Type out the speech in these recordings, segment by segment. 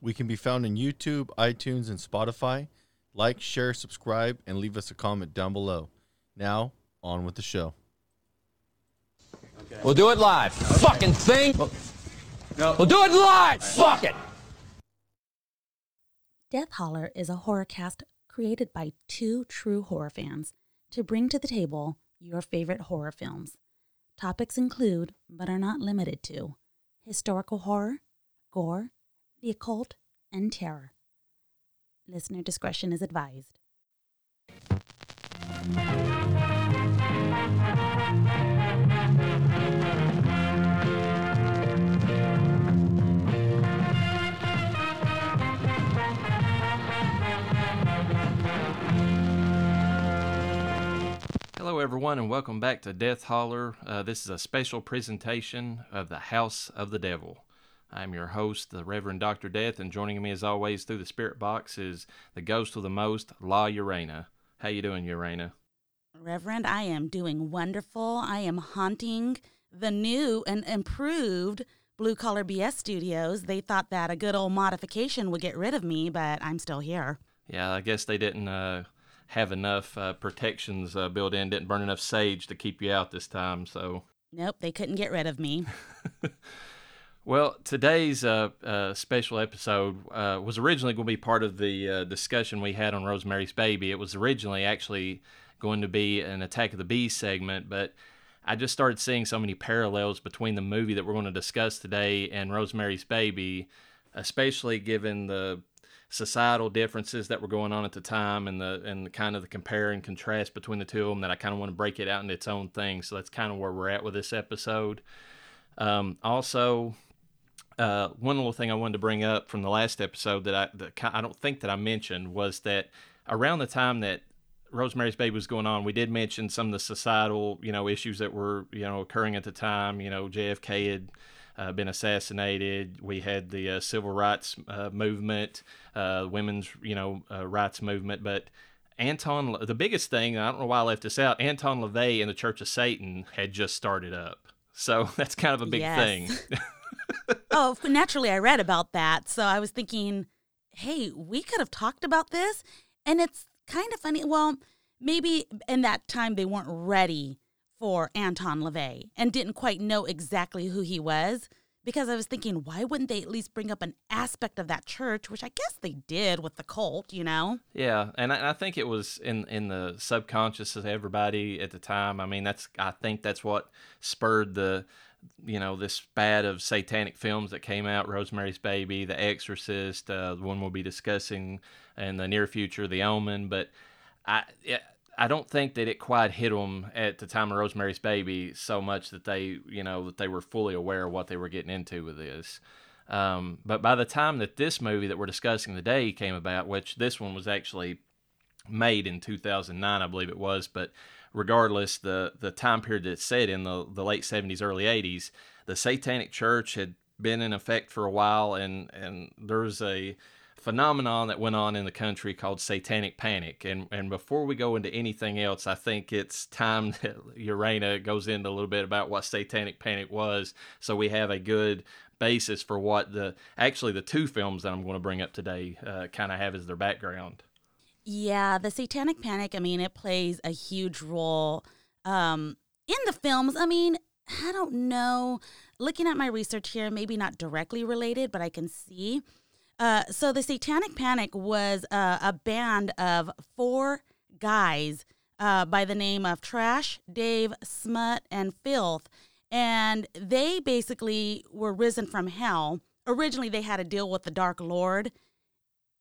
We can be found on YouTube, iTunes, and Spotify. Like, share, subscribe, and leave us a comment down below. Now, on with the show. We'll do it live. Fucking thing. No. We'll do it live. Fuck it. Death Holler is a horror cast created by two true horror fans to bring to the table your favorite horror films. Topics include, but are not limited to, historical horror, gore, the occult, and terror. Listener discretion is advised. Hello, everyone, and welcome back to Death Holler. Uh, this is a special presentation of the House of the Devil. I'm your host, the Reverend Dr. Death, and joining me as always through the spirit box is the ghost of the most, La Urana. How you doing, Urana? Reverend, I am doing wonderful. I am haunting the new and improved Blue Collar BS Studios. They thought that a good old modification would get rid of me, but I'm still here. Yeah, I guess they didn't uh, have enough uh, protections uh, built in, didn't burn enough sage to keep you out this time, so. Nope, they couldn't get rid of me. Well, today's uh, uh, special episode uh, was originally going to be part of the uh, discussion we had on Rosemary's Baby. It was originally actually going to be an Attack of the Bees segment, but I just started seeing so many parallels between the movie that we're going to discuss today and Rosemary's Baby, especially given the societal differences that were going on at the time and the and the kind of the compare and contrast between the two of them that I kind of want to break it out into its own thing. So that's kind of where we're at with this episode. Um, also, uh, one little thing I wanted to bring up from the last episode that I that I don't think that I mentioned was that around the time that Rosemary's Baby was going on, we did mention some of the societal, you know, issues that were, you know, occurring at the time. You know, JFK had uh, been assassinated. We had the uh, civil rights uh, movement, uh, women's, you know, uh, rights movement. But Anton, the biggest thing, I don't know why I left this out. Anton LaVey and the Church of Satan had just started up, so that's kind of a big Yes. thing. oh, naturally, I read about that. So I was thinking, hey, we could have talked about this. And it's kind of funny. Well, maybe in that time they weren't ready for Anton LaVey and didn't quite know exactly who he was. Because I was thinking, why wouldn't they at least bring up an aspect of that church, which I guess they did with the cult, you know? Yeah, and I, I think it was in in the subconscious of everybody at the time. I mean, that's I think that's what spurred the you know this spat of satanic films that came out: Rosemary's Baby, The Exorcist, uh, the one we'll be discussing in the near future, The Omen. But I. Yeah, I don't think that it quite hit them at the time of Rosemary's Baby so much that they, you know, that they were fully aware of what they were getting into with this. Um, but by the time that this movie that we're discussing today came about, which this one was actually made in 2009, I believe it was, but regardless, the the time period that set in the the late 70s, early 80s, the Satanic Church had been in effect for a while, and and there's a phenomenon that went on in the country called satanic panic. And and before we go into anything else i think it's time that urana goes into a little bit about what satanic panic was. So we have a good basis for what the actually the two films that i'm going to bring up today uh, kind of have as their background Yeah, the Satanic Panic, I mean, it plays a huge role um, in the films. I mean, I don't know. Looking at my research here, maybe not directly related, but I can see. Uh, so, the Satanic Panic was uh, a band of four guys uh, by the name of Trash, Dave, Smut, and Filth. And they basically were risen from hell. Originally, they had a deal with the Dark Lord.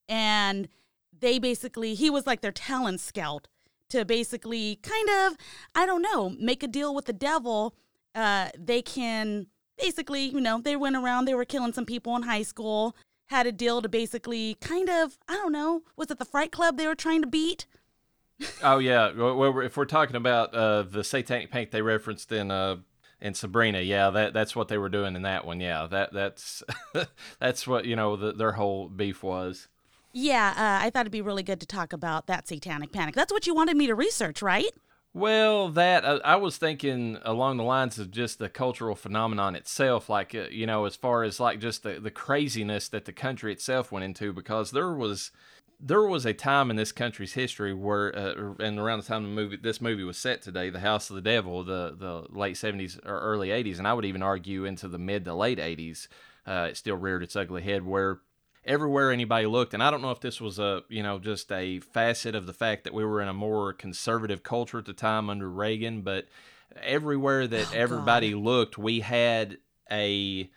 And they basically he was like their talent scout to basically kind of i don't know make a deal with the devil uh they can basically you know they went around they were killing some people in high school had a deal to basically kind of i don't know was it the fright club they were trying to beat oh yeah well if we're talking about uh, the satanic panic they referenced in uh, in Sabrina, yeah, that that's what they were doing in that one. Yeah, that that's that's what you know the, their whole beef was. Yeah uh, i thought it'd be really good to talk about that satanic panic. That's what you wanted me to research right? Well, that uh, I was thinking along the lines of just the cultural phenomenon itself, like uh, you know, as far as like just the the craziness that the country itself went into, because there was there was a time in this country's history where, uh, and around the time the movie this movie was set today, The House of the Devil, the the late seventies or early eighties, and I would even argue into the mid to late eighties, uh, it still reared its ugly head where everywhere anybody looked and i don't know if this was a you know just a facet of the fact that we were in a more conservative culture at the time under reagan but everywhere that Oh, everybody looked we had a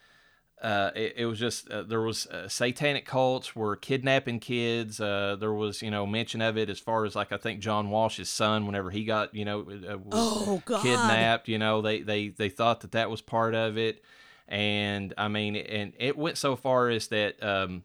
uh, it, it was just uh, there was uh, satanic cults were kidnapping kids. Uh, there was you know mention of it as far as like I think John Walsh's son whenever he got you know uh, was Oh, God. kidnapped. You know they they they thought that that was part of it, and I mean and it went so far as that. Um,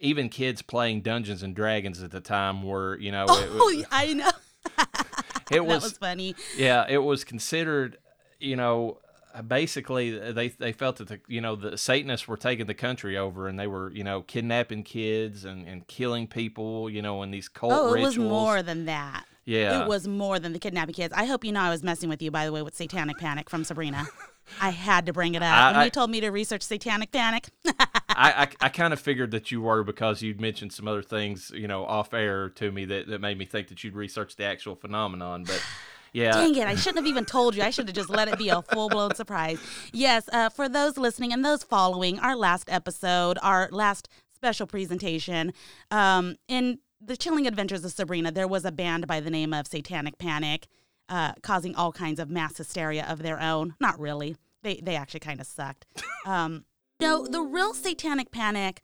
even kids playing Dungeons and Dragons at the time were, you know, oh, it- Oh, I know. it that was was funny. yeah, it was considered, you know, basically they they felt that the you know the Satanists were taking the country over and they were you know kidnapping kids and, and killing people, you know, in these cult Oh, it rituals. was more than that. Yeah. It was more than the kidnapping kids. I hope you know I was messing with you, by the way, with Satanic Panic from Sabrina. I had to bring it up. I- when I- you told me to research Satanic Panic, I, I, I kind of figured that you were because you'd mentioned some other things, you know, off air to me that, that made me think that you'd researched the actual phenomenon. But yeah, Dang it, I shouldn't have even told you. I should have just let it be a full blown surprise. Yes, uh, for those listening and those following our last episode, our last special presentation, um, in The Chilling Adventures of Sabrina, there was a band by the name of Satanic Panic, uh, causing all kinds of mass hysteria of their own. Not really. They, they actually kind of sucked. Um, no, the real Satanic Panic.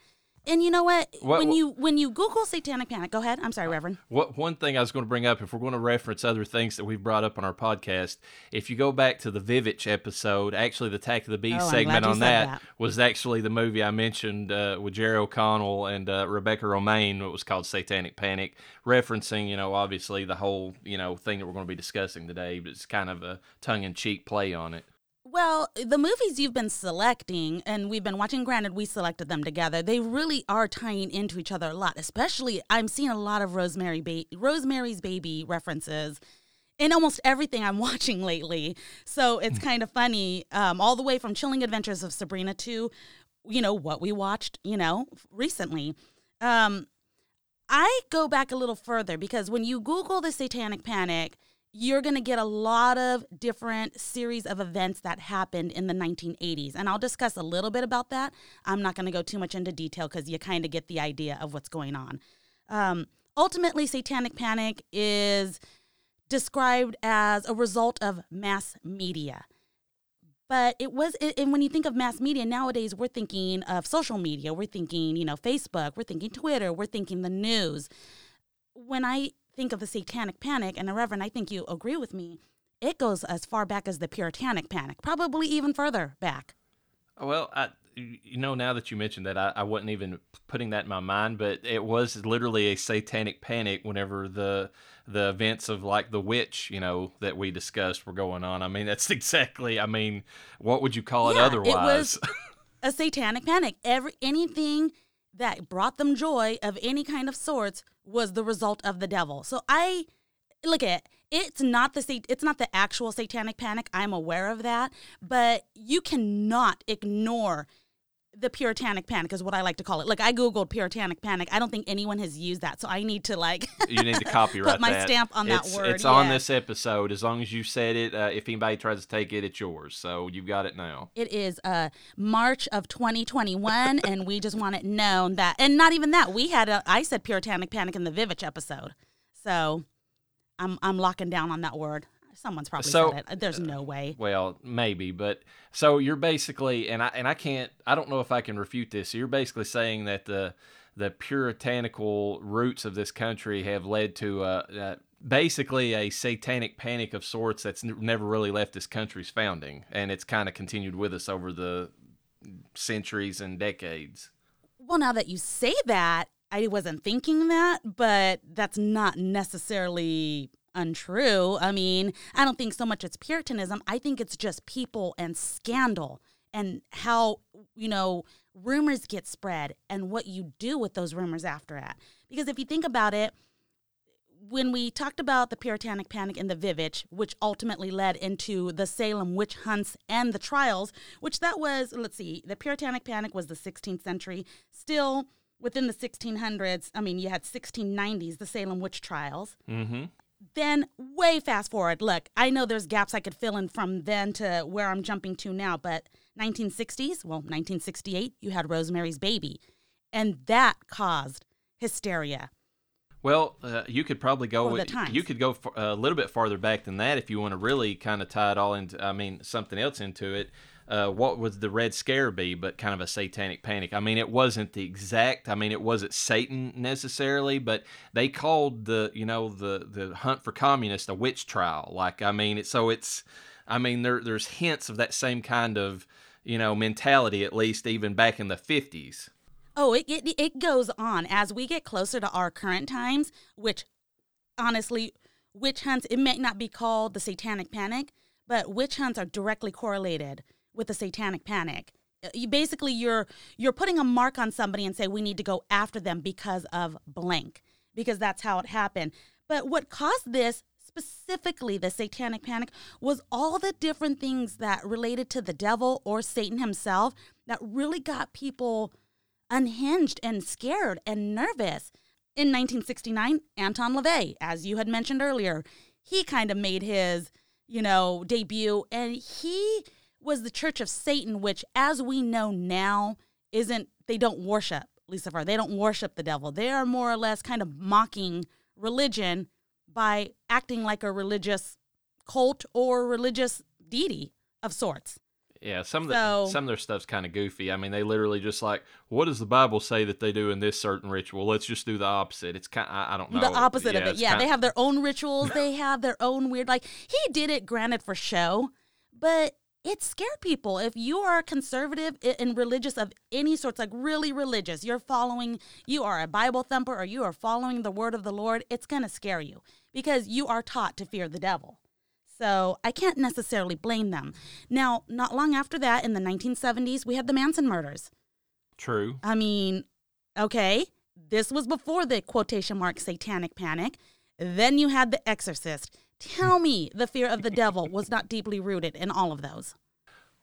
And you know what? What- when what- you when you Google Satanic Panic, go ahead. I'm sorry, Reverend. What one thing I was going to bring up, if we're going to reference other things that we've brought up on our podcast, if you go back to the Vivitch episode, actually the Attack of the Beast Oh, segment on that, that. was actually the movie I mentioned uh, with Jerry O'Connell and uh, Rebecca Romijn. It was called Satanic Panic, referencing you know obviously the whole you know thing that we're going to be discussing today, but it's kind of a tongue in cheek play on it. Well, the movies you've been selecting, and we've been watching, granted, we selected them together, they really are tying into each other a lot. Especially, I'm seeing a lot of Rosemary ba- Rosemary's Baby references in almost everything I'm watching lately. So it's kind of funny, um, all the way from Chilling Adventures of Sabrina to, you know, what we watched, you know, recently. Um, I go back a little further because when you Google the Satanic Panic, you're going to get a lot of different series of events that happened in the 1980s. And I'll discuss a little bit about that. I'm not going to go too much into detail because you kind of get the idea of what's going on. Um, ultimately, Satanic Panic is described as a result of mass media. But it was, and when you think of mass media nowadays, we're thinking of social media. We're thinking, you know, Facebook. We're thinking Twitter. We're thinking the news. When I think of the Satanic Panic, and the Reverend, I think you agree with me, it goes as far back as the Puritanic Panic, probably even further back. Well, I, you know, now that you mentioned that, I, I wasn't even putting that in my mind, but it was literally a satanic panic whenever the the events of like the witch, you know, that we discussed were going on. I mean, that's exactly. I mean, what would you call it Yeah, otherwise? It was a satanic panic. Every anything that brought them joy of any kind of sorts was the result of the devil. So I look at it, it's not the it's not the actual satanic panic. I'm aware of that, but you cannot ignore the puritanic panic is what I like to call it. Look, I googled puritanic panic. I don't think anyone has used that, so I need to like you need to copyright put my that. stamp on that word. It's on this episode. As long as you said it, uh, if anybody tries to take it, it's yours. So you've got it now. It is uh March of 2021, and we just want it known that, and not even that. We had a, I said puritanic panic in the Vivitch episode, so I'm I'm locking down on that word. Someone's probably So- said it. There's no way. Well, maybe, but so you're basically, and I and I can't, I don't know if I can refute this. So you're basically saying that the the puritanical roots of this country have led to uh, uh, basically a satanic panic of sorts that's n- never really left this country's founding, and it's kind of continued with us over the centuries and decades. Well, now that you say that, I wasn't thinking that, but that's not necessarily untrue. I mean, I don't think so much it's Puritanism. I think it's just people and scandal and how, you know, rumors get spread and what you do with those rumors after that. Because if you think about it, when we talked about the Puritanic Panic and the Vivitch, which ultimately led into the Salem witch hunts and the trials, which that was, let's see, the Puritanic Panic was the 16th century. Still within the 1600s, I mean, you had 1690s, the Salem witch trials. Mm-hmm. Then, way fast forward, look, I know there's gaps I could fill in from then to where I'm jumping to now, but 1960s, well, 1968, you had Rosemary's Baby, and that caused hysteria. Well, uh, you could probably go. For the times. You could go f- a little bit farther back than that if you want to really kind of tie it all into. I mean, something else into it. Uh, what would the Red Scare be? But kind of a satanic panic. I mean, it wasn't the exact. I mean, it wasn't Satan necessarily, but they called the you know the the hunt for communists a witch trial. Like, I mean, it, so it's. I mean, there there's hints of that same kind of you know mentality at least even back in the fifties. Oh, it, it it goes on as we get closer to our current times, which honestly, witch hunts it may not be called the satanic panic, but witch hunts are directly correlated with the satanic panic. Uh, You basically you're you're putting a mark on somebody and say we need to go after them because of blank, because that's how it happened. But what caused this specifically the satanic panic was all the different things that related to the devil or Satan himself that really got people unhinged and scared and nervous. In 1969, Anton LaVey, as you had mentioned earlier, he kind of made his, you know, debut and he was the Church of Satan, which as we know now isn't they don't worship Lucifer. They don't worship the devil. They are more or less kind of mocking religion by acting like a religious cult or religious deity of sorts. Yeah, some of the So- some of their stuff's kind of goofy. I mean, they literally just like, what does the Bible say that they do in this certain ritual? Let's just do the opposite. It's kind, I, I don't know. the opposite of it. Yeah, kind- they have their own rituals. They have their own weird. Like he did it, granted for show, but it scared people. If you are conservative and religious of any sorts, like really religious, you're following, you are a Bible thumper, or you are following the word of the Lord. It's gonna scare you because you are taught to fear the devil. So I can't necessarily blame them. Now, not long after that, in the 1970s, we had the Manson murders. True. I mean, okay, this was before the quotation mark satanic panic. Then you had The Exorcist. Tell me the fear of the devil was not deeply rooted in all of those.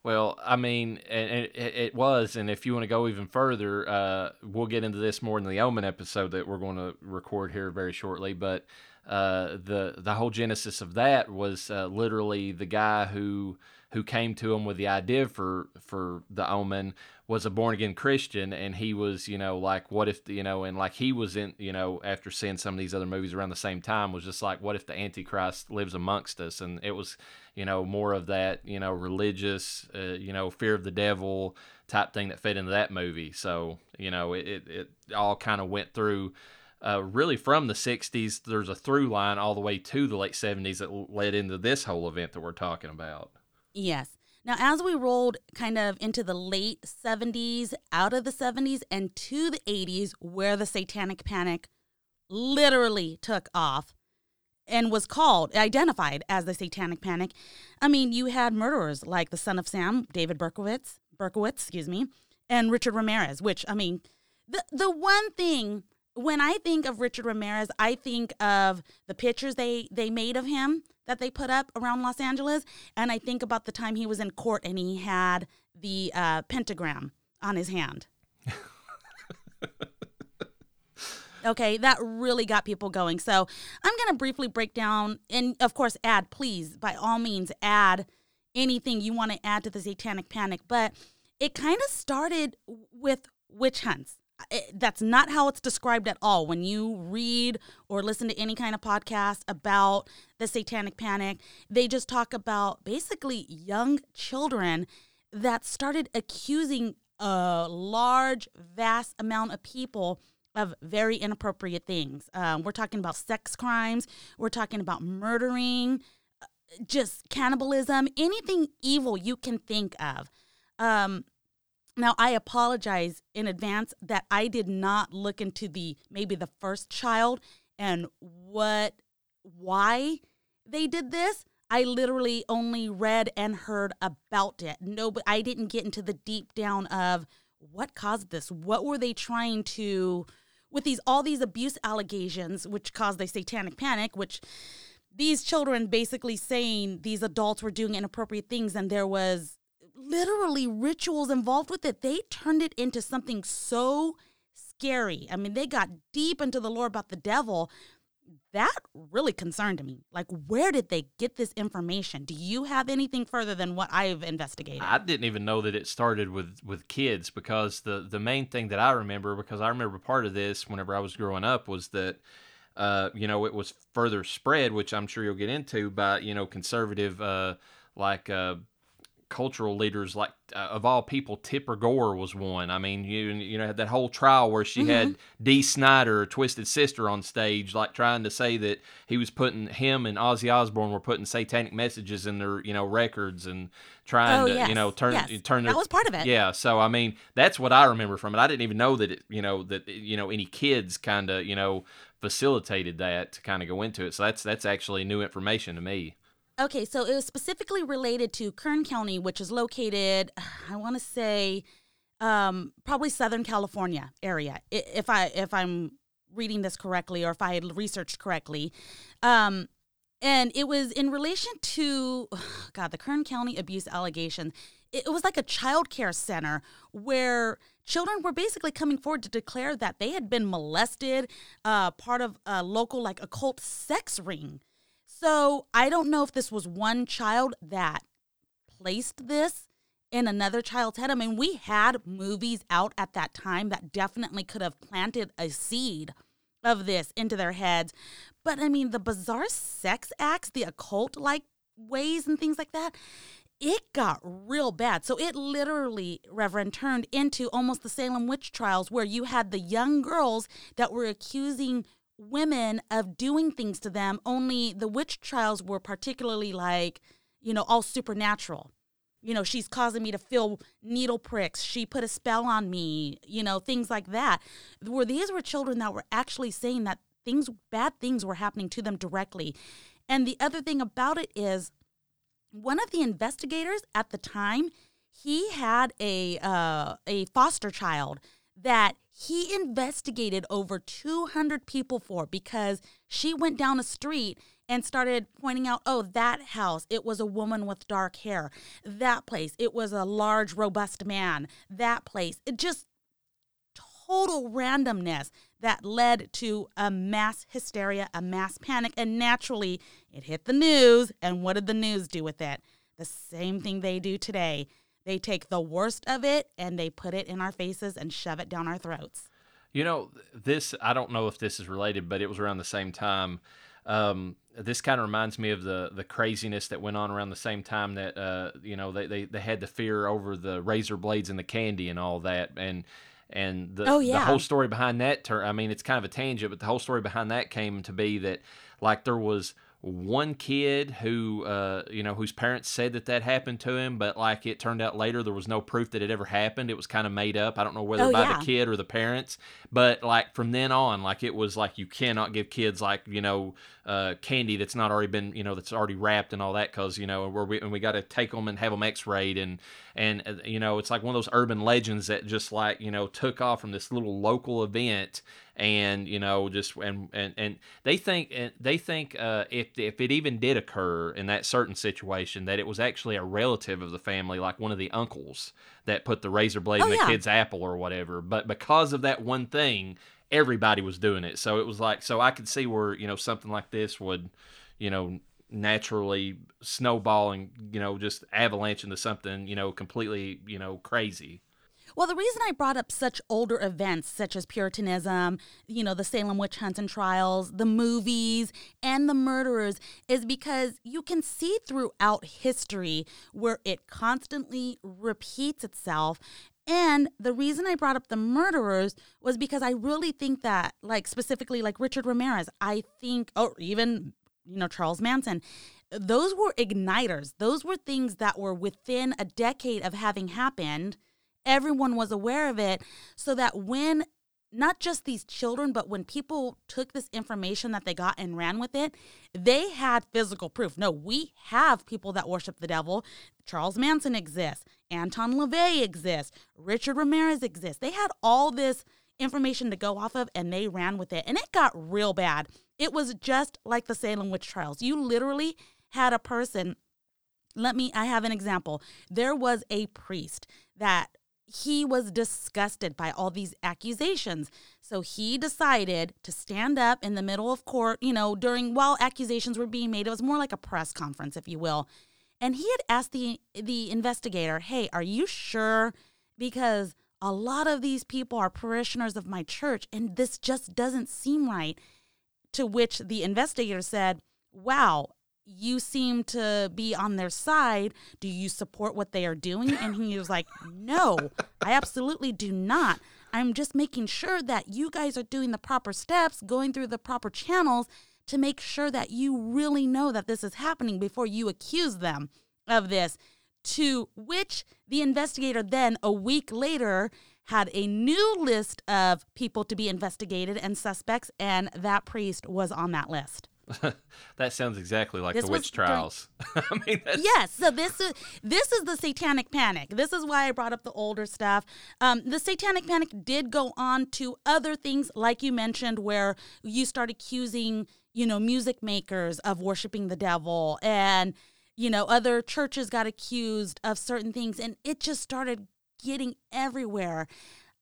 Well, I mean, it, it, it was, and if you want to go even further, uh, we'll get into this more in the Omen episode that we're going to record here very shortly. But uh, the the whole genesis of that was uh, literally the guy who who came to him with the idea for for the Omen was a born again Christian, and he was, you know, like, what if, you know, and like he was in, you know, after seeing some of these other movies around the same time, was just like, what if the Antichrist lives amongst us? And it was, you know, more of that, you know, religious, uh, you know, fear of the devil type thing that fit into that movie. So, you know, it, it, it all kind of went through. Uh, really, from the 60s, there's a through line all the way to the late 70s that led into this whole event that we're talking about. Yes. Now, as we rolled kind of into the late 70s, out of the 70s, and to the 80s, where the satanic panic literally took off and was called, identified as the satanic panic, I mean, you had murderers like the son of Sam, David Berkowitz, Berkowitz, excuse me, and Richard Ramirez, which, I mean, the, the one thing when I think of Richard Ramirez, I think of the pictures they they made of him that they put up around Los Angeles, and I think about the time he was in court and he had the uh, pentagram on his hand. okay, that really got people going. So I'm going to briefly break down, and of course, add, please, by all means, add anything you want to add to the Satanic Panic. But it kind of started with witch hunts. That's not how it's described at all. When you read or listen to any kind of podcast about the Satanic Panic, they just talk about basically young children that started accusing a large, vast amount of people of very inappropriate things. Um, we're talking about sex crimes, we're talking about murdering, uh, just cannibalism, anything evil you can think of. Um, now, I apologize in advance that I did not look into the maybe the first child and what, why they did this. I literally only read and heard about it. No, but I didn't get into the deep down of what caused this. What were they trying to? with these all these abuse allegations, which caused the satanic panic, which these children basically saying these adults were doing inappropriate things and there was literally rituals involved with it. They turned it into something so scary. I mean, they got deep into the lore about the devil. That really concerned me. Like, where did they get this information? Do you have anything further than what I've investigated? I didn't even know that it started with with kids because the the main thing that I remember because I remember part of this whenever I was growing up was that uh, you know it was further spread, which I'm sure you'll get into by you know conservative uh, like uh, cultural leaders like uh, of all people Tipper Gore was one. I mean, you you know had that whole trial where she had Dee Snider, Twisted Sister on stage like trying to say that he was putting him and Ozzy Osbourne were putting satanic messages in their, you know, records and trying Oh, to, yes, you know, turn yes. turn their That was part of it. Yeah, so I mean, that's what I remember from it. I didn't even know that it, you know, that you know any kids kind of, you know, facilitated that to kind of go into it. So that's that's actually new information to me. Okay, so it was specifically related to Kern County, which is located, I want to say, um, probably Southern California area, if I if I'm reading this correctly or if I had researched correctly. Um, and it was in relation to, God, the Kern County abuse allegation. It, was like a child care center where children were basically coming forward to declare that they had been molested, uh, part of a local like occult sex ring. So I don't know if this was one child that placed this in another child's head. I mean, we had movies out at that time that definitely could have planted a seed of this into their heads. But I mean, the bizarre sex acts, the occult like ways and things like that, it got real bad. So it literally, Reverend, turned into almost the Salem witch trials where you had the young girls that were accusing women of doing things to them, only the witch trials were particularly like, you know, all supernatural. You know, she's causing me to feel needle pricks. She put a spell on me, you know, things like that. Where these were children that were actually saying that things, bad things were happening to them directly. And the other thing about it is, one of the investigators at the time, he had a uh, a foster child that he investigated over 200 people for because she went down a street and started pointing out, oh, that house, it was a woman with dark hair. That place, it was a large, robust man. That place, it just total randomness that led to a mass hysteria, a mass panic, and naturally it hit the news. And what did the news do with it? The same thing they do today. They take the worst of it and they put it in our faces and shove it down our throats. You know, this, I don't know if this is related, but it was around the same time. Um, this kind of reminds me of the, the craziness that went on around the same time that, uh, you know, they, they, they had the fear over the razor blades and the candy and all that. And, and the, Oh, the whole story behind that, tur- I mean, it's kind of a tangent, but the whole story behind that came to be that, like, there was one kid who uh, you know whose parents said that that happened to him but like it turned out later there was no proof that it ever happened it was kind of made up i don't know whether Oh, by yeah. the kid or the parents but like from then on like it was like you cannot give kids like you know uh, candy that's not already been you know that's already wrapped and all that because you know where we, and we got to take them and have them x-rayed and and uh, you know it's like one of those urban legends that just like you know took off from this little local event and you know just and and, and they think and they think uh, if if it even did occur in that certain situation that it was actually a relative of the family like one of the uncles that put the razor blade Oh, in the yeah. kid's apple or whatever but because of that one thing everybody was doing it so it was like so i could see where you know something like this would you know naturally snowballing, you know just avalanche into something you know completely you know crazy Well, the reason I brought up such older events such as Puritanism, you know, the Salem witch hunts and trials, the movies, and the murderers is because you can see throughout history where it constantly repeats itself. And the reason I brought up the murderers was because I really think that, like, specifically, like Richard Ramirez, I think, or even, you know, Charles Manson, those were igniters. Those were things that were within a decade of having happened. Everyone was aware of it so that when not just these children but when people took this information that they got and ran with it they had physical proof. No we have people that worship the devil. Charles manson exists. Anton lavey exists. Richard ramirez exists. They had all this information to go off of and they ran with it. And it got real bad. It was just like the Salem witch trials. You literally had a person let me I have an example. There was a priest that he was disgusted by all these accusations. So he decided to stand up in the middle of court, you know, during while accusations were being made. It was more like a press conference, if you will. And he had asked the the investigator, "Hey, are you sure because a lot of these people are parishioners of my church and this just doesn't seem right." To which the investigator said, "Wow, you seem to be on their side. Do you support what they are doing? And he was like, No, I absolutely do not. I'm just making sure that you guys are doing the proper steps, going through the proper channels to make sure that you really know that this is happening before you accuse them of this. To which the investigator then, a week later, had a new list of people to be investigated and suspects, and that priest was on that list. that sounds exactly like this the witch trials. During, I mean, that's... yes. So this is this is the Satanic Panic. This is why I brought up the older stuff. Um, the Satanic Panic did go on to other things, like you mentioned, where you start accusing, you know, music makers of worshiping the devil, and you know, other churches got accused of certain things, and it just started getting everywhere.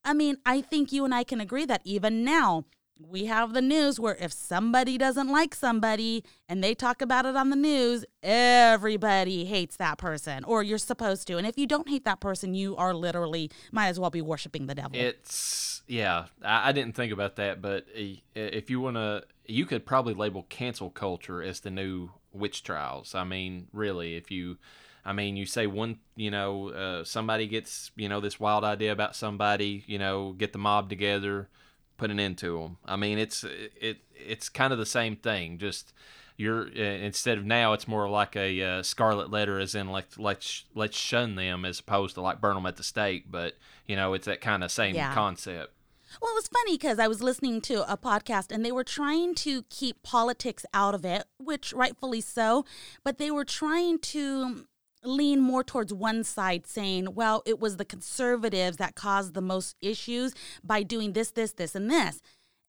I mean, I think you and I can agree that even now we have the news where if somebody doesn't like somebody and they talk about it on the news, everybody hates that person, or you're supposed to. And if you don't hate that person, you are literally might as well be worshiping the devil. It's yeah, I, I didn't think about that, but eh, if you want to, you could probably label cancel culture as the new witch trials. I mean, really, if you. I mean, you say one, you know, uh, somebody gets, you know, this wild idea about somebody, you know, get the mob together, put an end to them. I mean, it's it it's kind of the same thing. Just you're uh, instead of now, it's more like a uh, scarlet letter, as in like let's let's shun them, as opposed to like burn them at the stake. But you know, it's that kind of same yeah. concept. Well, it was funny because I was listening to a podcast and they were trying to keep politics out of it, which rightfully so, but they were trying to lean more towards one side saying, well, it was the conservatives that caused the most issues by doing this, this, this, and this.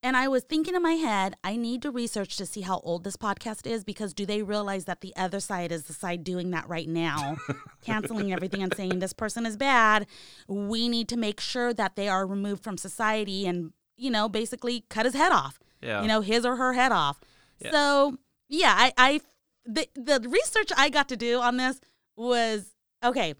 And I was thinking in my head, I need to research to see how old this podcast is because do they realize that the other side is the side doing that right now, canceling everything and saying this person is bad? We need to make sure that they are removed from society and, you know, basically cut his head off. Yeah. You know, his or her head off. Yeah. So, yeah, I, I the, the research I got to do on this was okay.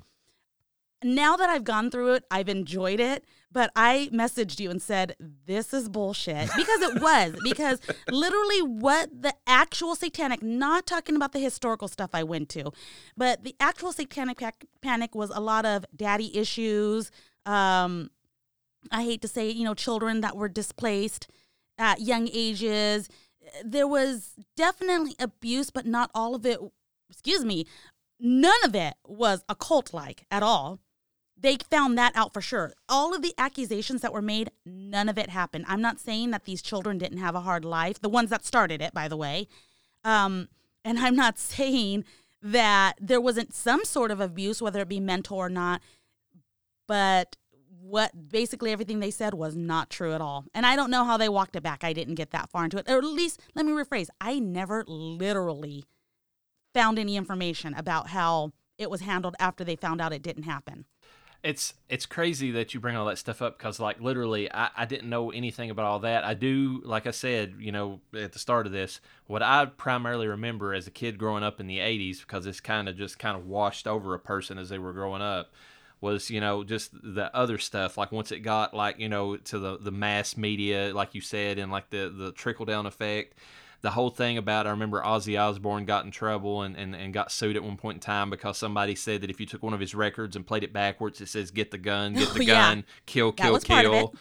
Now that I've gone through it, I've enjoyed it, but I messaged you and said, This is bullshit. Because it was. because literally, what the actual satanic, not talking about the historical stuff I went to, but the actual satanic panic was a lot of daddy issues. Um, I hate to say, you know, children that were displaced at young ages. There was definitely abuse, but not all of it excuse me, None of it was occult like at all. They found that out for sure. All of the accusations that were made, none of it happened. I'm not saying that these children didn't have a hard life, the ones that started it, by the way. Um, and I'm not saying that there wasn't some sort of abuse, whether it be mental or not. But what basically everything they said was not true at all. And I don't know how they walked it back. I didn't get that far into it. Or at least, let me rephrase I never literally found any information about how it was handled after they found out it didn't happen. It's it's crazy that you bring all that stuff up because like literally I, I didn't know anything about all that. I do like I said, you know, at the start of this, what I primarily remember as a kid growing up in the eighties, because it's kind of just kind of washed over a person as they were growing up, was you know just the other stuff like once it got like you know to the the mass media like you said and like the the trickle down effect the whole thing about I remember Ozzy Osbourne got in trouble and, and, and got sued at one point in time because somebody said that if you took one of his records and played it backwards, it says "Get the gun, get the gun, yeah. kill, kill, kill."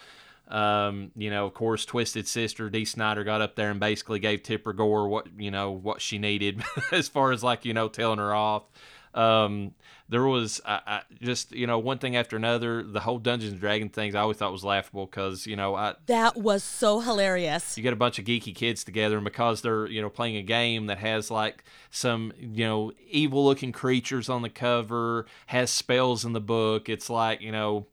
Um, you know, of course, Twisted Sister Dee Snider got up there and basically gave Tipper Gore what you know what she needed as far as like you know telling her off. Um, there was I, I, just you know one thing after another. The whole Dungeons and Dragons things I always thought was laughable because you know I that was so hilarious. You get a bunch of geeky kids together, and because they're you know playing a game that has like some you know evil looking creatures on the cover, has spells in the book. It's like you know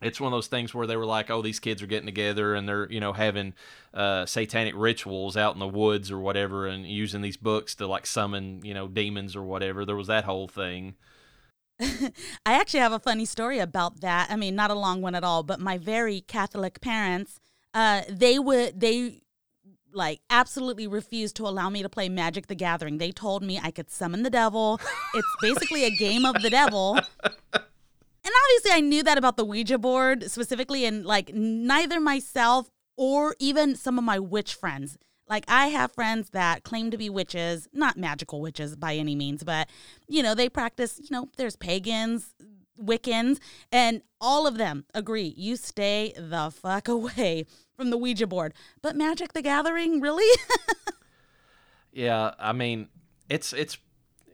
it's one of those things where they were like, oh, these kids are getting together and they're, you know, having uh, satanic rituals out in the woods or whatever and using these books to like summon, you know, demons or whatever. There was that whole thing. I actually have a funny story about that. I mean, not a long one at all, but my very Catholic parents, uh, they would, they like absolutely refused to allow me to play Magic the Gathering. They told me I could summon the devil. It's basically a game of the devil. And obviously, I knew that about the Ouija board specifically, and like neither myself or even some of my witch friends. Like, I have friends that claim to be witches, not magical witches by any means, but you know, they practice, you know, there's pagans, Wiccans, and all of them agree you stay the fuck away from the Ouija board. But Magic the Gathering, really? yeah, I mean, it's it's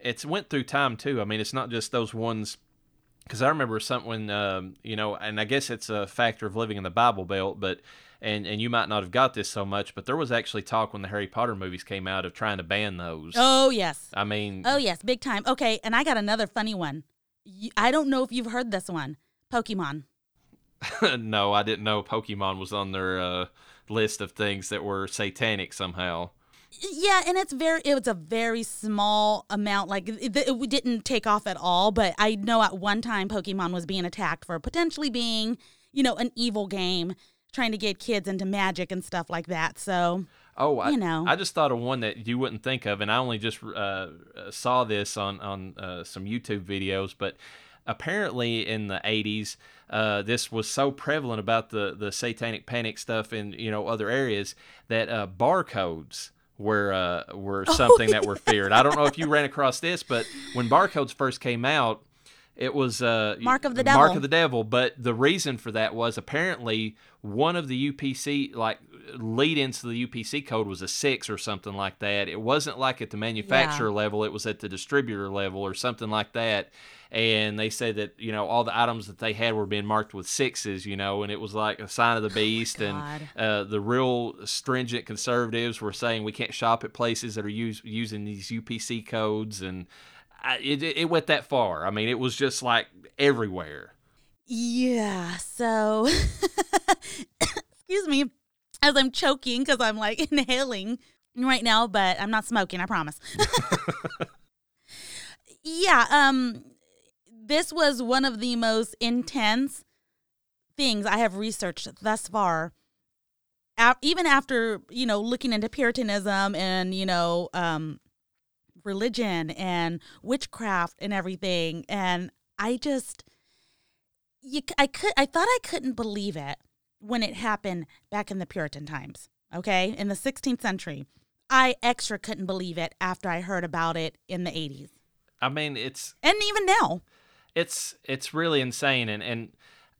it's went through time too. I mean, it's not just those ones because I remember something, um, you know, and I guess it's a factor of living in the Bible Belt, but and and you might not have got this so much, but there was actually talk when the Harry Potter movies came out of trying to ban those. Oh yes. I mean. Oh yes, big time. Okay, and I got another funny one. I don't know if you've heard this one. Pokemon. no, I didn't know Pokemon was on their uh, list of things that were satanic somehow. Yeah, and it's very it was a very small amount like it, it, didn't take off at all, but I know at one time Pokemon was being attacked for potentially being, you know, an evil game trying to get kids into magic and stuff like that. So Oh, I, you know. I just thought of one that you wouldn't think of, and I only just uh, saw this on on uh, some YouTube videos. But apparently, in the '80s, uh, this was so prevalent about the the satanic panic stuff in you know other areas that uh, barcodes were uh, were oh, something oh, that were feared. I don't know if you ran across this, but when barcodes first came out, it was uh, Mark of the Devil. Mark of the Devil. But the reason for that was apparently one of the UPC like lead into the UPC code was a six or something like that. It wasn't like at the manufacturer yeah. level; it was at the distributor level or something like that and they said that you know all the items that they had were being marked with sixes, you know, and it was like a sign of the oh beast. Oh and uh, the real stringent conservatives were saying we can't shop at places that are use, using these UPC codes, and I, it it went that far. I mean, it was just like everywhere. Yeah. So, excuse me, as I'm choking because I'm like inhaling right now, but I'm not smoking. I promise. yeah. Um this was one of the most intense things I have researched thus far. even after you know looking into Puritanism and you know um, religion and witchcraft and everything, and I just you I could I thought I couldn't believe it when it happened back in the Puritan times. Okay, in the 16th century, I extra couldn't believe it after I heard about it in the 80s. I mean, it's and even now it's it's really insane and and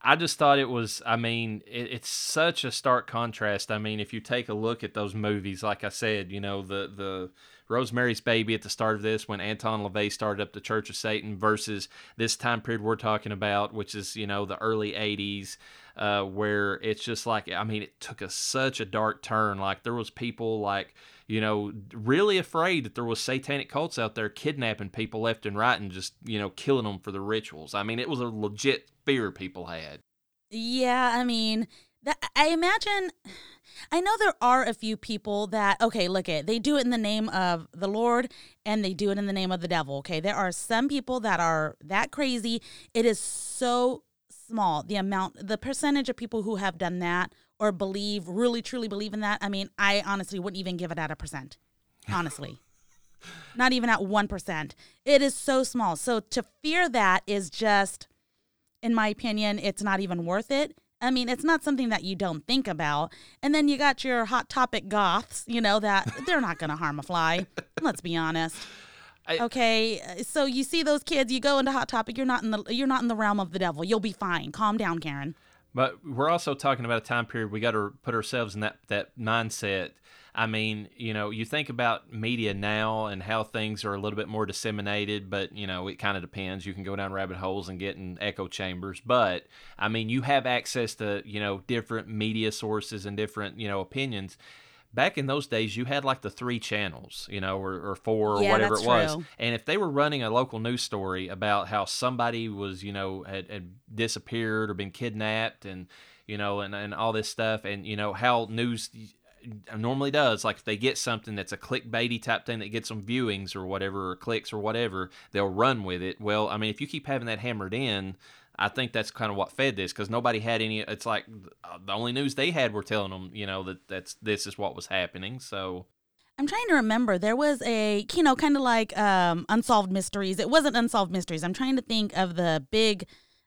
I just thought it was. I mean, it, it's such a stark contrast. I mean, if you take a look at those movies, like I said, you know, the the Rosemary's Baby at the start of this, when Anton LaVey started up the Church of Satan, versus this time period we're talking about, which is you know the early '80s, uh, where it's just like, I mean, it took us such a dark turn. Like there was people like you know, really afraid that there was satanic cults out there kidnapping people left and right and just, you know, killing them for the rituals. I mean, it was a legit fear people had. Yeah, I mean, that, I imagine I know there are a few people that okay, look at they do it in the name of the Lord and they do it in the name of the devil. Okay, there are some people that are that crazy. It is so small the amount, the percentage of people who have done that or believe, really truly believe in that, I mean, I honestly wouldn't even give it at a percent. Honestly. Not even at 1%. It is so small. So to fear that is just, in my opinion, it's not even worth it. I mean, it's not something that you don't think about. And then you got your hot topic goths, you know, that they're not going to harm a fly. Let's be honest. I, okay, so you see those kids, you go into hot topic, you're not in the you're not in the realm of the devil. You'll be fine. Calm down, Karen. But we're also talking about a time period we got to put ourselves in that that mindset. I mean, you know, you think about media now and how things are a little bit more disseminated, but you know, it kind of depends. You can go down rabbit holes and get in echo chambers, but I mean, you have access to you know different media sources and different you know opinions. back in those days, you had like the three channels, you know, or, or four or Yeah, whatever it was. true. And if they were running a local news story about how somebody was, you know, had, had disappeared or been kidnapped and, you know, and, and all this stuff, and, you know, how news normally does, like if they get something that's a clickbaity type thing that gets them viewings or whatever, or clicks or whatever, they'll run with it. Well, I mean, if you keep having that hammered in, I think that's kind of what fed this because nobody had any. It's like uh, the only news they had were telling them, you know, that that's this is what was happening. So I'm trying to remember. There was a, you know, kind of like um, Unsolved Mysteries. It wasn't Unsolved Mysteries. I'm trying to think of the big,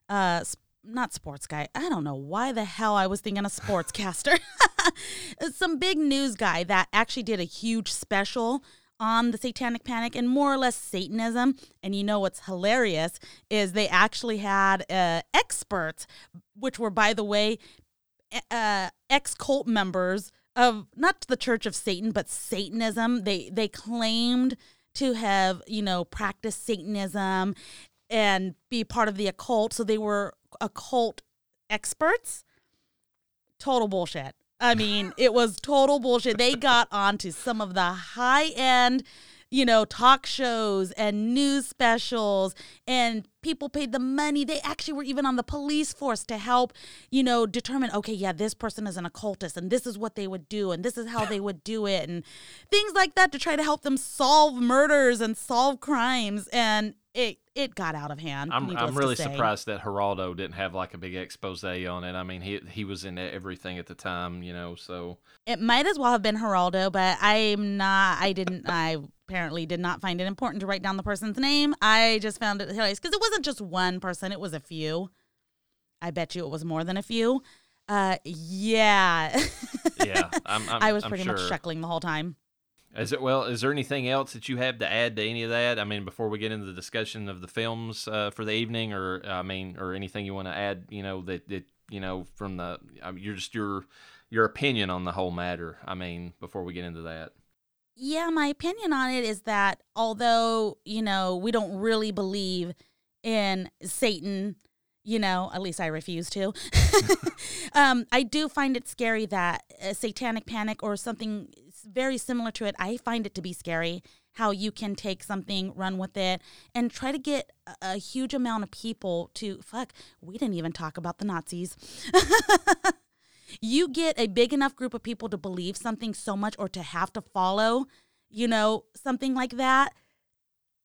uh, not sports guy. I don't know why the hell I was thinking a sportscaster. Some big news guy that actually did a huge special on the satanic panic and more or less satanism and you know what's hilarious is they actually had uh, experts which were by the way uh, ex cult members of not the Church of Satan, but Satanism. They they claimed to have you know practiced Satanism and be part of the occult, so they were occult experts. Total bullshit. I mean, it was total bullshit. They got onto some of the high end, you know, talk shows and news specials, and people paid the money. They actually were even on the police force to help, you know, determine, okay, yeah, this person is an occultist, and this is what they would do, and this is how they would do it, and things like that to try to help them solve murders and solve crimes. And it it got out of hand. I'm I'm really surprised that Geraldo didn't have like a big expose on it. I mean, he he was in everything at the time, you know. So It might as well have been Geraldo, but I'm not. I didn't. I apparently did not find it important to write down the person's name. I just found it hilarious because it wasn't just one person; it was a few. I bet you it was more than a few. Uh, yeah. yeah, I'm, I'm I was I'm pretty sure. much chuckling the whole time. Is it well? Is there anything else that you have to add to any of that? I mean, before we get into the discussion of the films uh, for the evening, or I mean, or anything you want to add? You know that that you know from the I mean, you're just your your opinion on the whole matter. I mean, before we get into that. Yeah, my opinion on it is that although, you know, we don't really believe in Satan, you know, at least I refuse to, um, I do find it scary that a satanic panic or something very similar to it, I find it to be scary how you can take something, run with it, and try to get a, huge amount of people to, fuck, we didn't even talk about the Nazis. you get a big enough group of people to believe something so much or to have to follow, you know, something like that,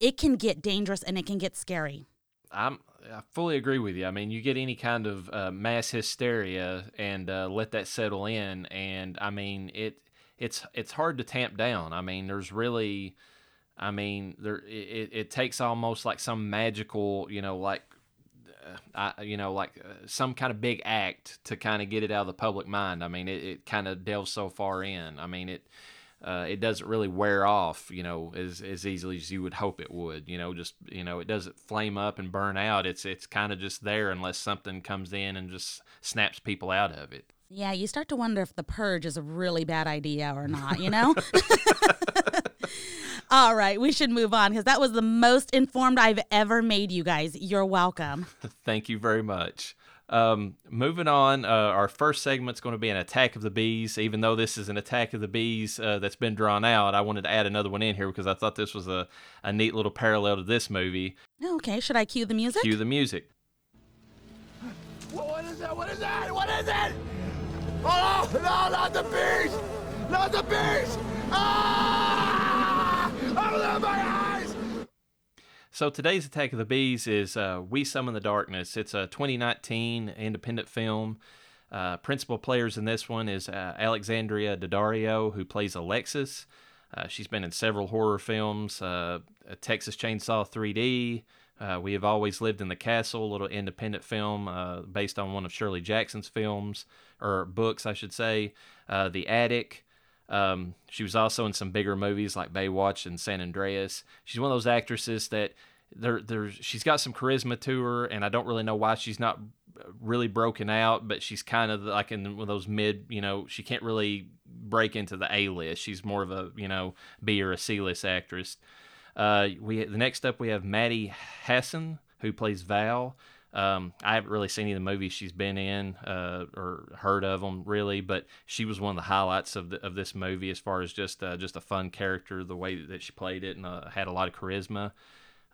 it can get dangerous and it can get scary. I'm I fully agree with you. I mean, you get any kind of uh, mass hysteria and uh, let that settle in, and I mean it. It's it's hard to tamp down. I mean, there's really, I mean, there it, it takes almost like some magical, you know, like. Uh, I, you know, like uh, some kind of big act to kind of get it out of the public mind. I mean, it, it kind of delves so far in. I mean, it uh, it doesn't really wear off, you know, as as easily as you would hope it would. You know, just you know, it doesn't flame up and burn out. It's it's kind of just there unless something comes in and just snaps people out of it. Yeah, you start to wonder if the purge is a really bad idea or not, you know? All right, we should move on because that was the most informed I've ever made you guys. You're welcome. Thank you very much. Um, moving on, uh, our first segment's going to be an attack of the bees. Even though this is an attack of the bees uh, that's been drawn out, I wanted to add another one in here because I thought this was a, a neat little parallel to this movie. Okay, should I cue the music? Cue the music. What is that? What is that? What is it? Oh, no, not the bees! Not the bees! Ah! Open my eyes! So today's Attack of the Bees is uh, We Summon the Darkness. It's a 2019 independent film. Uh, principal players in this one is uh, Alexandra Daddario, who plays Alexis. Uh, she's been in several horror films, uh, Texas Chainsaw 3D. Uh, we have always lived in the castle, a little independent film uh, based on one of Shirley Jackson's films or books, I should say. Uh, the Attic. Um, she was also in some bigger movies like Baywatch and San Andreas. She's one of those actresses that there, there's she's got some charisma to her, and I don't really know why she's not really broken out, but she's kind of like in one of those mid, you know, she can't really break into the A list. She's more of a, you know, B or a C list actress. Uh, we the next up we have Maddie Hasson who plays Val. Um, I haven't really seen any of the movies she's been in uh, or heard of them really, but she was one of the highlights of the, of this movie as far as just uh, just a fun character, the way that she played it, and uh, had a lot of charisma.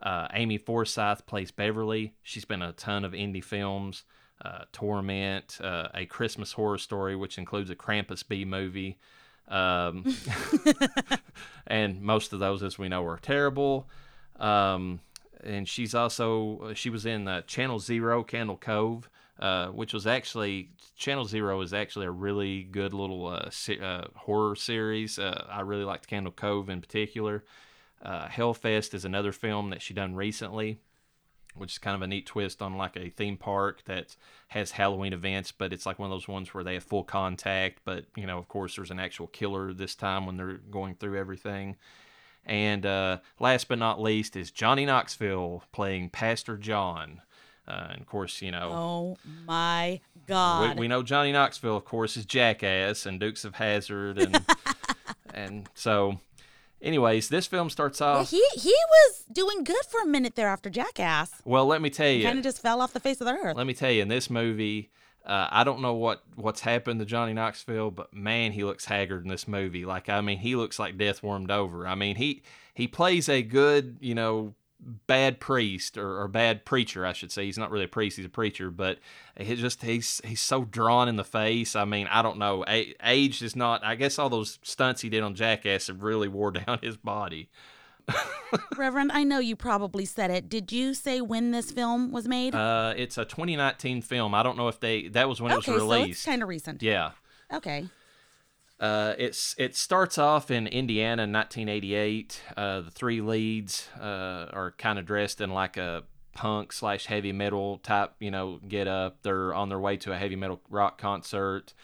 Uh, Amy Forsyth plays Beverly. She's been in a ton of indie films, uh, Torment, uh, A Christmas Horror Story, which includes a Krampus B movie. Um, and most of those, as we know, are terrible. Um, and she's also she was in uh, Channel Zero, Candle Cove, uh, which was actually Channel Zero is actually a really good little uh, se- uh, horror series. Uh, I really liked Candle Cove in particular. Uh, Hellfest is another film that she done recently, which is kind of a neat twist on like a theme park that has Halloween events, but it's like one of those ones where they have full contact. But you know, of course, there's an actual killer this time when they're going through everything. And uh, last but not least is Johnny Knoxville playing Pastor John. Uh, and of course, you know, Oh my God. we, we know Johnny Knoxville, of course, is Jackass and Dukes of Hazzard, and and so, anyways, this film starts Yeah, off. he he was doing good for a minute there after Jackass. Well, let me tell you, Kind of just fell off the face of the earth. let me tell you, in this movie, uh, I don't know what what's happened to Johnny Knoxville, but man, he looks haggard in this movie. Like, I mean, he looks like death warmed over. I mean, he he plays a good, you know, bad priest or, or bad preacher, I should say. He's not really a priest; he's a preacher. But he just he's he's so drawn in the face. I mean, I don't know. A- age is not. I guess all those stunts he did on Jackass have really wore down his body. Reverend, I know you probably said it. Did you say when this film was made? Uh, it's a 2019 film. I don't know if they that was when okay, it was so it's released. kind of recent. yeah. Okay. Uh, it's it starts off in Indiana in 1988. Uh, the three leads uh, are kind of dressed in like a punk slash heavy metal type, you know, get up. They're on their way to a heavy metal rock concert.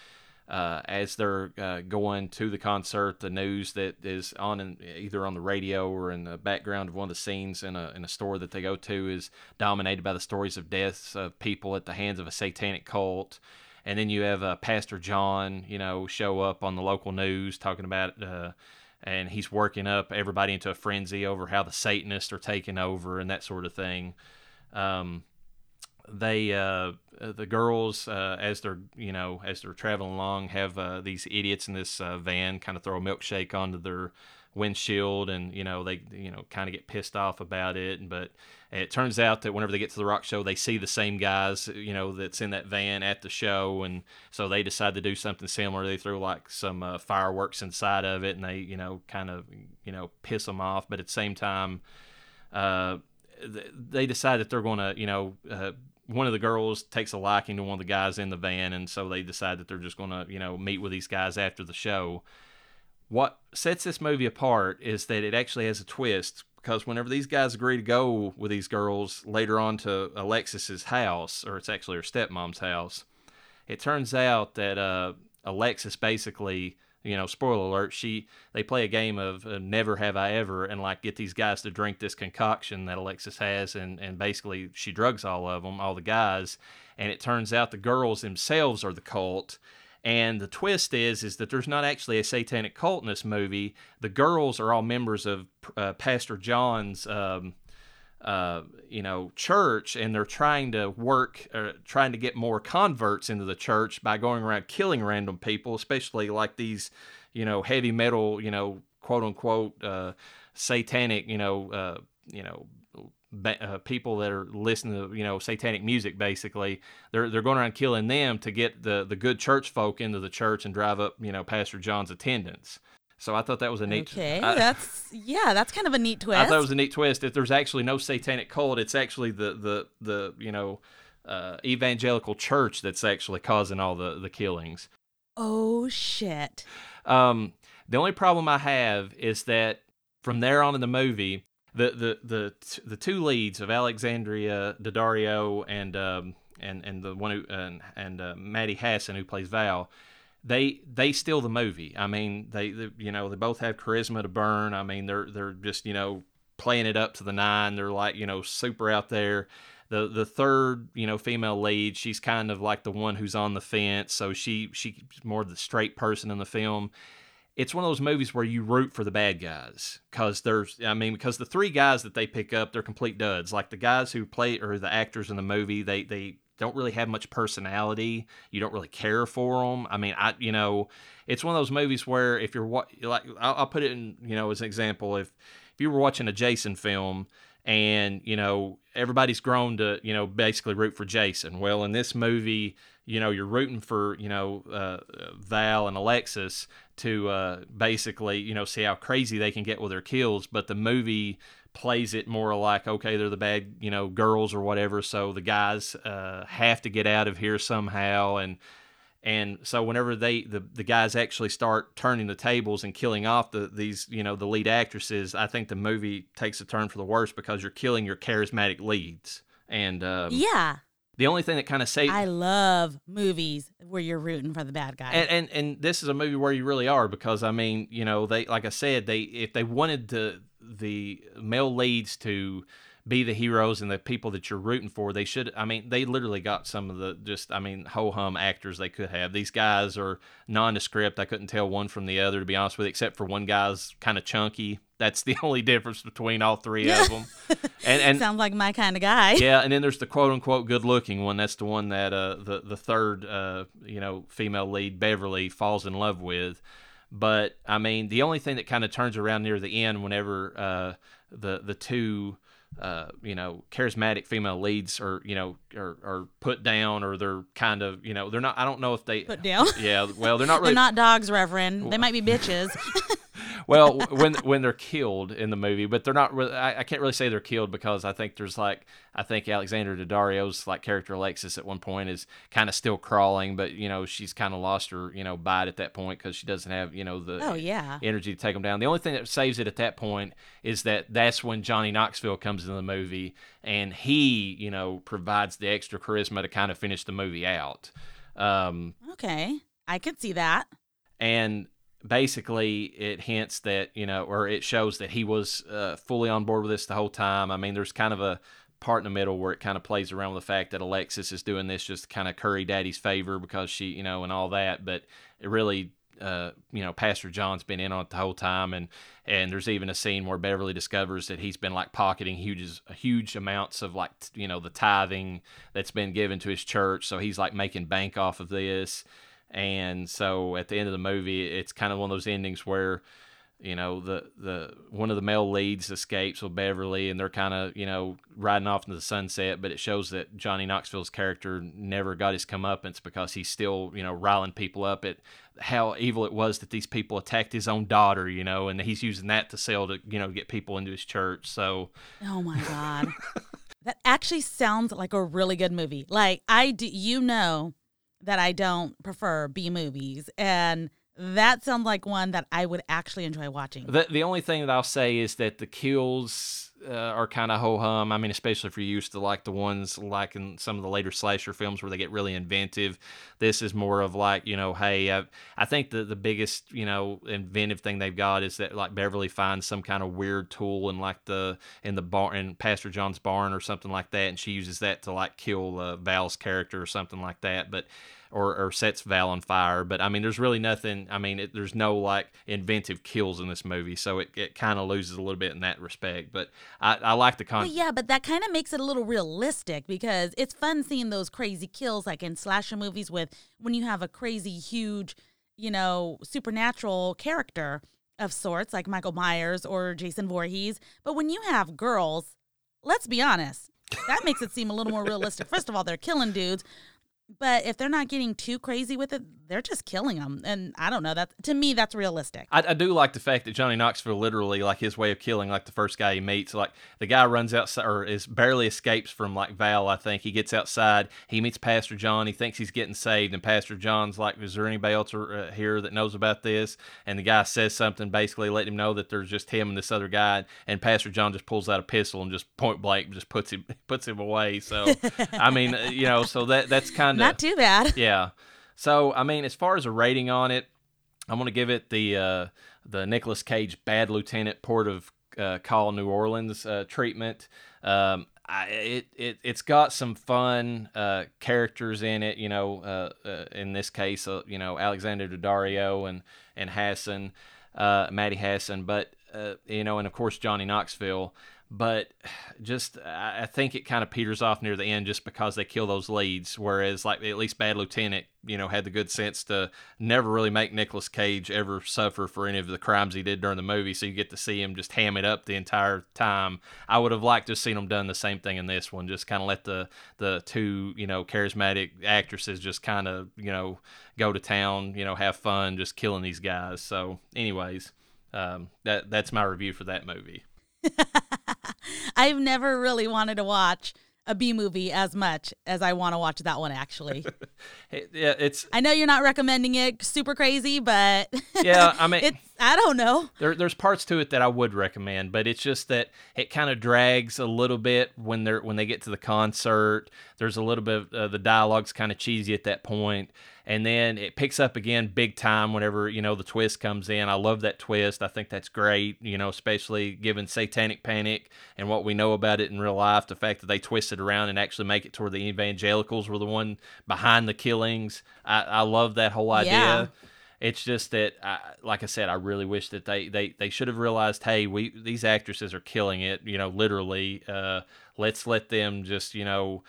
Uh, as they're uh, going to the concert, the news that is on in, either on the radio or in the background of one of the scenes in a in a store that they go to is dominated by the stories of deaths of people at the hands of a satanic cult and then you have uh, Pastor John, you know, show up on the local news talking about, uh, and he's working up everybody into a frenzy over how the Satanists are taking over and that sort of thing. Um, they, uh, the girls, uh, as they're, you know, as they're traveling along, have uh, these idiots in this uh, van kind of throw a milkshake onto their windshield, and you know they, you know, kind of get pissed off about it, but it turns out that whenever they get to the rock show, they see the same guys, you know, that's in that van at the show, and so they decide to do something similar. They throw like some uh, fireworks inside of it, and they, you know, kind of, you know, piss them off. But at the same time, uh, they decide that they're going to, you know, uh, one of the girls takes a liking to one of the guys in the van, and so they decide that they're just going to, you know, meet with these guys after the show. What sets this movie apart is that it actually has a twist because whenever these guys agree to go with these girls later on to Alexis's house, or it's actually her stepmom's house, it turns out that uh, Alexis basically, you know, spoiler alert, she they play a game of uh, never have I ever, and like get these guys to drink this concoction that Alexis has, and and basically she drugs all of them, all the guys, and it turns out the girls themselves are the cult. And the twist is is that there's not actually a satanic cult in this movie. The girls are all members of uh, Pastor John's, um, uh, you know, church, and they're trying to work, uh, trying to get more converts into the church by going around killing random people, especially like these, you know, heavy metal, you know, quote unquote, uh, satanic, you know, uh, you know, uh, people that are listening to you know satanic music basically they're they're going around killing them to get the the good church folk into the church and drive up you know pastor john's attendance so i thought that was a neat Okay, I, that's yeah, that's kind of a neat twist. I thought it was a neat twist if there's actually no satanic cult it's actually the the the you know uh, evangelical church that's actually causing all the the killings oh shit! um, the only problem I have is that from there on in the movie, the the the the two leads of Alexandra Daddario and um, and and the one who and and uh, Maddie Hasson who plays Val, they they steal the movie. I mean, they, they you know they both have charisma to burn. I mean, they're they're just you know playing it up to the nine. They're like you know super out there. The the third you know female lead, she's kind of like the one who's on the fence. So she she's more the straight person in the film it's one of those movies where you root for the bad guys because there's i mean because the three guys that they pick up they're complete duds. Like the guys who play or the actors in the movie they they don't really have much personality. You don't really care for them i mean i you know it's one of those movies where if you're what like I'll, I'll put it in you know as an example. If if you were watching a jason film and you know everybody's grown to you know basically root for jason. Well in this movie you know you're rooting for you know uh, Val and Alexis to uh, basically you know see how crazy they can get with their kills, but the movie plays it more like okay they're the bad you know girls or whatever, so the guys uh, have to get out of here somehow and. And so whenever they the, the guys actually start turning the tables and killing off the these you know the lead actresses, I think the movie takes a turn for the worse because you're killing your charismatic leads. And um, Yeah. The only thing that kind of saves I love movies where you're rooting for the bad guy. and, and and this is a movie where you really are because I mean, you know, they like I said, they if they wanted the the male leads to be the heroes and the people that you're rooting for, they should. I mean, they literally got some of the just I mean ho hum actors they could have. These guys are nondescript. I couldn't tell one from the other to be honest with you, except for one guy's kind of chunky. That's the only difference between all three of them. And and Sounds like my kind of guy. yeah, and then there's the quote unquote good looking one. That's the one that uh, the the third uh, you know female lead Beverly falls in love with. But I mean, the only thing that kind of turns around near the end, whenever uh, the the two uh, you know charismatic female leads are you know are, are put down or they're kind of you know they're not. I don't know if they Put down. Yeah, well, they're not really. They're not dogs, Reverend. They might be bitches. well when when they're killed in the movie but they're not really I, I can't really say they're killed because i think there's like i think alexandra daddario's like character alexis at one point is kind of still crawling but you know she's kind of lost her you know bite at that point because she doesn't have you know the Oh, yeah. energy to take them down the only thing that saves it at that point is that that's when johnny knoxville comes into the movie and he you know provides the extra charisma to kind of finish the movie out um, okay. I could see that. and basically it hints that you know or it shows that he was uh, fully on board with this the whole time i mean there's kind of a part in the middle where it kind of plays around with the fact that alexis is doing this just kind of curry daddy's favor because she you know and all that but it really uh, you know, Pastor John's been in on it the whole time, and and there's even a scene where Beverly discovers that he's been like pocketing huge huge amounts of like you know the tithing that's been given to his church, so he's like making bank off of this, and so at the end of the movie, it's kind of one of those endings where you know the the one of the male leads escapes with Beverly and they're kind of you know riding off into the sunset but it shows that Johnny Knoxville's character never got his comeuppance because he's still you know riling people up at how evil it was that these people attacked his own daughter you know and he's using that to sell to you know get people into his church so Oh my god. that actually sounds like a really good movie. Like I do you know that I don't prefer B movies and that sounds like one that I would actually enjoy watching. The the only thing that I'll say is that the kills uh, are kind of ho hum. I mean, especially if you're used to like the ones like in some of the later slasher films where they get really inventive. This is more of like you know, hey, I, I think the the biggest you know inventive thing they've got is that like Beverly finds some kind of weird tool in like the in the barn in Pastor John's barn or something like that, and she uses that to like kill uh, Val's character or something like that. But or, or sets Val on fire. But I mean, there's really nothing. I mean, it, there's no like inventive kills in this movie, so it, it kind of loses a little bit in that respect. But I, I like the con. But yeah, but that kind of makes it a little realistic because it's fun seeing those crazy kills like in slasher movies with when you have a crazy huge, you know, supernatural character of sorts like Michael Myers or Jason Voorhees. But when you have girls, let's be honest, that makes it seem a little more realistic. First of all, they're killing dudes. But if they're not getting too crazy with it, they're just killing them. And I don't know that to me that's realistic. I, I do like the fact that Johnny Knoxville literally like his way of killing like the first guy he meets like the guy runs outside or is barely escapes from like Val I think he gets outside he meets Pastor John he thinks he's getting saved and Pastor John's like is there anybody else uh, here that knows about this and the guy says something basically letting him know that there's just him and this other guy and Pastor John just pulls out a pistol and just point blank just puts him puts him away so I mean uh, you know so that that's kind of Not too bad. yeah. So I mean, as far as a rating on it, I'm gonna give it the uh, the Nicolas Cage Bad Lieutenant Port of uh, Call New Orleans uh, treatment. Um, I, it, it it's got some fun uh, characters in it. You know, uh, uh, in this case, uh, you know Alexandra Daddario and and Hasson, uh, Maddie Hasson, but uh, you know, and of course Johnny Knoxville but just I think it kind of peters off near the end just because they kill those leads. Whereas like at least Bad Lieutenant, you know, had the good sense to never really make Nicolas Cage ever suffer for any of the crimes he did during the movie. So you get to see him just ham it up the entire time. I would have liked to have seen him done the same thing in this one. Just kind of let the the two you know charismatic actresses just kind of you know go to town, you know, have fun, just killing these guys. So, anyways, um, that that's my review for that movie. I've never really wanted to watch a B movie as much as I want to watch that one actually. yeah, it's I know you're not recommending it super crazy, but Yeah, I mean it's I don't know. There, there's parts to it that I would recommend, but it's just that it kind of drags a little bit when they're when they get to the concert. There's a little bit of uh, the dialogue's kind of cheesy at that point and then it picks up again big time whenever you know the twist comes in. I love that twist. I think that's great. You know, especially given Satanic Panic and what we know about it in real life. The fact that they twisted around and actually make it to where the evangelicals were the one behind the killings. I, I love that whole idea. Yeah. It's just that, I, like I said, I really wish that they, they, they should have realized, hey, we these actresses are killing it. You know, literally. Uh, let's let them just you know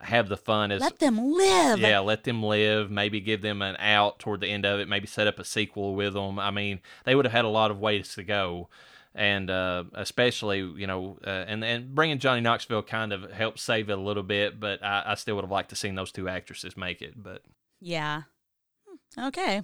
have the fun as let them live. Yeah, let them live. Maybe give them an out toward the end of it. Maybe set up a sequel with them. I mean, they would have had a lot of ways to go, and uh, especially you know, uh, and and bringing Johnny Knoxville kind of helped save it a little bit. But I, I still would have liked to seen those two actresses make it. But yeah, hmm, okay.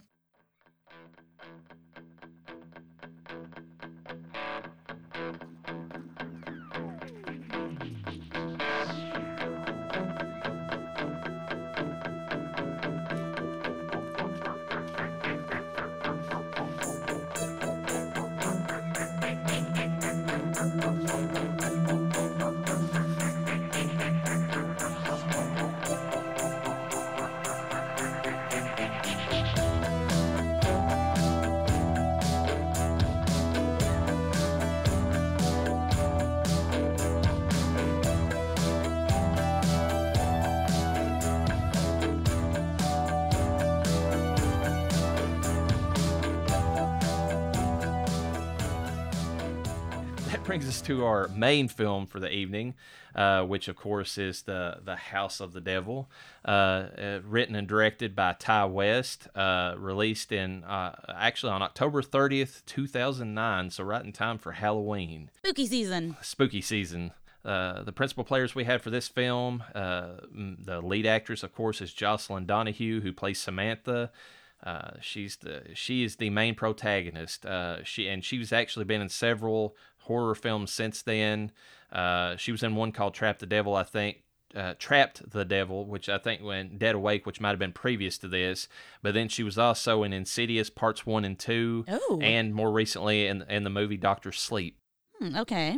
To our main film for the evening, uh, which of course is the the House of the Devil, uh, uh, written and directed by Ti West, uh, released in uh, actually on October thirtieth, two thousand nine. So right in time for Halloween. Spooky season. Spooky season. Uh, the principal players we had for this film, uh, the lead actress, of course, is Jocelin Donahue, who plays Samantha. Uh, she's the she is the main protagonist. Uh, she and she's actually been in several horror films since then. Uh, she was in one called Trap the Devil, I think. Uh, Trapped the Devil, which I think went Dead Awake, which might have been previous to this. But then she was also in Insidious Parts One and Two, oh. and more recently in in the movie Doctor Sleep. Hmm, okay.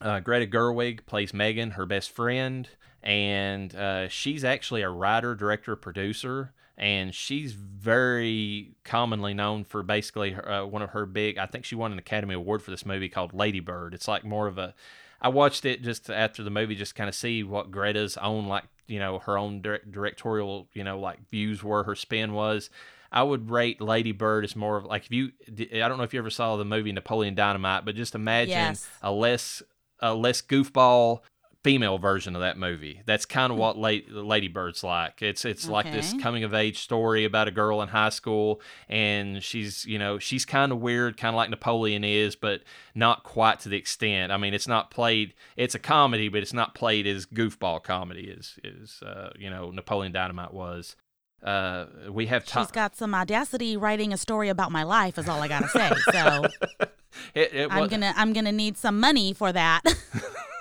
Uh, Greta Gerwig plays Megan, her best friend, and uh, she's actually a writer, director, producer and she's very commonly known for basically her, uh, one of her big. I think she won an Academy Award for this movie called Lady Bird. It's like more of a. I watched it just after the movie, just kind of see what Greta's own like you know her own direct, directorial you know like views were, her spin was. I would rate Lady Bird as more of like if you. I don't know if you ever saw the movie Napoleon Dynamite, but just imagine yes. a less a less goofball female version of that movie. That's kind of what Lady Bird's like. It's it's okay. like this coming of age story about a girl in high school, and she's you know she's kind of weird, kind of like Napoleon is, but not quite to the extent. I mean, it's not played. It's a comedy, but it's not played as goofball comedy as is uh, you know Napoleon Dynamite was. Uh, we have. She's got some audacity writing a story about my life. Is all I gotta say. So. it, it I'm gonna I'm gonna need some money for that.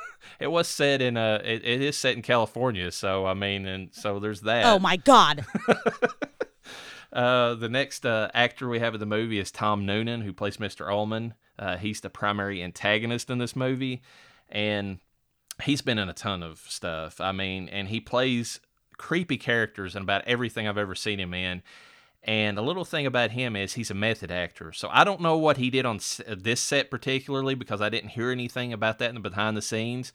it was set in a it, it is set in California, so I mean, and so there's that. Oh my god. uh, the next uh, actor we have in the movie is Tom Noonan, who plays Mr. Ullman. Uh, he's the primary antagonist in this movie, and he's been in a ton of stuff. I mean, and he plays creepy characters in about everything I've ever seen him in. And a little thing about him is he's a method actor. So I don't know what he did on this set particularly because I didn't hear anything about that in the behind the scenes.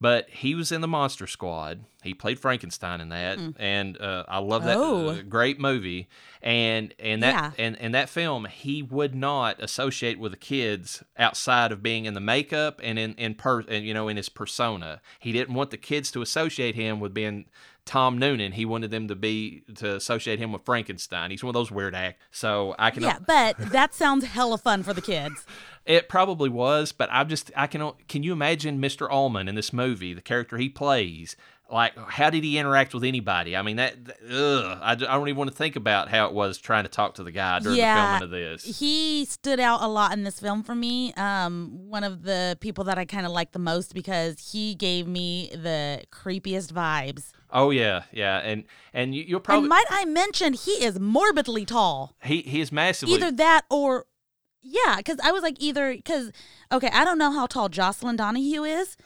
But he was in the Monster Squad. He played Frankenstein in that, and uh, I love that Oh. uh, great movie. And and that Yeah. and and that film, he would not associate with the kids outside of being in the makeup and in in per and you know in his persona. He didn't want the kids to associate him with being Tom Noonan. He wanted them to be to associate him with Frankenstein. He's one of those weird acts. So I can Yeah, but that sounds hella fun for the kids. it probably was, but I just I can can you imagine Mr. Ullman in this movie, the character he plays? Like, how did he interact with anybody? I mean, that, ugh, I, I don't even want to think about how it was trying to talk to the guy during Yeah. the filming of this. He stood out a lot in this film for me. Um, one of the people that I kind of liked the most because he gave me the creepiest vibes. Oh yeah, yeah, and and you, you'll probably and might I mention, he is morbidly tall. he he is massively Either that or, yeah, because I was like, either, because, okay, I don't know how tall Jocelin Donahue is,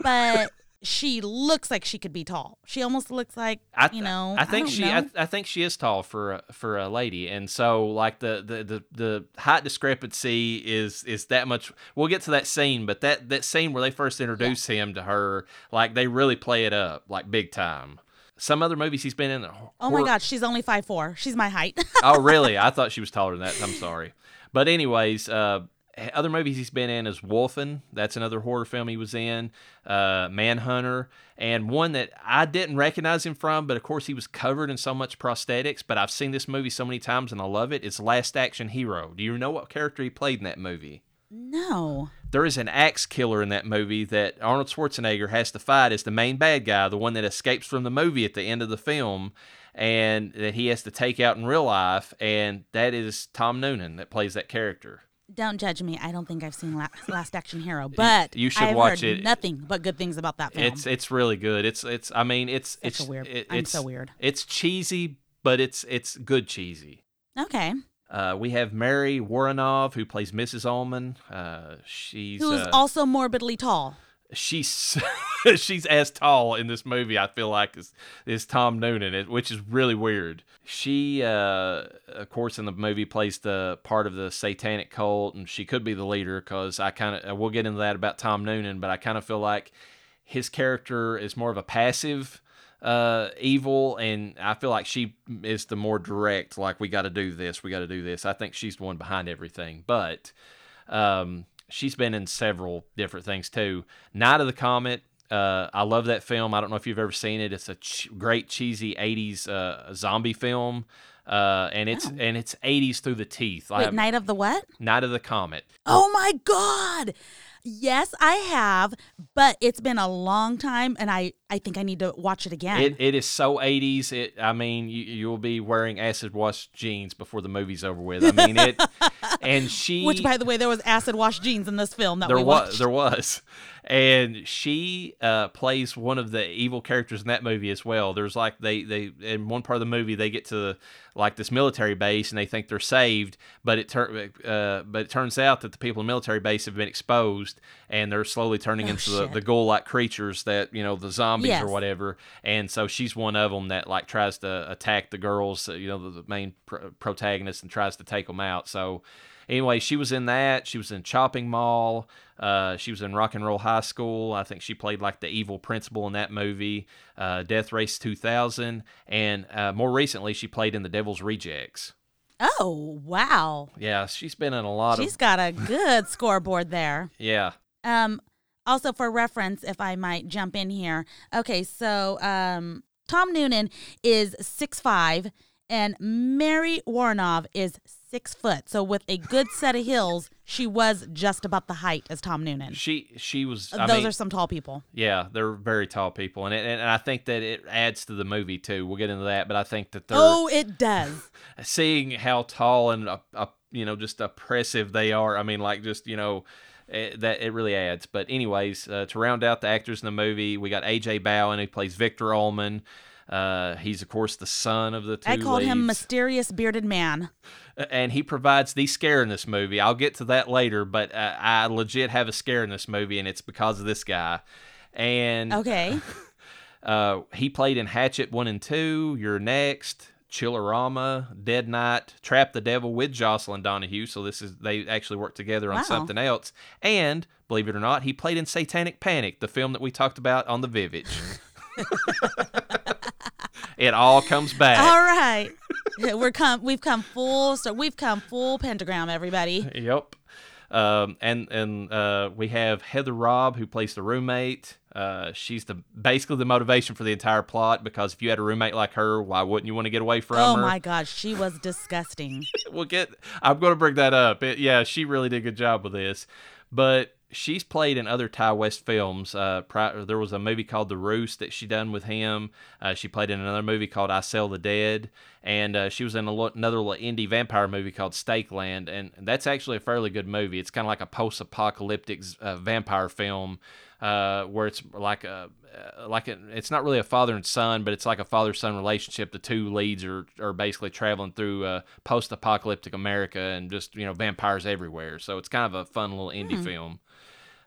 but she looks like she could be tall. She almost looks like, I, you know, I think don't she. I, I think she is tall for a, for a lady, and so like the, the the the height discrepancy is is that much. We'll get to that scene, but that that scene where they first introduce him to her, like they really play it up like big time. Some other movies he's been in. are oh my God, she's only five four. She's my height. oh really? I thought she was taller than that. I'm sorry, but anyways, uh, other movies he's been in is Wolfen. That's another horror film he was in. Uh, Manhunter, and one that I didn't recognize him from, but of course he was covered in so much prosthetics. But I've seen this movie so many times and I love it. It's Last Action Hero. Do you know what character he played in that movie? no. There is an axe killer in that movie that Arnold Schwarzenegger has to fight as the main bad guy, the one that escapes from the movie at the end of the film, and that he has to take out in real life. And that is Tom Noonan that plays that character. Don't judge me. I don't think I've seen La- Last Action Hero, but you should I've watch heard it. Nothing but good things about that film. It's it's really good. It's it's I mean it's Such it's weird- it- I'm it's so weird. It's cheesy, but it's it's good cheesy. okay. Uh, we have Mary Woronov who plays Mrs. Ullman. Uh, she's Who's uh, also morbidly tall. She's she's as tall in this movie. I feel like as, as Tom Noonan, which is really weird. She, uh, of course, in the movie plays the part of the satanic cult, and she could be the leader. Because I kind of we'll get into that about Tom Noonan, but I kind of feel like his character is more of a passive uh evil and i feel like she is the more direct like we got to do this we got to do this i think she's the one behind everything but um she's been in several different things too night of the comet uh, I love that film. I don't know if you've ever seen it. It's a ch- great cheesy '80s uh, zombie film, uh, and it's and it's '80s through the teeth. Wait, have- Night of the what? Night of the Comet. Oh my god. Yes, I have, but it's been a long time and I I think I need to watch it again. It, it is so 80s. It I mean, you, you'll be wearing acid wash jeans before the movie's over with. I mean it. and she, Which by the way, there was acid wash jeans in this film that there we was there was, and she uh, plays one of the evil characters in that movie as well. There's like they they in one part of the movie they get to like this military base and they think they're saved, but it uh, but it turns out that the people in the military base have been exposed and they're slowly turning Oh, into the, shit. the ghoul like creatures that you know the zombies Yes. or whatever. And so she's one of them that like tries to attack the girls, uh, you know, the, the main pr- protagonist, and tries to take them out. So anyway, she was in that. She was in Chopping Mall. Uh, she was in Rock and Roll High School. I think she played like the evil principal in that movie. Uh, Death Race 2000, and uh, more recently, she played in The Devil's Rejects. Oh, wow. Yeah, she's been in a lot She's of. got a good scoreboard there. Yeah, Um, also for reference, if I might jump in here. Okay, so um, Tom Noonan is six five, and Mary Woronov is six foot. So with a good set of heels, she was just about the height as Tom Noonan. she she was. I Those mean, are some tall people. yeah, they're very tall people, and it, and I think that it adds to the movie too. We'll get into that, but I think that they're Oh, it does. seeing how tall and uh, uh, you know just oppressive they are. I mean, like just you know. eh, that it really adds, but anyways, uh, to round out the actors in the movie, we got AJ Bowen who plays Victor Ullman. Uh, he's of course the son of the two. I called him mysterious bearded man. and he provides the scare in this movie. I'll get to that later, but uh, I legit have a scare in this movie, and it's because of this guy. And Okay. uh, he played in Hatchet one and two. You're next. Chillerama, Dead Night, Trap the Devil with Jocelin Donahue. So this is they actually worked together on Wow. something else. And believe it or not, he played in Satanic Panic, the film that we talked about on the Vivage. it all comes back. All right. We're come we've come full so we've come full pentagram, everybody. Yep. Um, and and uh, we have Heather Robb who plays the roommate. Uh, she's the basically the motivation for the entire plot because if you had a roommate like her, why wouldn't you want to get away from Oh her? my gosh, she was disgusting. we'll get. I'm going to bring that up. It, yeah, she really did a good job with this, but she's played in other Ti West films. Uh, pri- there was a movie called The Roost that she done with him. Uh, she played in another movie called I Sell the Dead, and uh, she was in a lo- another little indie vampire movie called Stakeland, and that's actually a fairly good movie. It's kind of like a post-apocalyptic uh, vampire film. Uh, where it's like a uh, like a, it's not really a father and son, but it's like a father son relationship. The two leads are are basically traveling through uh, post apocalyptic America and just you know vampires everywhere. So it's kind of a fun little indie film.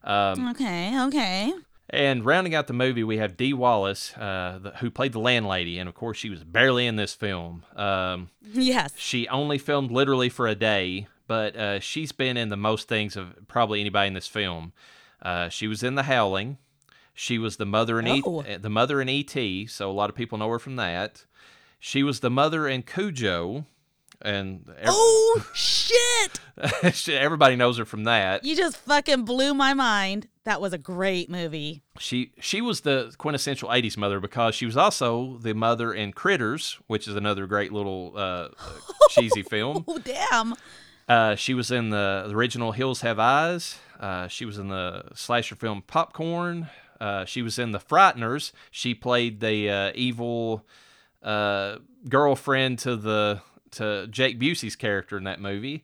Um, Okay, okay. and rounding out the movie, we have Dee Wallace, uh, the, who played the landlady, and of course she was barely in this film. Um, Yes. she only filmed literally for a day, but uh, she's been in the most things of probably anybody in this film. Uh, she was in The Howling. She was the mother in Oh. e- the mother in E.T., so a lot of people know her from that. She was the mother in Cujo, and ev- Oh shit! everybody knows her from that. You just fucking blew my mind. That was a great movie. She she was the quintessential '80s mother because she was also the mother in Critters, which is another great little uh, cheesy film. Oh damn. Uh, she was in the, the original Hills Have Eyes. Uh, she was in the slasher film Popcorn. Uh, she was in The Frighteners. She played the uh, evil uh, girlfriend to the to Jake Busey's character in that movie.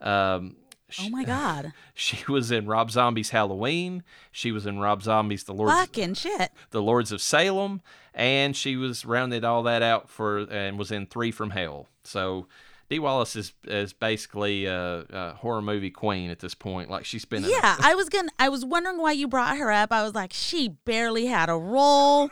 Um, Oh my god. she was in Rob Zombie's Halloween. She was in Rob Zombie's The Lords Fucking shit. The Lords of Salem, and she was rounded all that out for and was in Three from Hell. So Dee Wallace is is basically a, a horror movie queen at this point. Like she's been Yeah, I was gonna. I was wondering why you brought her up. I was like, she barely had a role.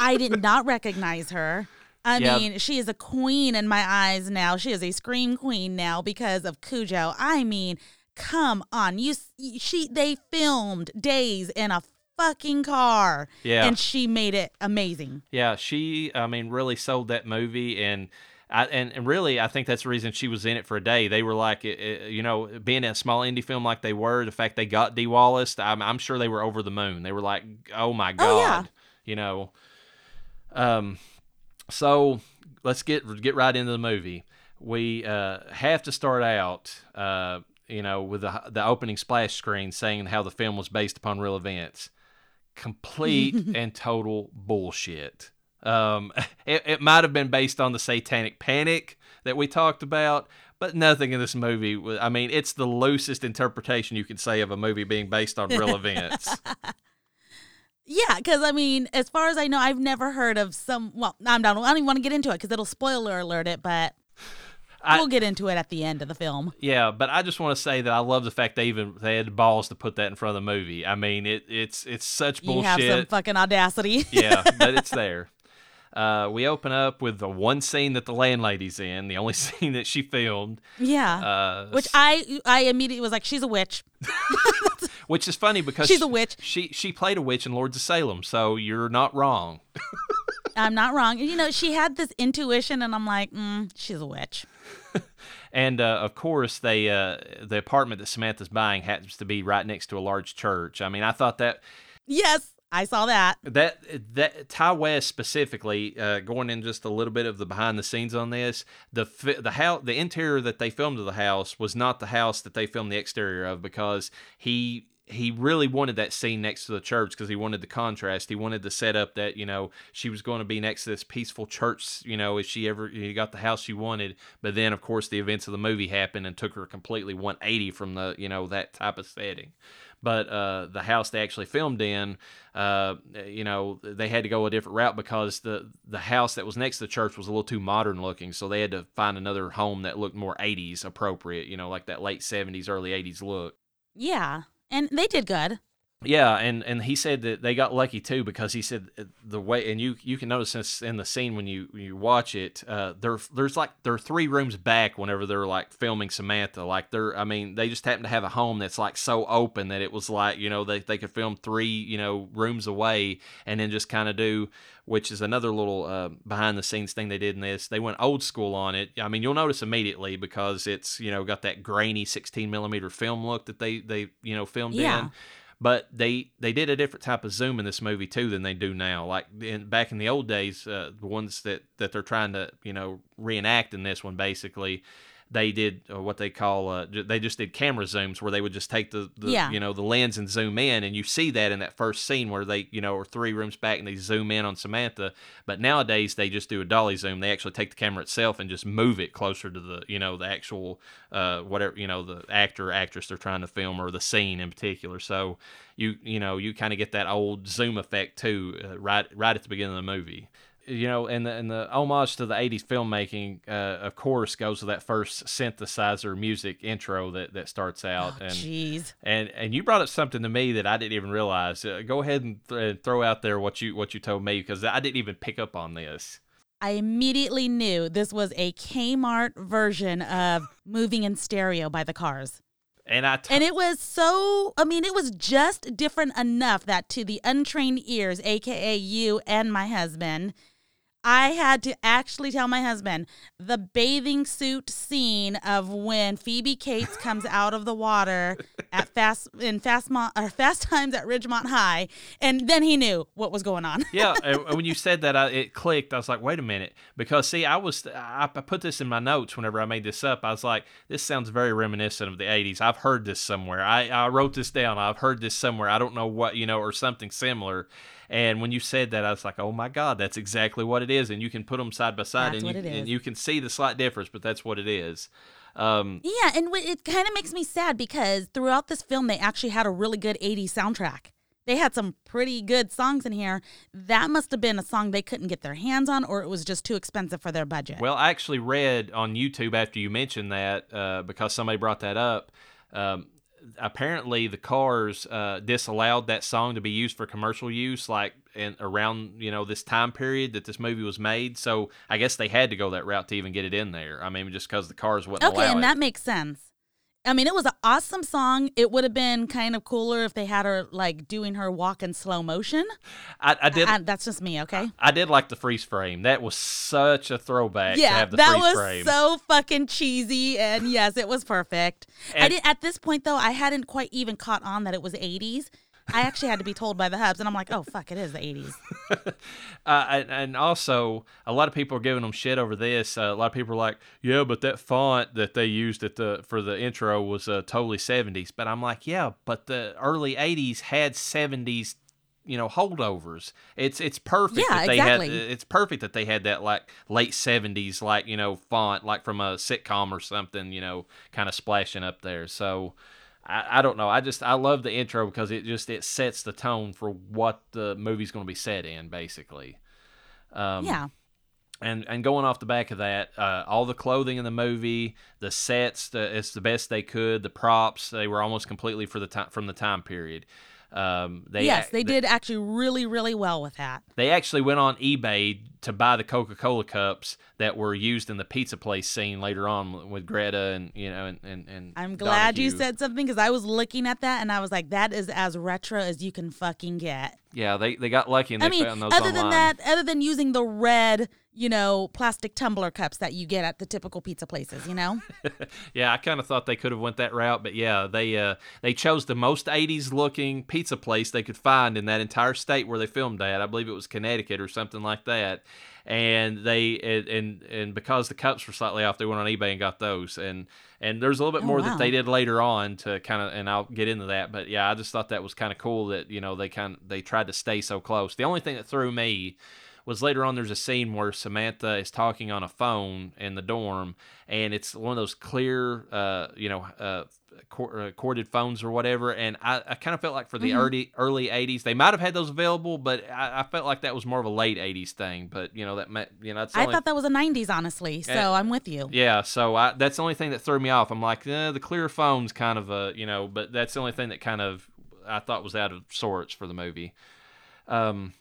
I did not recognize her. I Yeah. mean, she is a queen in my eyes now. She is a scream queen now because of Cujo. I mean, come on, you. She they filmed days in a fucking car. Yeah. and she made it amazing. yeah, she I mean really sold that movie and. I, and, and really, I think that's the reason she was in it for a day. They were like, it, it- you know, being a small indie film like they were, the fact they got Dee Wallace, I'm, I'm sure they were over the moon. They were like, oh my God, Oh, yeah. you know. Um, so let's get get right into the movie. We uh, have to start out, uh, you know, with the the opening splash screen saying how the film was based upon real events. Complete and total bullshit. Um, it, it might have been based on the Satanic Panic that we talked about, but nothing in this movie. I mean, it's the loosest interpretation you could say of a movie being based on real events. Yeah, because I mean, as far as I know, I've never heard of some. Well, I'm not. I don't even want to get into it because it'll spoiler alert it. But I- we'll get into it at the end of the film. Yeah, but I just want to say that I love the fact they even they had the balls to put that in front of the movie. I mean, it it's it's such bullshit. You have some fucking audacity. yeah, but it's there. Uh, we open up with the one scene that the landlady's in, the only scene that she filmed. yeah. Uh, Which I I immediately was like, she's a witch. which is funny because She's a witch. She she played a witch in Lords of Salem, so you're not wrong. I'm not wrong. You know, she had this intuition, and I'm like, mm, she's a witch. And uh, of course, they uh, the apartment that Samantha's buying happens to be right next to a large church. I mean, I thought that Yes, I saw that. that that Ti West specifically, uh, going in just a little bit of the behind the scenes on this, the the house, the interior that they filmed of the house was not the house that they filmed the exterior of because he he really wanted that scene next to the church because he wanted the contrast. He wanted to set up that you know she was going to be next to this peaceful church. You know, if she ever you got the house she wanted, but then of course the events of the movie happened and took her completely 180 from the you know that type of setting but uh, the house they actually filmed in, uh, you know, they had to go a different route because the the house that was next to the church was a little too modern looking, so they had to find another home that looked more 80s appropriate, you know, like that late 70s, early 80s look. Yeah, and they did good. Yeah, and and he said that they got lucky too because he said uh, the way and you you can notice this in the scene when you you watch it. Uh, there there's like there are three rooms back whenever they're like filming Samantha. Like they're I mean they just happen to have a home that's like so open that it was like you know they they could film three you know rooms away and then just kind of do which is another little uh, behind the scenes thing they did in this. They went old school on it. I mean, you'll notice immediately because it's you know got that grainy 16 millimeter film look that they they you know filmed Yeah. in. But they they did a different type of zoom in this movie too than they do now. Like in, back in the old days, uh, the ones that that they're trying to you know reenact in this one basically. They did what they call uh, they just did camera zooms where they would just take the, the Yeah. you know the lens and zoom in and you see that in that first scene where they you know are three rooms back and they zoom in on Samantha. But nowadays they just do a dolly zoom. They actually take the camera itself and just move it closer to the you know the actual uh whatever you know the actor or actress they're trying to film or the scene in particular. So you you know you kind of get that old zoom effect too uh, right right at the beginning of the movie you know, and the, and the homage to the 80s filmmaking, uh, of course, goes to that first synthesizer music intro that, that starts out. Oh, and Jeez. and and you brought up something to me that I didn't even realize. Uh, go ahead and th- throw out there what you what you told me because I didn't even pick up on this. I immediately knew this was a Kmart version of Moving in Stereo by the Cars. And I t- And it was so, I mean, it was just different enough that to the untrained ears, AKA you and my husband, I had to actually tell my husband the bathing suit scene of when Phoebe Cates comes out of the water at Fast in Fast Mo- or Fast Times at Ridgemont High, and then he knew what was going on. yeah, and when you said that, I, it clicked. I was like, wait a minute, because see, I was I, I put this in my notes whenever I made this up. I was like, this sounds very reminiscent of the '80s. I've heard this somewhere. I I wrote this down. I've heard this somewhere. I don't know what you know or something similar. And when you said that, I was like, oh my god, that's exactly what it is. And you can put them side by side, That's and you and you can see the slight difference, but that's what it is. Um, Yeah, and it kind of makes me sad because throughout this film, they actually had a really good 80s soundtrack. They had some pretty good songs in here. That must have been a song they couldn't get their hands on, or it was just too expensive for their budget. Well, I actually read on YouTube after you mentioned that uh, because somebody brought that up. Um, apparently, the Cars uh, disallowed that song to be used for commercial use, like in around you know this time period that this movie was made. So I guess they had to go that route to even get it in there. I mean, just because the Cars wouldn't okay, and it. that makes sense. I mean, it was an awesome song. It would have been kind of cooler if they had her like doing her walk in slow motion. I, I did. I- that's just me, okay? I did like the freeze frame. That was such a throwback to yeah, have the that freeze was frame. so fucking cheesy, and yes, it was perfect. I did at this point though. I hadn't quite even caught on that it was '80s. I actually had to be told by the hubs, and I'm like, oh fuck, it is the '80s. Uh, and, and also, a lot of people are giving them shit over this. Uh, a lot of people are like, "Yeah, but that font that they used at the for the intro was uh, totally '70s." But I'm like, "Yeah, but the early '80s had '70s, you know, holdovers. It's it's perfect Yeah, that they exactly. had. It's perfect that they had that like late '70s, like you know, font like from a sitcom or something, you know, kind of splashing up there. So." I, I don't know. I just I love the intro because it just it sets the tone for what the movie's going to be set in, basically. Um, yeah, and and going off the back of that, uh, all the clothing in the movie, the sets, the, it's the best they could. The props, they were almost completely for the time from the time period. Um, they yes, ac- they did actually really, really well with that. They actually went on eBay to buy the Coca Cola cups that were used in the pizza place scene later on with Greta and you know and and, and I'm glad you said something because I was looking at that and I was like, that is as retro as you can fucking get. Yeah, they they got lucky and they I mean, found those other online. than that, other than using the red, you know, plastic tumbler cups that you get at the typical pizza places, you know? Yeah, I kind of thought they could have went that route, but yeah, they uh, they chose the most '80s looking pizza place they could find in that entire state where they filmed that I believe it was Connecticut or something like that. And they and and, and because the cups were slightly off, they went on eBay and got those. And and there's a little bit Oh, more wow. that they did later on to kind of, and I'll get into that. But yeah, I just thought that was kind of cool that you know they kind of they tried to stay so close. The only thing that threw me was later on there's a scene where Samantha is talking on a phone in the dorm and it's one of those clear uh you know uh uh, corded phones or whatever and I, I kind of felt like for the early early 80s they might have had those available but I, I felt like that was more of a late 80s thing but you know that ma- you know that's I only- thought that was a 90s, honestly. So Eh, I'm with you. yeah, so I, that's the only thing that threw me off. I'm like, eh, the clear phone's kind of a, you know, but that's the only thing that kind of I thought was out of sorts for the movie. Um,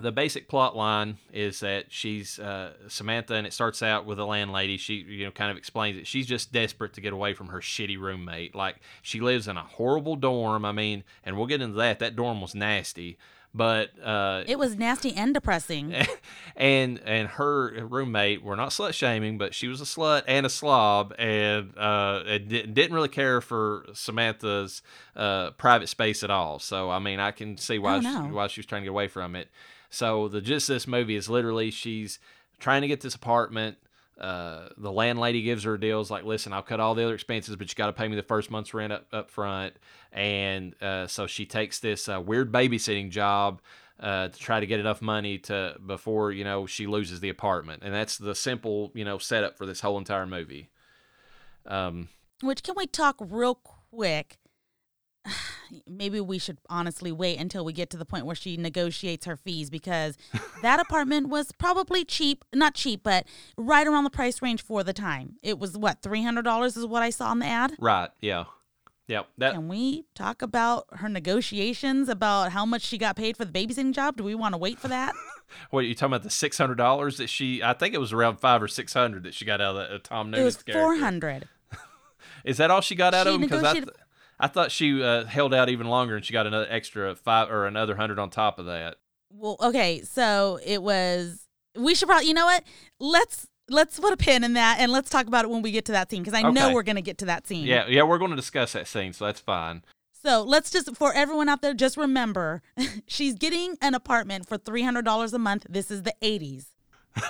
the basic plot line is that she's uh, Samantha, and it starts out with a landlady. She, you know, kind of explains it. She's just desperate to get away from her shitty roommate. Like she lives in a horrible dorm. I mean, and we'll get into that. That dorm was nasty, but uh, It was nasty and depressing. and and her roommate, we're not slut shaming, but she was a slut and a slob, and uh, di- didn't really care for Samantha's uh, private space at all. So I mean, I can see why Oh, she, why she was trying to get away from it. So the gist of this movie is literally she's trying to get this apartment. Uh, the landlady gives her deals like, listen, I'll cut all the other expenses, but you got to pay me the first month's rent up, up front. And uh, so she takes this uh, weird babysitting job uh, to try to get enough money to before you know she loses the apartment, and that's the simple you know setup for this whole entire movie. Um, Which can we talk real quick? Maybe we should honestly wait until we get to the point where she negotiates her fees because that apartment was probably cheap, not cheap, but right around the price range for the time. It was what three hundred dollars is what I saw in the ad. right? Yeah, yeah. That Can we talk about her negotiations about how much she got paid for the babysitting job? Do we want to wait for that? what are you talking about? The six hundred dollars that she? I think it was around five or six hundred that she got out of that uh, Tom it was four hundred. Is that all she got out She of him? Because I, th- I thought she uh, held out even longer, and she got another extra five or another hundred on top of that. Well, okay, so it was. We should probably, you know what? Let's let's put a pin in that and let's talk about it when we get to that scene because I know we're gonna get to that scene. Yeah, yeah. We're going to discuss that scene, so that's fine. So let's just for everyone out there, just remember, she's getting an apartment for three hundred dollars a month. This is the eighties.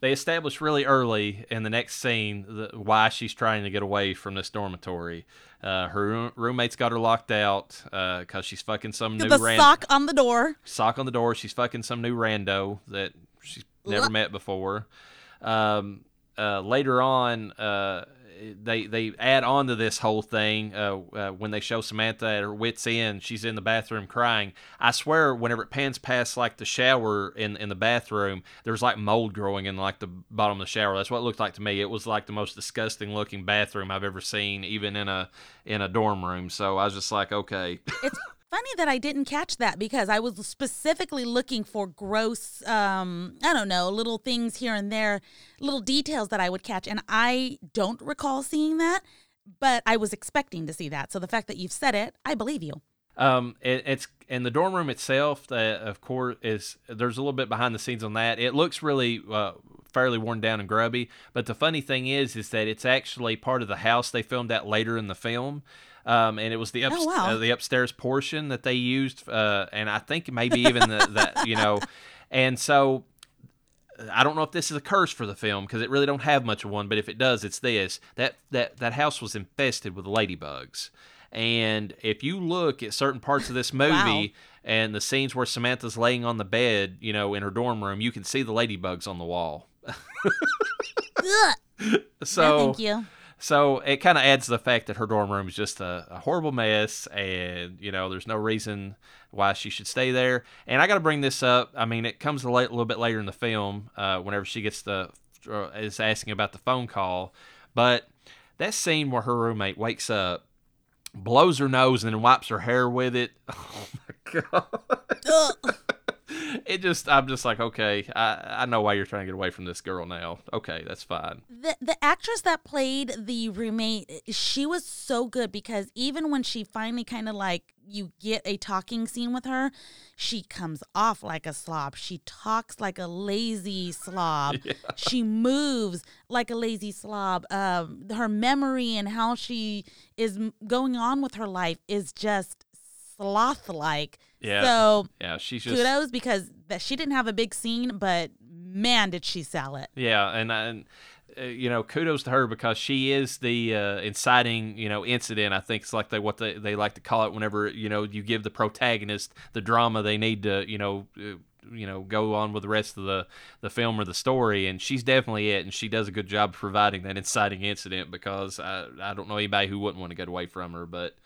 they establish really early in the next scene the, why she's trying to get away from this dormitory. Uh, her room, roommate's got her locked out because she's fucking some new The ran- sock on the door. sock on the door. She's fucking some new rando that she's never met before. Um, uh, later on, uh, they they add on to this whole thing uh, uh, when they show Samantha at her wits end. She's in the bathroom crying. I swear, whenever it pans past like the shower in in the bathroom, there's like mold growing in like the bottom of the shower. That's what it looked like to me. It was like the most disgusting looking bathroom I've ever seen, even in a in a dorm room. So I was just like, okay. It's funny that I didn't catch that because I was specifically looking for gross, um, I don't know, little things here and there, little details that I would catch, and I don't recall seeing that. But I was expecting to see that. So the fact that you've said it, I believe you. Um, it, it's in the dorm room itself. Uh, of course, is there's a little bit behind the scenes on that. It looks really uh, fairly worn down and grubby. But the funny thing is, is that it's actually part of the house they filmed that later in the film. Um, and it was the up, Oh, wow. uh, the upstairs portion that they used, uh, and I think maybe even the, that you know, and so I don't know if this is a curse for the film because it really don't have much of one, but if it does, it's this. That that that house was infested with ladybugs. And if you look at certain parts of this movie Wow. and the scenes where Samantha's laying on the bed, you know, in her dorm room, you can see the ladybugs on the wall. So no, thank you. So it kind of adds to the fact that her dorm room is just a, a horrible mess, and you know there's no reason why she should stay there. And I got to bring this up. I mean, it comes a, late, little bit later in the film, uh, whenever she gets the uh, is asking about the phone call, but that scene where her roommate wakes up, blows her nose, and then wipes her hair with it. Oh my god! It just I'm just like okay, I I know why you're trying to get away from this girl now. Okay, that's fine. the the actress that played the roommate she was so good because even when she finally kind of like you get a talking scene with her she comes off like a slob. She talks like a lazy slob. She moves like a lazy slob. Um her memory and how she is going on with her life is just sloth like Yeah. so Yeah, she's just kudos because that she didn't have a big scene but man did she sell it Yeah, and and uh, you know, kudos to her because she is the uh, inciting you know incident. I think it's like they what they, they like to call it whenever you know you give the protagonist the drama they need to you know. Uh, you know, go on with the rest of the the film or the story, and she's definitely it, and she does a good job of providing that inciting incident because I I don't know anybody who wouldn't want to get away from her, but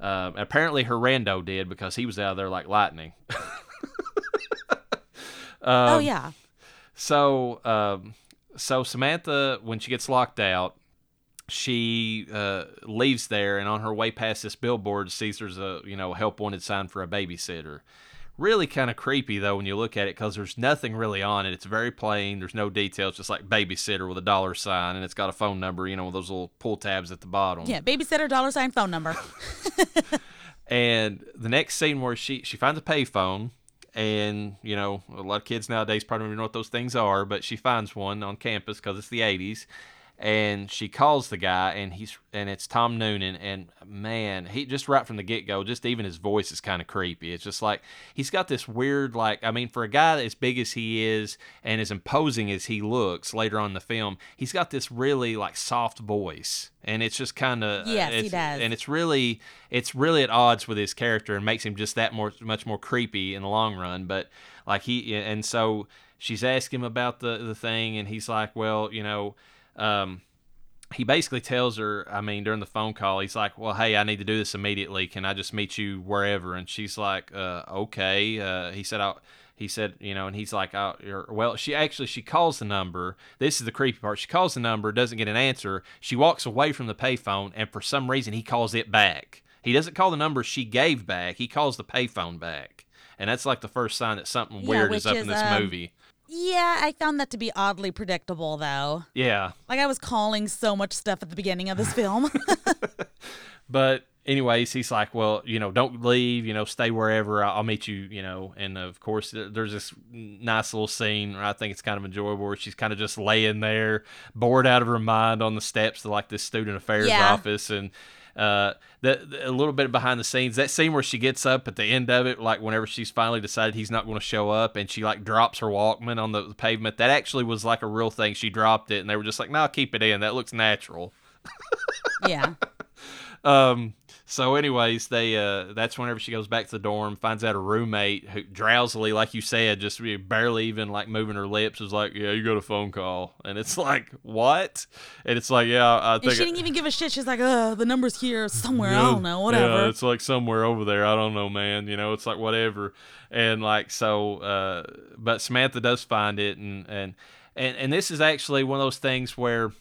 um, apparently her rando did because he was out there like lightning. oh Um, yeah so, um, so Samantha, when she gets locked out, she uh, leaves there, and on her way past this billboard, sees there's a you know help wanted sign for a babysitter. Really kind of creepy though when you look at it because there's nothing really on it. It's very plain. There's no details, just like babysitter with a dollar sign, and it's got a phone number. You know, with those little pull tabs at the bottom. Yeah, babysitter dollar sign phone number. And the next scene where she she finds a payphone, and you know a lot of kids nowadays probably don't even know what those things are, but she finds one on campus because it's the '80s, and she calls the guy and he's and it's Tom Noonan and man he just right from the get go just even his voice is kind of creepy it's just like he's got this weird like I mean for a guy as big as he is and as imposing as he looks later on in the film he's got this really like soft voice and it's just kind of uh, Yes, he does. and it's really it's really at odds with his character and makes him just that more much more creepy in the long run but like he and so she's asking him about the the thing and he's like well you know um, he basically tells her, I mean, during the phone call, he's like, "Well, hey, I need to do this immediately. Can I just meet you wherever?" And she's like, uh, "Okay." Uh, he said, "I'll." He said, you know, and he's like, oh, well, she actually she calls the number. This is the creepy part. She calls the number, doesn't get an answer. She walks away from the payphone, and for some reason, he calls it back. He doesn't call the number she gave back. He calls the payphone back, and that's like the first sign that something Yeah, weird is up in this um, movie. Yeah, I found that to be oddly predictable though. Yeah, Like I was calling so much stuff at the beginning of this film. But anyways, he's like, well, you know, don't leave, you know, stay wherever. I'll, I'll meet you, you know. And of course, there's this nice little scene. Where I think it's kind of enjoyable where she's kind of just laying there, bored out of her mind on the steps to like this student affairs Yeah. office and. Uh, a little bit behind the scenes, that scene where she gets up at the end of it, like whenever she's finally decided he's not going to show up, and she like drops her Walkman on the, the pavement. That actually was like a real thing. She dropped it, and they were just like, "No, keep it in. That looks natural." yeah. Um. So, anyways, they uh, that's whenever she goes back to the dorm, finds out her roommate, who drowsily, like you said, just barely even like moving her lips, is like, "Yeah, you got a phone call," and it's like, "What?" And it's like, "Yeah, I And think." she didn't even give a shit. She's like, uh, the number's here somewhere. Yeah, I don't know. Whatever. Yeah, it's like somewhere over there. I don't know, man. You know, it's like whatever. And like so, uh, but Samantha does find it, and and and and this is actually one of those things where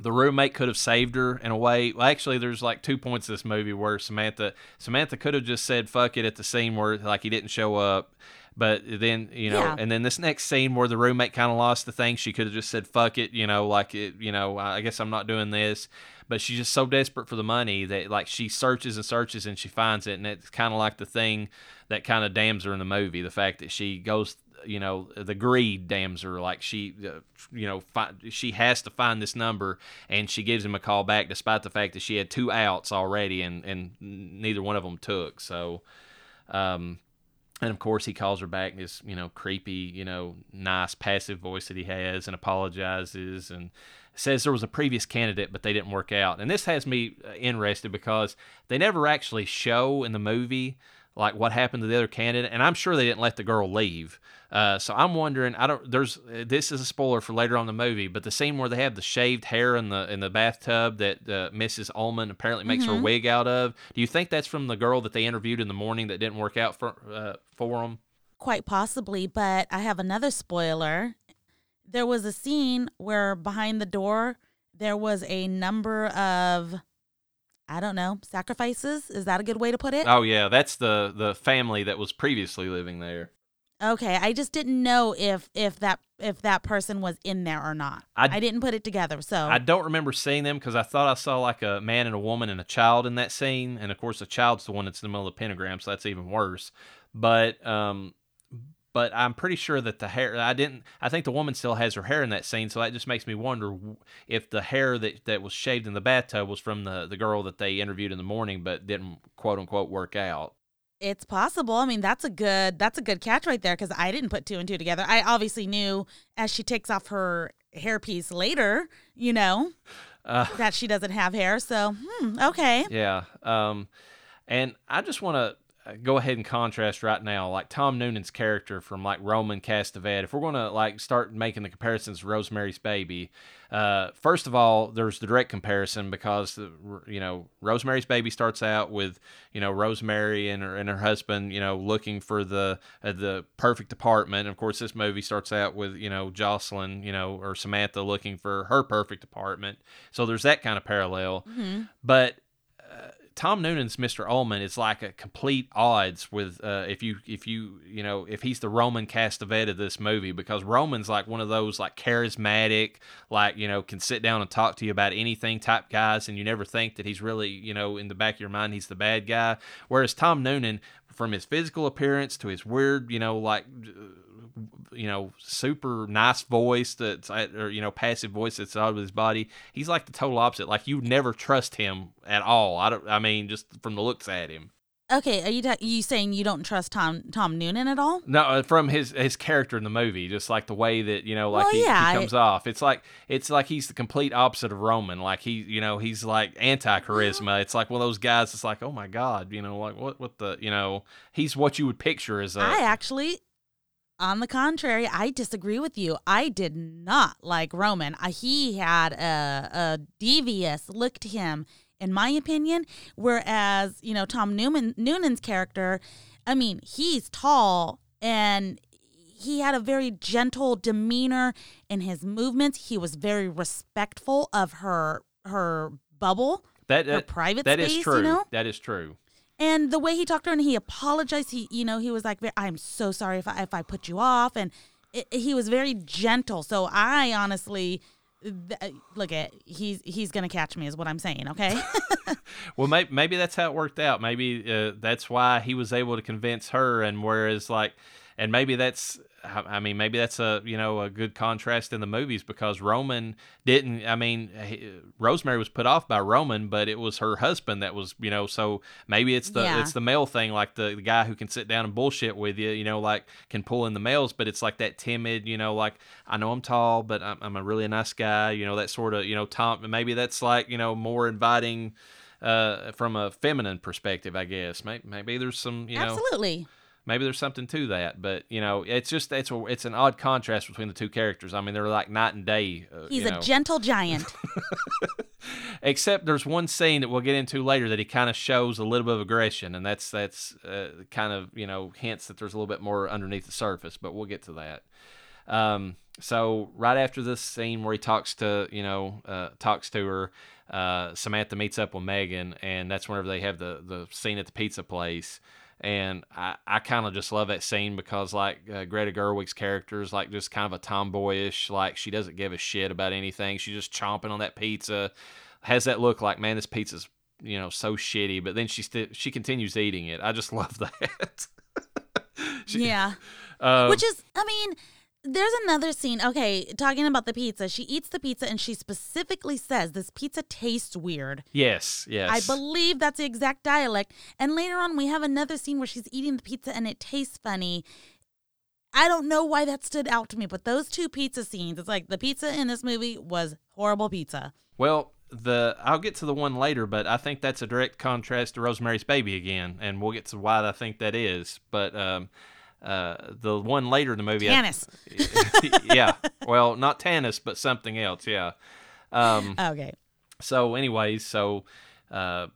the roommate could have saved her in a way. Well, actually, there's like two points in this movie where Samantha Samantha could have just said "fuck it" at the scene where like he didn't show up. But then you know, Yeah. and then this next scene where the roommate kind of lost the thing, she could have just said "fuck it," you know, like it, you know, I guess I'm not doing this. But she's just so desperate for the money that like she searches and searches and she finds it, and it's kind of like the thing that kind of damns her in the movie. The fact that she goes you know the greed damns her like she uh, you know fi- she has to find this number and she gives him a call back despite the fact that she had two outs already and and neither one of them took. So um and of course he calls her back in this you know creepy you know nice passive voice that he has and apologizes and says there was a previous candidate but they didn't work out. And this has me uh, interested because they never actually show in the movie like what happened to the other candidate and i'm sure they didn't let the girl leave uh, so i'm wondering i don't there's uh, this is a spoiler for later on in the movie but the scene where they have the shaved hair in the in the bathtub that uh, mrs ullman apparently makes her wig out of do you think that's from the girl that they interviewed in the morning that didn't work out for uh, for them Quite possibly, but I have another spoiler. There was a scene where behind the door there was a number of I don't know, sacrifices. Is that a good way to put it? oh yeah that's the the family that was previously living there Okay, I just didn't know if if that if that person was in there or not. I- I, didn't put it together. So I don't remember seeing them because I thought I saw like a man and a woman and a child in that scene, and of course the child's the one that's in the middle of the pentagram, so that's even worse. But um, but I'm pretty sure that the hair I didn't. I think the woman still has her hair in that scene, so that just makes me wonder if the hair that that was shaved in the bathtub was from the the girl that they interviewed in the morning, but didn't quote unquote work out. It's possible. I mean, that's a good that's a good catch right there because I didn't put two and two together. I obviously knew as she takes off her hairpiece later, you know, Uh, that she doesn't have hair. So hmm, okay, Yeah. Um, and I just want to. Go ahead and contrast right now, like Tom Noonan's character from like Roman Castevet. If we're gonna like start making the comparisons to Rosemary's Baby, uh, first of all, there's the direct comparison because you know Rosemary's Baby starts out with you know Rosemary and her and her husband, you know, looking for the uh, the perfect apartment. Of course, this movie starts out with you know Jocelin, you know, or Samantha looking for her perfect apartment. So there's that kind of parallel, Mm-hmm. but Tom Noonan's Mr. Ullman is like a complete odds with uh, if you if you you know if he's the Roman Castevet of this movie because Roman's like one of those like charismatic like you know can sit down and talk to you about anything type guys and you never think that he's really you know in the back of your mind he's the bad guy whereas Tom Noonan from his physical appearance to his weird you know like you know, super nice voice that's or you know, passive voice that's out of his body. He's like the total opposite. Like you never trust him at all. I don't. I mean, just from the looks at him. Okay, are you ta- you saying you don't trust Tom Tom Noonan at all? No, uh, from his his character in the movie, just like the way that you know, like Well, he, yeah, he I- comes off. It's like it's like he's the complete opposite of Roman. Like he, you know, he's like anti charisma. It's like one of those guys. It's like, oh my god, you know, like what what the you know, he's what you would picture as a. I actually, on the contrary, I disagree with you. I did not like Roman. Uh, he had a, a devious look to him, in my opinion. Whereas, you know, Tom Newman Noonan's character, I mean, he's tall and he had a very gentle demeanor in his movements. He was very respectful of her her bubble. that, her that private that is space, you true. know? That is true. And the way he talked to her and he apologized he you know he was like i'm so sorry if i, if I put you off and it, he was very gentle so i honestly th- look at he's he's gonna catch me is what i'm saying okay Well, maybe, maybe that's how it worked out. Maybe uh, that's why he was able to convince her, and whereas like, and maybe that's, I mean, maybe that's a you know a good contrast in the movies because Roman didn't. I mean, he, Rosemary was put off by Roman, but it was her husband that was you know. So maybe it's the Yeah. it's the male thing, like the, the guy who can sit down and bullshit with you, you know, like can pull in the males, but it's like that timid, you know, like I know I'm tall, but I'm, I'm a really nice guy, you know, that sort of you know Tom. Maybe that's like you know more inviting uh, from a feminine perspective, I guess. Maybe, maybe there's some, you know, absolutely maybe there's something to that. But you know, it's just it's a, it's an odd contrast between the two characters. I mean, they're like night and day. Uh, he's you a gentle giant Except there's one scene that we'll get into later that he kind of shows a little bit of aggression, and that's that's uh, kind of you know hints that there's a little bit more underneath the surface. But we'll get to that. Um, so right after this scene where he talks to you know uh, talks to her, uh, Samantha meets up with Megan, and that's whenever they have the the scene at the pizza place. And I, I kind of just love that scene because like uh, Greta Gerwig's character is like just kind of a tomboyish, like she doesn't give a shit about anything. She's just chomping on that pizza, has that look like man, this pizza's you know so shitty. But then she still she continues eating it. I just love that. She- yeah Uh, which is i mean there's another scene okay talking about the pizza she eats the pizza and she specifically says this pizza tastes weird yes, yes. I believe that's the exact dialect. And later on, we have another scene where she's eating the pizza and it tastes funny. I don't know why that stood out to me, but those two pizza scenes, it's like the pizza in this movie was horrible pizza. Well, the I'll get to the one later, but I think that's a direct contrast to Rosemary's Baby again, and we'll get to why I think that is. But um, uh, the one later in the movie, I- yeah, well, not Tannis, but something else. Yeah. Um, Okay. so anyways so uh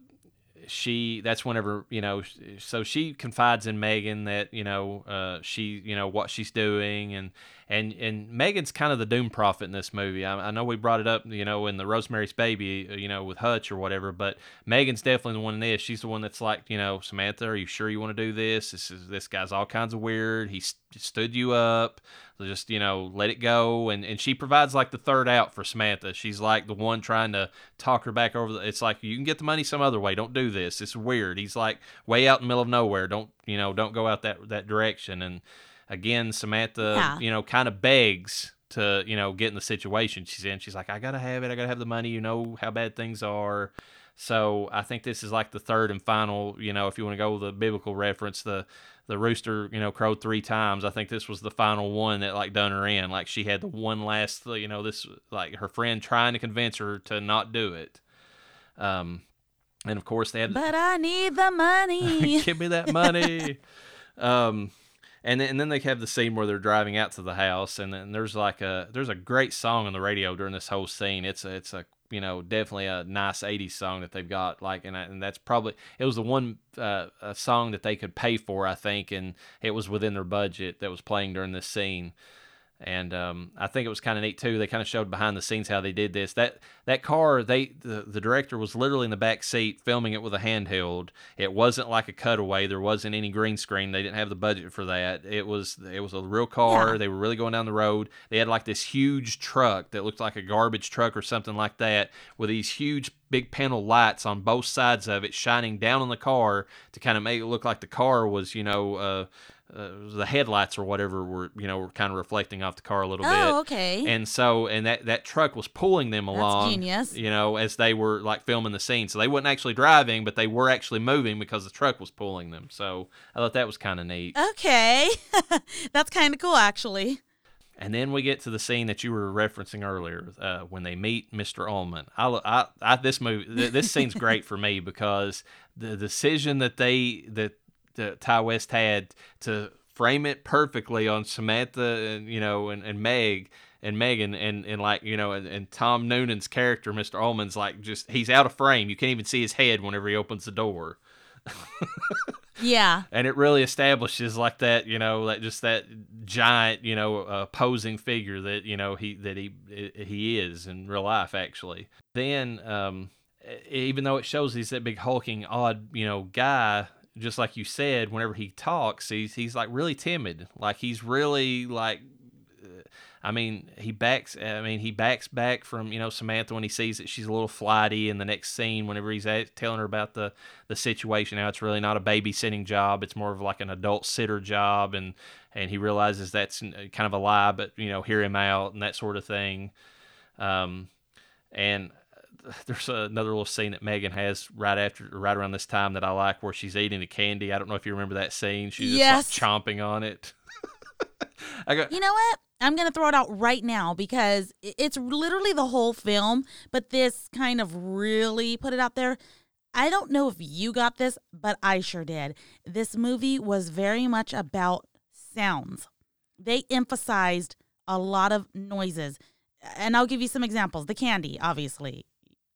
she that's whenever you know so she confides in megan that you know uh she you know what she's doing and and and megan's kind of the doom prophet in this movie. I, I know we brought it up you know in the rosemary's baby uh, you know with hutch or whatever but megan's definitely the one in this. She's the one that's like you know samantha are you sure you want to do this? This is this guy's all kinds of weird. He st- stood you up. So just you know let it go. And and she provides like the third out for samantha. She's like the one trying to talk her back over the, it's like you can get the money some other way. Don't do this. It's weird. He's like way out in the middle of nowhere. Don't you know don't go out that that direction. And again samantha Yeah. you know kind of begs to you know get in the situation she's in. She's like i gotta have it. I gotta have the money. You know how bad things are. So i think this is like the third and final you know if you want to go with the biblical reference the the rooster you know crowed three times. I think this was the final one that like done her in. Like she had the one last you know this like her friend trying to convince her to not do it. Um and of course they had But I need the money. give me that money. um, and then, and then they have the scene where they're driving out to the house, and then there's like a there's a great song on the radio during this whole scene. It's a it's a you know definitely a nice '80s song that they've got like, and I, and that's probably it was the one uh, song that they could pay for, I think, and it was within their budget that was playing during this scene and um, I think it was kind of neat too. They kind of showed behind the scenes how they did this. That that car, they the, the director was literally in the back seat filming it with a handheld. It wasn't like a cutaway. There wasn't any green screen. They didn't have the budget for that. It was it was a real car. Yeah. They were really going down the road. They had like this huge truck that looked like a garbage truck or something like that, with these huge big panel lights on both sides of it, shining down on the car to kind of make it look like the car was you know. Uh, uh, the headlights or whatever were you know were kind of reflecting off the car a little bit. Oh, okay. And so and that that truck was pulling them along. genius. You know, as they were like filming the scene. So they weren't actually driving, but they were actually moving because the truck was pulling them. So I thought that was kind of neat. okay. That's kind of cool, actually. And then we get to the scene that you were referencing earlier, uh, when they meet Mr. Ullman. I, I, I this movie, th- this scene's great for me because the decision that they that that Ti West had to frame it perfectly on Samantha and you know and, and Meg and Megan and, and like you know and, and Tom Noonan's character Mr. Ullman's like just he's out of frame you can't even see his head whenever he opens the door Yeah. and it really establishes like that you know that just that giant you know uh, posing figure that you know he that he he is in real life actually then um even though it shows he's that big hulking odd you know guy just like you said whenever he talks he's he's like really timid like he's really like I mean, he backs. I mean, he backs back from you know Samantha when he sees that she's a little flighty. In the next scene, whenever he's at, telling her about the the situation, how it's really not a babysitting job; it's more of like an adult sitter job, and and he realizes that's kind of a lie, but you know, hear him out and that sort of thing. Um, and there's another little scene that Megan has right after, right around this time that I like, where she's eating the candy. I don't know if you remember that scene. She's Yes. just like chomping on it. I got You know what? I'm going to throw it out right now because it's literally the whole film, but this kind of really put it out there. I don't know if you got this, but I sure did. This movie was very much about sounds. They emphasized a lot of noises. And I'll give you some examples. The candy, obviously.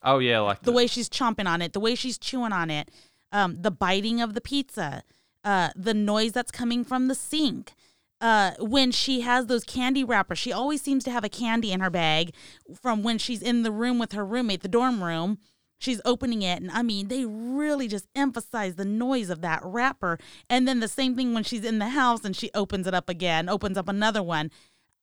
Oh yeah, like The way she's chomping on it, the way she's chewing on it, um, the biting of the pizza, uh, the noise that's coming from the sink. Uh, when she has those candy wrappers, she always seems to have a candy in her bag from when she's in the room with her roommate, the dorm room. She's opening it, and I mean, they really just emphasize the noise of that wrapper. And then the same thing when she's in the house and she opens it up again, opens up another one.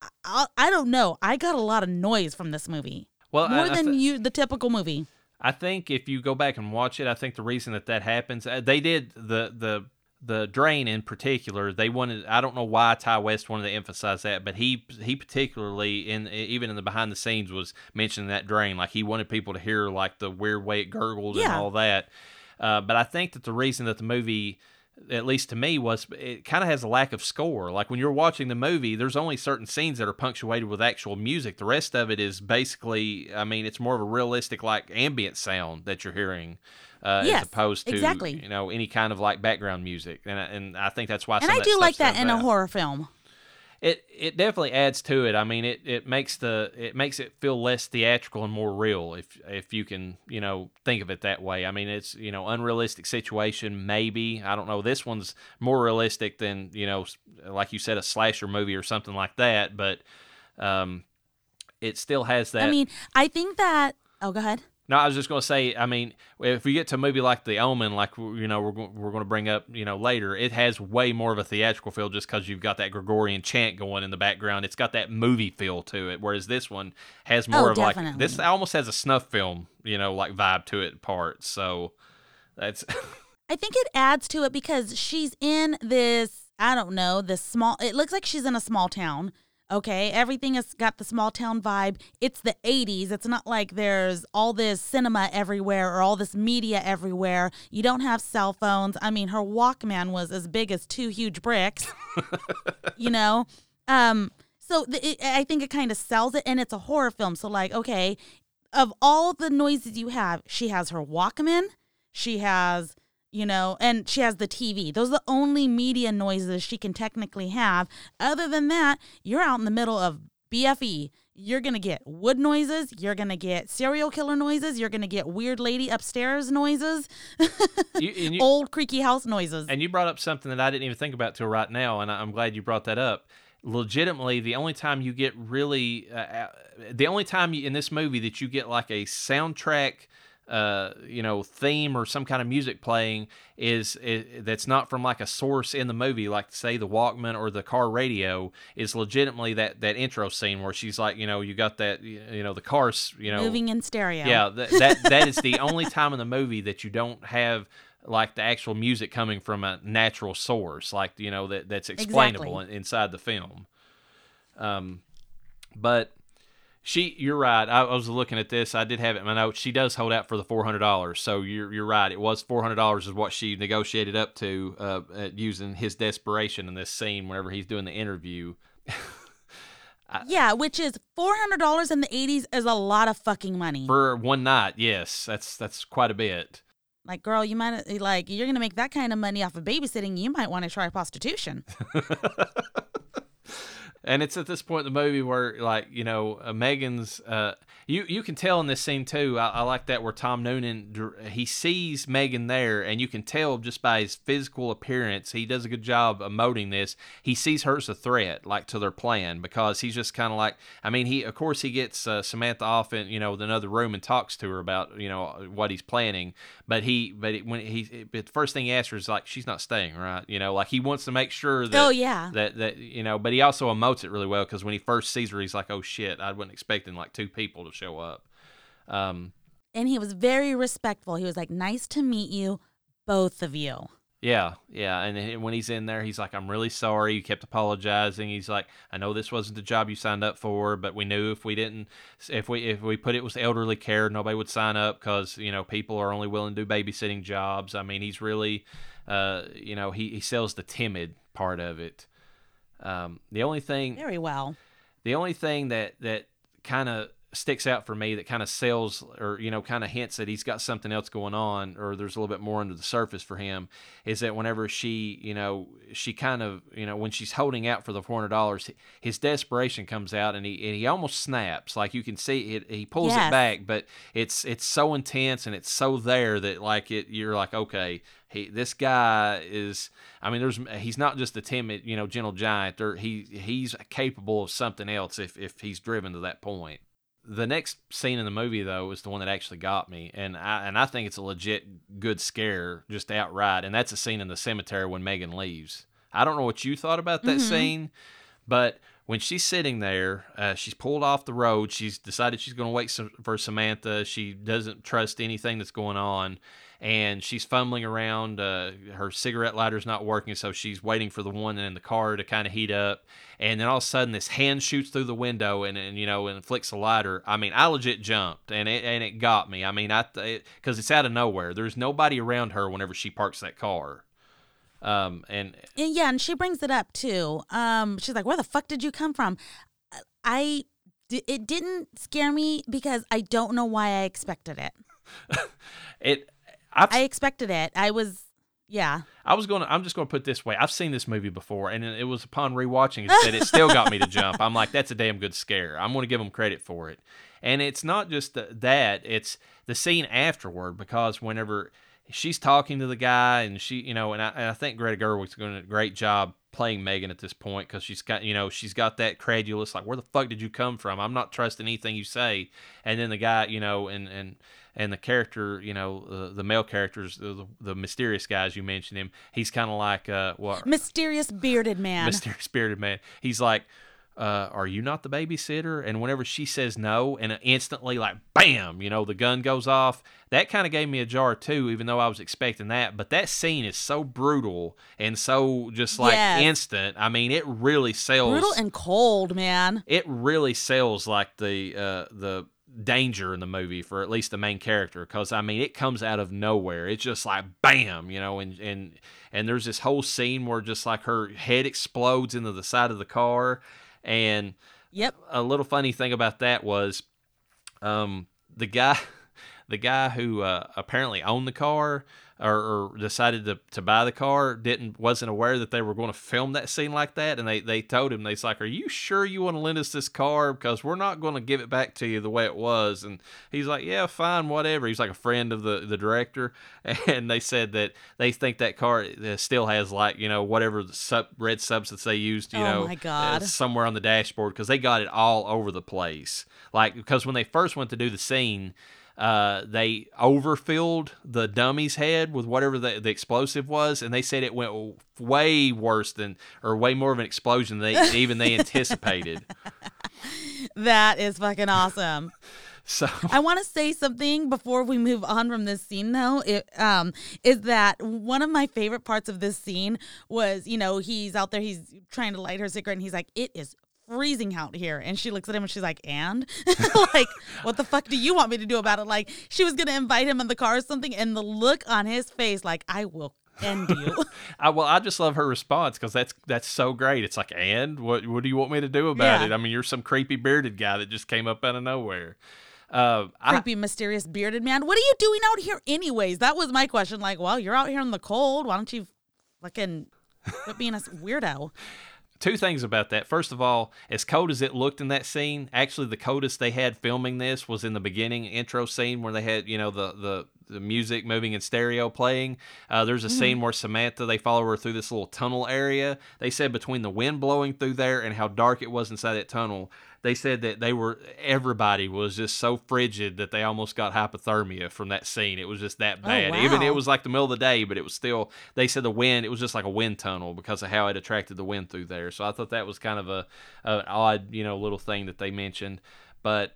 I, I, I don't know. I got a lot of noise from this movie, well, more I than thi- you, the typical movie. I think if you go back and watch it, I think the reason that that happens, uh, they did the the the drain in particular. They wanted. I don't know why Ti West wanted to emphasize that, but he he particularly in even in the behind the scenes was mentioning that drain. Like he wanted people to hear like the weird way it gurgled and all that. Uh, but I think that the reason that the movie at least to me was it kind of has a lack of score like when you're watching the movie there's only certain scenes that are punctuated with actual music the rest of it is basically i mean it's more of a realistic like ambient sound that you're hearing uh, Yes, as opposed to exactly. you know any kind of like background music and, I- and i think that's why And I do like that in a horror film. It it definitely adds to it. I mean, it, it makes the it makes it feel less theatrical and more real if if you can you know think of it that way. I mean, it's you know unrealistic situation maybe. I don't know. This one's more realistic than you know like you said a slasher movie or something like that, but um, it still has that. I mean, I think that. Oh, go ahead. No, I was just going to say. I mean, if we get to a movie like The Omen, like you know, we're we're going to bring up, you know, later, it has way more of a theatrical feel just because you've got that Gregorian chant going in the background. It's got that movie feel to it, whereas this one has oh, more Oh, of like this almost has a snuff film, you know, like vibe to it part. So that's I think it adds to it because she's in this. I don't know this small. It looks like she's in a small town. Okay, everything has got the small town vibe. It's the 80s. It's not like there's all this cinema everywhere or all this media everywhere. You don't have cell phones. I mean, her Walkman was as big as two huge bricks. you know, um, so the, it, I think it kind of sells it, and it's a horror film. So like, okay, of all the noises you have, she has her Walkman, She has, you know, and she has the TV. Those are the only media noises she can technically have. Other than that, you're out in the middle of BFE. You're going to get wood noises. You're going to get serial killer noises. You're going to get weird lady upstairs noises, You, you, old creaky house noises. and you brought up something that I didn't even think about till right now, and I'm glad you brought that up. Legitimately, the only time you get really, uh, uh, the only time you, in this movie that you get like a soundtrack, uh, you know, theme or some kind of music playing is, is that's not from like a source in the movie, like say the Walkman or the car radio, is legitimately that that intro scene where she's like, you know, you got that, you know, the cars, you know, Moving in stereo. yeah, that, that that is the only time in the movie that you don't have like the actual music coming from a natural source, like you know that that's explainable in, inside the film. Um, but she, you're right. I, I was looking at this. I did have it in my notes. She does hold out for the four hundred dollars. So you're you're right. It was four hundred dollars is what she negotiated up to, uh, using his desperation in this scene whenever he's doing the interview. Yeah, which is $400 in the 80s is a lot of fucking money. For one night, yes, that's that's quite a bit. Like, girl, you might like you're gonna make that kind of money off of babysitting. You might want to try prostitution. And it's at this point in the movie where, like, you know, uh, Megan's. Uh, you you can tell in this scene too. I, I like that where Tom Noonan he sees Megan there, and you can tell just by his physical appearance. He does a good job emoting this. He sees her as a threat, like to their plan, because he's just kind of like. I mean, he of course he gets uh, Samantha off in you know with another room and talks to her about you know what he's planning. But he but it, when he but the first thing he asks her is like she's not staying right. You know, like he wants to make sure that Oh, yeah. that that you know but he also emotes it really well because when he first sees her he's like oh shit i wasn't expecting like two people to show up um And he was very respectful. He was like, "Nice to meet you, both of you." yeah yeah and when he's in there he's like i'm really sorry you kept apologizing he's like i know this wasn't the job you signed up for but we knew if we didn't if we if we put it was elderly care nobody would sign up because you know people are only willing to do babysitting jobs i mean he's really uh you know he, he sells the timid part of it um the only thing Very well. the only thing that that kind of sticks out for me that kind of sells or you know kind of hints that he's got something else going on or there's a little bit more under the surface for him is that whenever she you know she kind of you know when she's holding out for the $400 his desperation comes out and he and he almost snaps like you can see it he pulls Yes. it back but it's it's so intense and it's so there that like it you're like okay he this guy is I mean there's he's not just a timid you know gentle giant there he he's capable of something else if if he's driven to that point the next scene in the movie though is the one that actually got me and I and I think it's a legit good scare just outright and that's a scene in the cemetery when Megan leaves I don't know what you thought about that scene but when she's sitting there, uh, she's pulled off the road. She's decided she's going to wait some, for Samantha. She doesn't trust anything that's going on. And she's fumbling around. Uh, her cigarette lighter's not working, so she's waiting for the one in the car to kind of heat up. And then all of a sudden, this hand shoots through the window and, and you know and flicks the lighter. I mean, I legit jumped, and it and it got me. I mean, I because it's out of nowhere. There's nobody around her whenever she parks that car. Um, and And yeah, and she brings it up too. Um, she's like, "Where the fuck did you come from?" I it didn't scare me because I don't know why I expected it. it, I've, I expected it. I was, yeah. I was gonna. I'm just gonna put it this way. I've seen this movie before, and it was upon rewatching it that it still got me to jump. I'm like, that's a damn good scare. I'm gonna give them credit for it. And it's not just the, that; it's the scene afterward because whenever she's talking to the guy, and she, you know, and I, and I think Greta Gerwig's doing a great job playing Megan at this point because she's got, you know, she's got that credulous, like, where the fuck did you come from? I'm not trusting anything you say. And then the guy, you know, and and and the character, you know, uh, the male characters, the, the mysterious guys you mentioned him, he's kind of like, uh, what? Mysterious bearded man. mysterious spirited man. He's like, uh, "Are you not the babysitter?" And whenever she says no, and instantly, like, bam, you know, the gun goes off. That kind of gave me a jar too, even though I was expecting that. But that scene is so brutal and so just like Yes. instant. I mean, it really sells. Brutal and cold, man. it really sells like the uh, the danger in the movie for at least the main character because I mean it comes out of nowhere. It's just like bam, you know, and and and there's this whole scene where just like her head explodes into the side of the car, and Yep. a little funny thing about that was, um, the guy. the guy who uh, apparently owned the car or, or decided to, to buy the car didn't wasn't aware that they were going to film that scene like that and they, they told him they's like are you sure you want to lend us this car? Because we're not going to give it back to you the way it was. And he's like yeah fine whatever. He's like a friend of the, the director and they said that they think that car uh, still has like you know whatever the sub, red substance they used you Oh know uh, somewhere on the dashboard because they got it all over the place. Like because when they first went to do the scene uh, they overfilled the dummy's head with whatever the, the explosive was, and they said it went way worse than, or way more of an explosion than they, even they anticipated. That is fucking awesome. So I want to say something before we move on from this scene, though. It um is that one of my favorite parts of this scene was, you know, he's out there, he's trying to light her cigarette, and he's like, "It is freezing out here," and she looks at him and she's like, "And like, what the fuck do you want me to do about it?" Like, she was gonna invite him in the car or something, and the look on his face, like, "I will end you." I well, I just love her response because that's that's so great. It's like, and what what do you want me to do about Yeah. it? I mean, you're some creepy bearded guy that just came up out of nowhere. Uh, I, Creepy, mysterious, bearded man. What are you doing out here, anyways? That was my question. Like, well, you're out here in the cold. Why don't you fucking quit being a weirdo? Two things about that. First of all, as cold as it looked in that scene, actually the coldest they had filming this was in the beginning intro scene where they had, you know, the the, the music moving in stereo playing. Uh, there's a scene where Samantha they follow her through this little tunnel area. They said between the wind blowing through there and how dark it was inside that tunnel, they said that they were everybody was just so frigid that they almost got hypothermia from that scene. It was just that oh, bad. Even it was like the middle of the day, but it was still. They said the wind. It was just like a wind tunnel because of how it attracted the wind through there. So I thought that was kind of a an odd, you know, little thing that they mentioned. But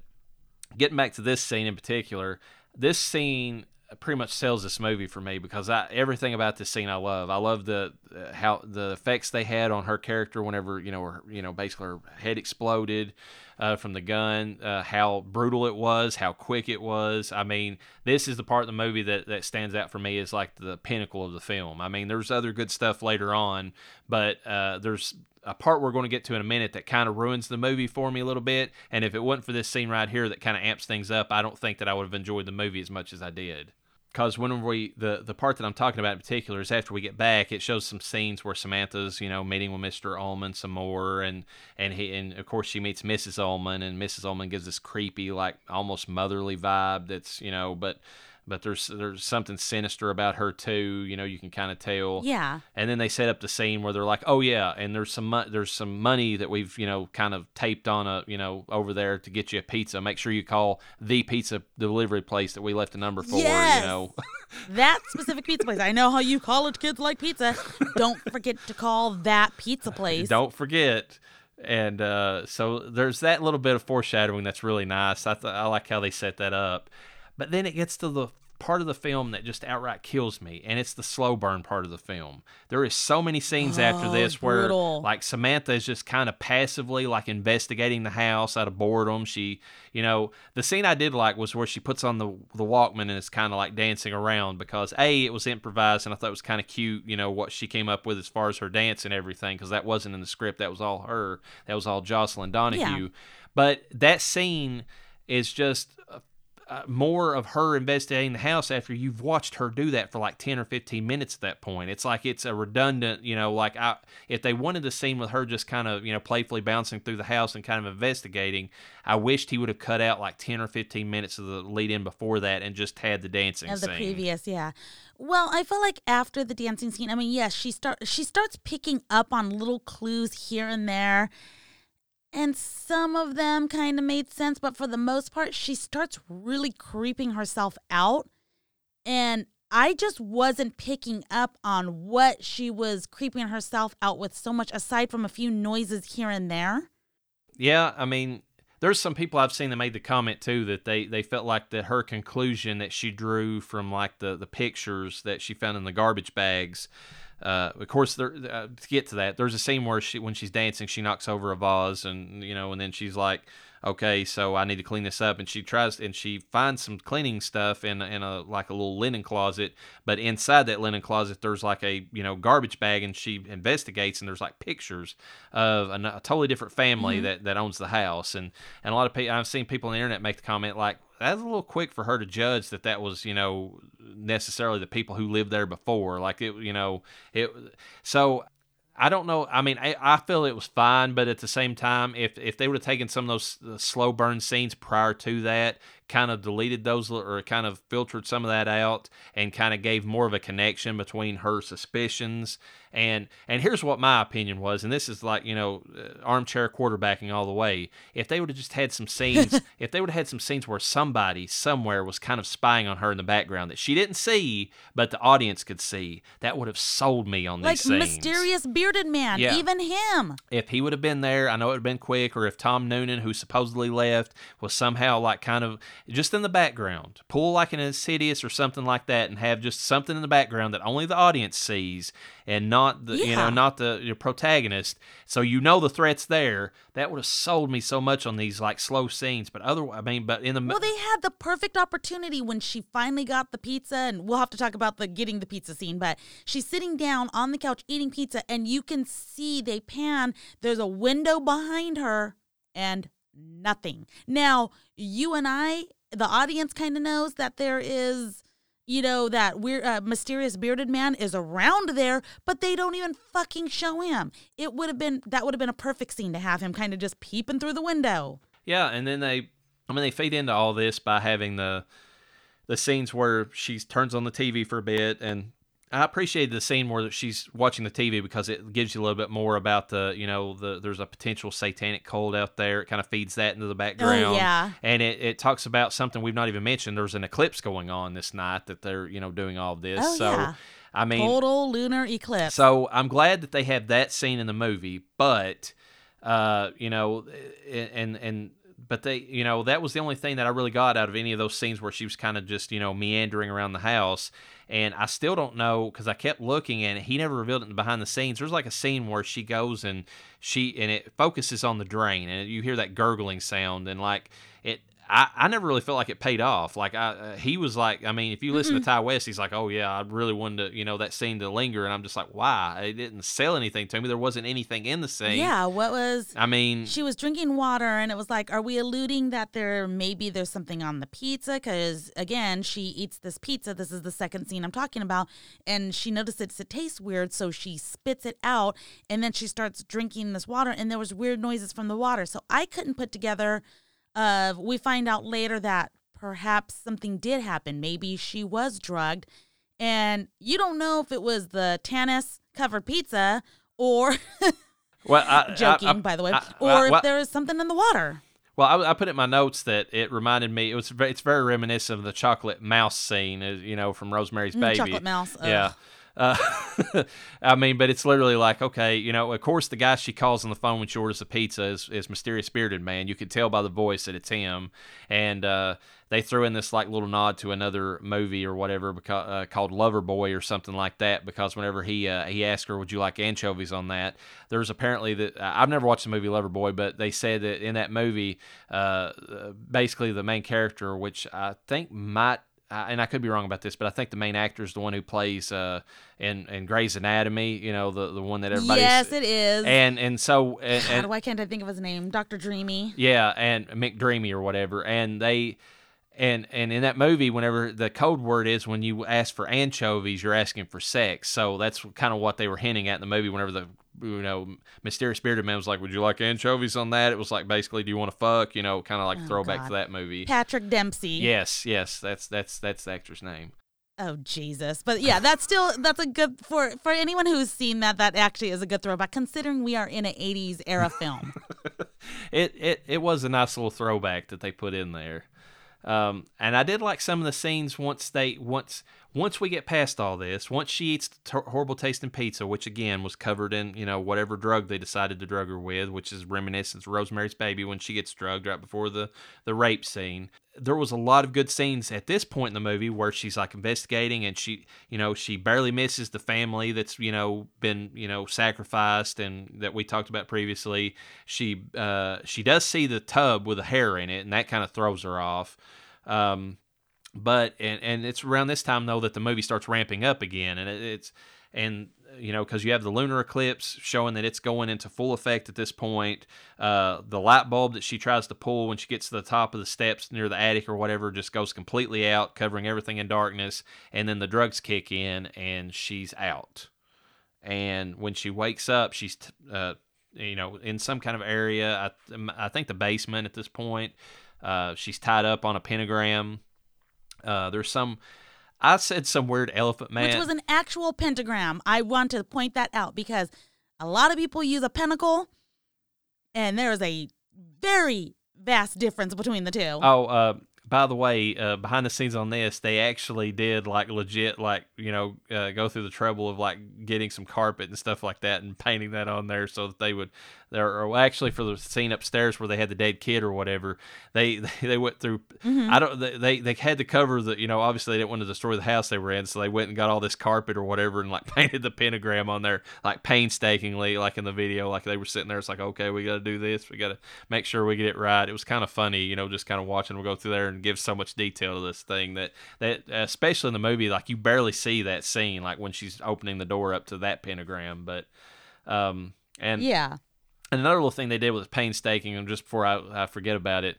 getting back to this scene in particular, this scene pretty much sells this movie for me because I everything about this scene I love. I love the uh, how the effects they had on her character whenever you know her you know basically her head exploded uh, from the gun. Uh, how brutal it was, how quick it was. I mean, this is the part of the movie that that stands out for me as like the pinnacle of the film. I mean, there's other good stuff later on, but uh, there's a part we're going to get to in a minute that kind of ruins the movie for me a little bit. And if it wasn't for this scene right here that kind of amps things up, I don't think that I would have enjoyed the movie as much as I did. Because when we the the part that I'm talking about in particular is after we get back, it shows some scenes where Samantha's you know meeting with Mr. Ullman some more, and and he and of course she meets Mrs. Ullman, and Mrs. Ullman gives this creepy like almost motherly vibe that's you know but but there's there's something sinister about her too. You know you can kind of tell. Yeah. And then they set up the scene where they're like, "Oh yeah," and there's some mo- there's some money that we've you know kind of taped on a you know over there to get you a pizza. Make sure you call the pizza delivery place that we left a number for. Yes. You know, That specific pizza place. I know how you college kids like pizza. Don't forget to call that pizza place. don't forget. And uh, so there's that little bit of foreshadowing that's really nice. I th- I like how they set that up. But then it gets to the part of the film that just outright kills me, and it's the slow burn part of the film. There is so many scenes after Oh, this where brutal. like Samantha is just kind of passively like investigating the house out of boredom. She, you know, the scene I did like was where she puts on the the Walkman and is kind of like dancing around because a it was improvised and I thought it was kind of cute. You know what she came up with as far as her dance and everything because that wasn't in the script. That was all her. That was all Jocelin Donahue. But that scene is just. Uh, Uh, more of her investigating the house after you've watched her do that for like 10 or 15 minutes at that point. It's like it's a redundant, you know, like I, if they wanted the scene with her just kind of, you know, playfully bouncing through the house and kind of investigating, I wished he would have cut out like 10 or 15 minutes of the lead in before that and just had the dancing of the scene. previous, yeah. Well, I feel like after the dancing scene, I mean, yes, she start she starts picking up on little clues here and there. And some of them kind of made sense, but for the most part, she starts really creeping herself out. And I just wasn't picking up on what she was creeping herself out with so much, aside from a few noises here and there. Yeah, I mean, there's some people I've seen that made the comment too that they they felt like that her conclusion that she drew from like the the pictures that she found in the garbage bags. Uh, of course, there, uh, to get to that, there's a scene where she when she's dancing, she knocks over a vase, and you know, and then she's like, Okay, so I need to clean this up. And she tries and she finds some cleaning stuff in in a like a little linen closet. But inside that linen closet, there's like a you know garbage bag, and she investigates and there's like pictures of a, a totally different family mm-hmm. that that owns the house. And and a lot of people I've seen people on the internet make the comment like that's a little quick for her to judge that that was you know necessarily the people who lived there before like it you know it so I don't know. I mean, I, I feel it was fine, but at the same time, if if they would have taken some of those slow burn scenes prior to that, kind of deleted those or kind of filtered some of that out, and kind of gave more of a connection between her suspicions and and here's what my opinion was, and this is like you know uh, armchair quarterbacking all the way. If they would have just had some scenes, if they would have had some scenes where somebody somewhere was kind of spying on her in the background that she didn't see, but the audience could see, that would have sold me on like these scenes. mysterious bearded man, Yeah. even him. if he would have been there, I know it would have been quick, or if Tom Noonan, who supposedly left, was somehow like kind of just in the background, pull like an Insidious or something like that, and have just something in the background that only the audience sees and not the you know not the your protagonist. So you know the threat's there. That would have sold me so much on these like slow scenes. But other, I mean, but in the Well, they had the perfect opportunity when she finally got the pizza, and we'll have to talk about the getting the pizza scene. But she's sitting down on the couch eating pizza, and you can see they pan. There's a window behind her, and nothing. Now, you and I, the audience, kind of knows that there is. You know that weird, uh, mysterious bearded man is around there, but they don't even fucking show him. It would have been that would have been a perfect scene to have him kind of just peeping through the window. Yeah, and then they, I mean, they feed into all this by having the, the scenes where she turns on the TV for a bit, and I appreciated the scene where she's watching the TV because it gives you a little bit more about the, you know, the there's a potential satanic cult out there. It kind of feeds that into the background. Oh, yeah. and it, it talks about something we've not even mentioned. There's an eclipse going on this night that they're, you know, doing all this. Oh, so, yeah. I mean, Total lunar eclipse. so I'm glad that they have that scene in the movie, but uh, you know, and and but they, you know, that was the only thing that I really got out of any of those scenes where she was kind of just, you know, meandering around the house. And I still don't know because I kept looking and he never revealed it behind the scenes. There's like a scene where she goes and she and it focuses on the drain and you hear that gurgling sound and like it. I, I never really felt like it paid off. Like I, uh, he was like, I mean, if you listen to Ti West, he's like, oh yeah, I really wanted to, you know, that scene to linger, and I'm just like, why? It didn't sell anything to me. There wasn't anything in the scene. yeah, what was I mean, she was drinking water and it was like, are we alluding that there maybe there's something on the pizza? Because again, she eats this pizza. This is the second scene I'm talking about, and she notices it tastes weird, so she spits it out, and then she starts drinking this water, and there was weird noises from the water. So I couldn't put together. Of we find out later that perhaps something did happen. Maybe she was drugged, and you don't know if it was the Tanis covered pizza or well, I, joking, I, I, by the way, or if there was something in the water. Well, I, I put in my notes that it reminded me. It was it's very reminiscent of the chocolate mouse scene, uh, you know, from Rosemary's Mm, Baby. chocolate mouse, ugh. Yeah. Uh, I mean, but it's literally like, okay, you know, of course, the guy she calls on the phone when she orders the pizza is, is mysterious bearded man. You can tell by the voice that it's him, and uh, they threw in this like little nod to another movie or whatever because, uh, called Loverboy or something like that. Because whenever he uh, he asked her, "Would you like anchovies on that?" There's apparently that I've never watched the movie Loverboy, but they said that in that movie, uh, uh, basically the main character, which I think might I- and I could be wrong about this, but I think the main actor is the one who plays uh, in in Grey's Anatomy. You know, the the one that everybody. yes, it is. And and so and, God, and why can't I think of his name? Doctor Dreamy. yeah, and McDreamy or whatever, and they. And and in that movie, whenever the code word is when you ask for anchovies, you're asking for sex. So that's kind of what they were hinting at in the movie. Whenever the you know mysterious bearded man was like, "Would you like anchovies on that?" It was like basically, "Do you want to fuck?" You know, kind of like Oh, throwback God. to that movie. Patrick Dempsey. Yes, yes, that's that's that's the actor's name. Oh Jesus! But yeah, that's still that's a good for for anyone who's seen that. That actually is a good throwback, considering we are in an '80s era film. it it it was a nice little throwback that they put in there. Um, and I did like some of the scenes once they once once we get past all this, once she eats the horrible tasting pizza, which again was covered in, you know, whatever drug they decided to drug her with, which is reminiscent of Rosemary's Baby when she gets drugged right before the, the rape scene. There was a lot of good scenes at this point in the movie where she's like investigating and she, you know, she barely misses the family that's, you know, been, you know, sacrificed and that we talked about previously. She, uh, she does see the tub with the hair in it and that kind of throws her off. Um, but and and it's around this time though that the movie starts ramping up again and it, it's and you know because you have the lunar eclipse showing that it's going into full effect at this point uh, the light bulb that she tries to pull when she gets to the top of the steps near the attic or whatever just goes completely out covering everything in darkness and then the drugs kick in and she's out. And when she wakes up she's uh, you know in some kind of area i, I think the basement at this point uh, she's tied up on a pentagram uh, there's some. I said some weird elephant man, which was an actual pentagram. I want to point that out because a lot of people use a pentacle, and there is a very vast difference between the two. Oh, uh, by the way, uh, behind the scenes on this, they actually did like legit, like you know, uh, go through the trouble of like getting some carpet and stuff like that and painting that on there so that they would or actually for the scene upstairs where they had the dead kid or whatever they they, went through mm-hmm. i don't they they had to cover the you know obviously they didn't want to destroy the house they were in so they went and got all this carpet or whatever and like painted the pentagram on there like painstakingly like in the video like they were sitting there it's like okay we got to do this we got to make sure we get it right it was kind of funny you know just kind of watching them go through there and give so much detail to this thing that that especially in the movie like you barely see that scene like when she's opening the door up to that pentagram but um and yeah another little thing they did was painstaking, and just before I, I forget about it,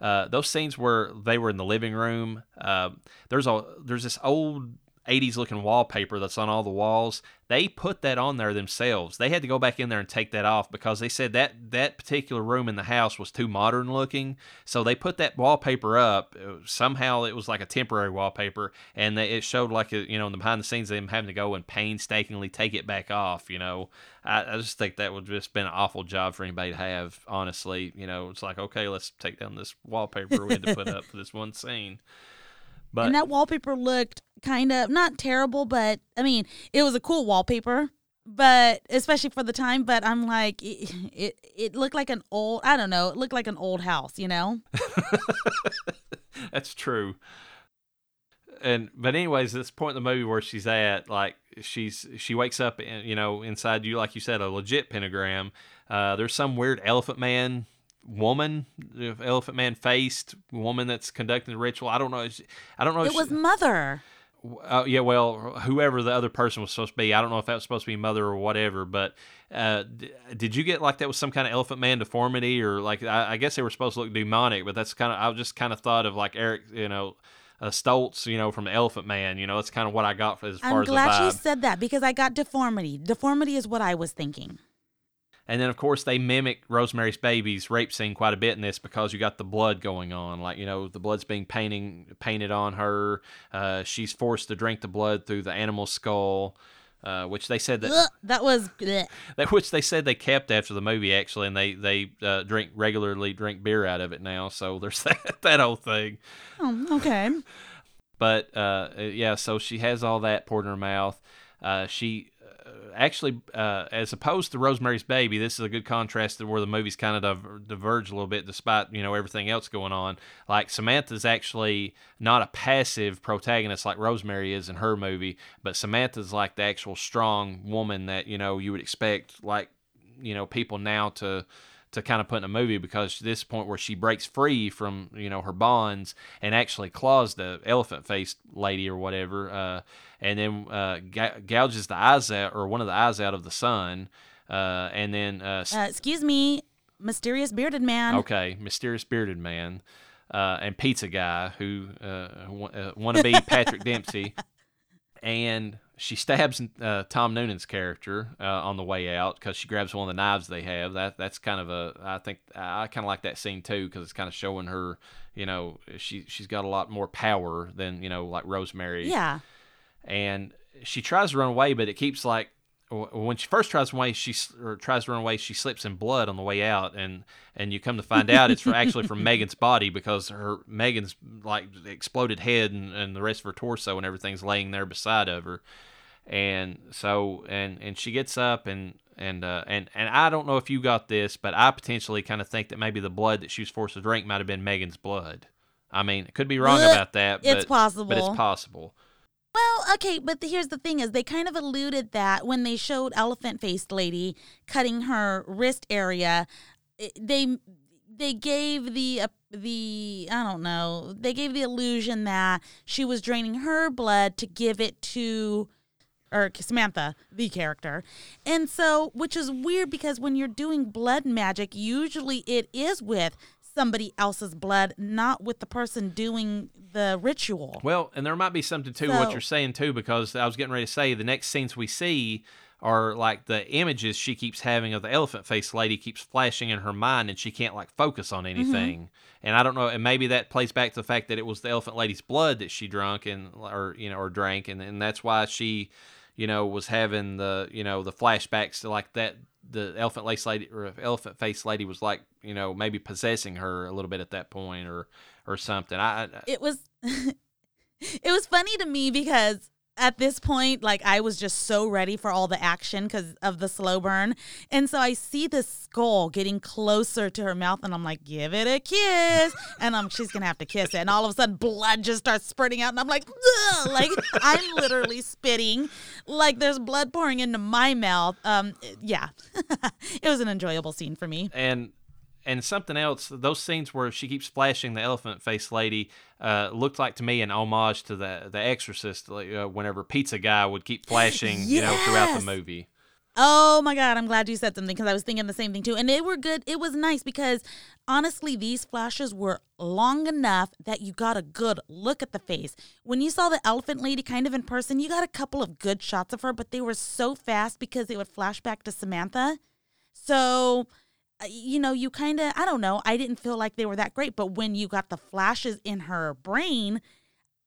uh, those scenes where they were in the living room. Uh, there's a there's this old 80s looking wallpaper that's on all the walls. They put that on there themselves. They had to go back in there and take that off because they said that that particular room in the house was too modern looking. So they put that wallpaper up. Uh, somehow it was like a temporary wallpaper, and they, it showed like a, you know in the behind the scenes them having to go and painstakingly take it back off. You know, I, I just think that would just been an awful job for anybody to have. Honestly, you know, it's like okay, let's take down this wallpaper we had to put up for this one scene. But and that wallpaper looked kind of not terrible, but I mean, it was a cool wallpaper. But especially for the time, but I'm like, it, it, it looked like an old, I don't know, it looked like an old house, you know? That's true and but anyways, this point in the movie where she's at, like she's she wakes up, in, you know, inside you, like you said, a legit pentagram. Uh, there's some weird elephant man woman, the elephant man faced woman that's conducting the ritual. I don't know. I don't know. It was she, mother. Uh, yeah, well, whoever the other person was supposed to be, I don't know if that was supposed to be mother or whatever. But uh, d- did you get like that was some kind of elephant man deformity, or like I, I guess they were supposed to look demonic? But that's kind of I just kind of thought of like Eric, you know, uh, Stoltz, you know, from Elephant Man. You know, that's kind of what I got for as far as. I'm glad you said that because I got deformity. Deformity is what I was thinking. And then, of course, they mimic Rosemary's Baby's rape scene quite a bit in this because you got the blood going on. Like, you know, the blood's being painting painted on her. Uh, she's forced to drink the blood through the animal skull. Uh, which they said that Ugh, that was that which they said they kept after the movie actually, and they they uh, drink regularly drink beer out of it now. So there's that that whole thing. Oh, okay. but uh, yeah, so she has all that poured in her mouth. Uh, she actually, uh, as opposed to Rosemary's Baby, this is a good contrast to where the movies kind of diverge a little bit, despite you know everything else going on. Like Samantha's actually not a passive protagonist like Rosemary is in her movie, but Samantha's like the actual strong woman that you know you would expect, like you know people now to to kind of put in a movie because this point where she breaks free from you know her bonds and actually claws the elephant faced lady or whatever, uh, and then uh, gouges the eyes out or one of the eyes out of the son, uh, and then uh, uh, excuse me, mysterious bearded man. Okay, mysterious bearded man. Uh, and pizza guy who uh, want to be Patrick Dempsey, and she stabs uh, Tom Noonan's character uh, on the way out because she grabs one of the knives they have. That that's kind of a I think I kind of like that scene too because it's kind of showing her, you know, she she's got a lot more power than you know like Rosemary. Yeah. And she tries to run away, but it keeps like when she first tries to run away, she or tries to run away. She slips in blood on the way out, and and you come to find out it's for, actually from Megan's body because her Megan's like exploded head and, and the rest of her torso and everything's laying there beside of her, and so and and she gets up and and uh, and and I don't know if you got this, but I potentially kind of think that maybe the blood that she was forced to drink might have been Megan's blood. I mean, it could be wrong about that. it's but, but it's possible. Well, okay, but here's the thing: is they kind of alluded that when they showed elephant faced lady cutting her wrist area, they they gave the uh, the I don't know they gave the illusion that she was draining her blood to give it to or Samantha, the character. And so, which is weird because when you're doing blood magic, usually it is with somebody else's blood, not with the person doing the ritual. Well, and there might be something to what you're saying too, because I was getting ready to say the next scenes we see are like the images she keeps having of the elephant face lady keeps flashing in her mind, and she can't like focus on Mm-hmm. anything. And I don't know, and maybe that plays back to the fact that it was the elephant lady's blood that she drunk and or you know or drank, and and that's why she, you know, was having the you know the flashbacks to like that. The elephant lady or elephant face lady was like, you know, maybe possessing her a little bit at that point, or or something. I, I it was it was funny to me because at this point like i was just so ready for all the action because of the slow burn. And so i see this skull getting closer to her mouth and i'm like give it a kiss. And um, she's gonna have to kiss it. And all of a sudden blood just starts spurting out and i'm like "Ugh!" like i'm literally spitting. Like there's blood pouring into my mouth. Um yeah. It was an enjoyable scene for me. And and something else those scenes where she keeps flashing the elephant face lady uh, looked like to me an homage to the the exorcist like, uh, whenever pizza guy would keep flashing you know throughout the movie Oh my God, I'm glad you said something because I was thinking the same thing too. And they were good. It was nice because honestly, these flashes were long enough that you got a good look at the face. When you saw the elephant lady kind of in person, you got a couple of good shots of her, but they were so fast because they would flash back to Samantha. So, Uh, you know, you kind of, I don't know, I didn't feel like they were that great. But when you got the flashes in her brain,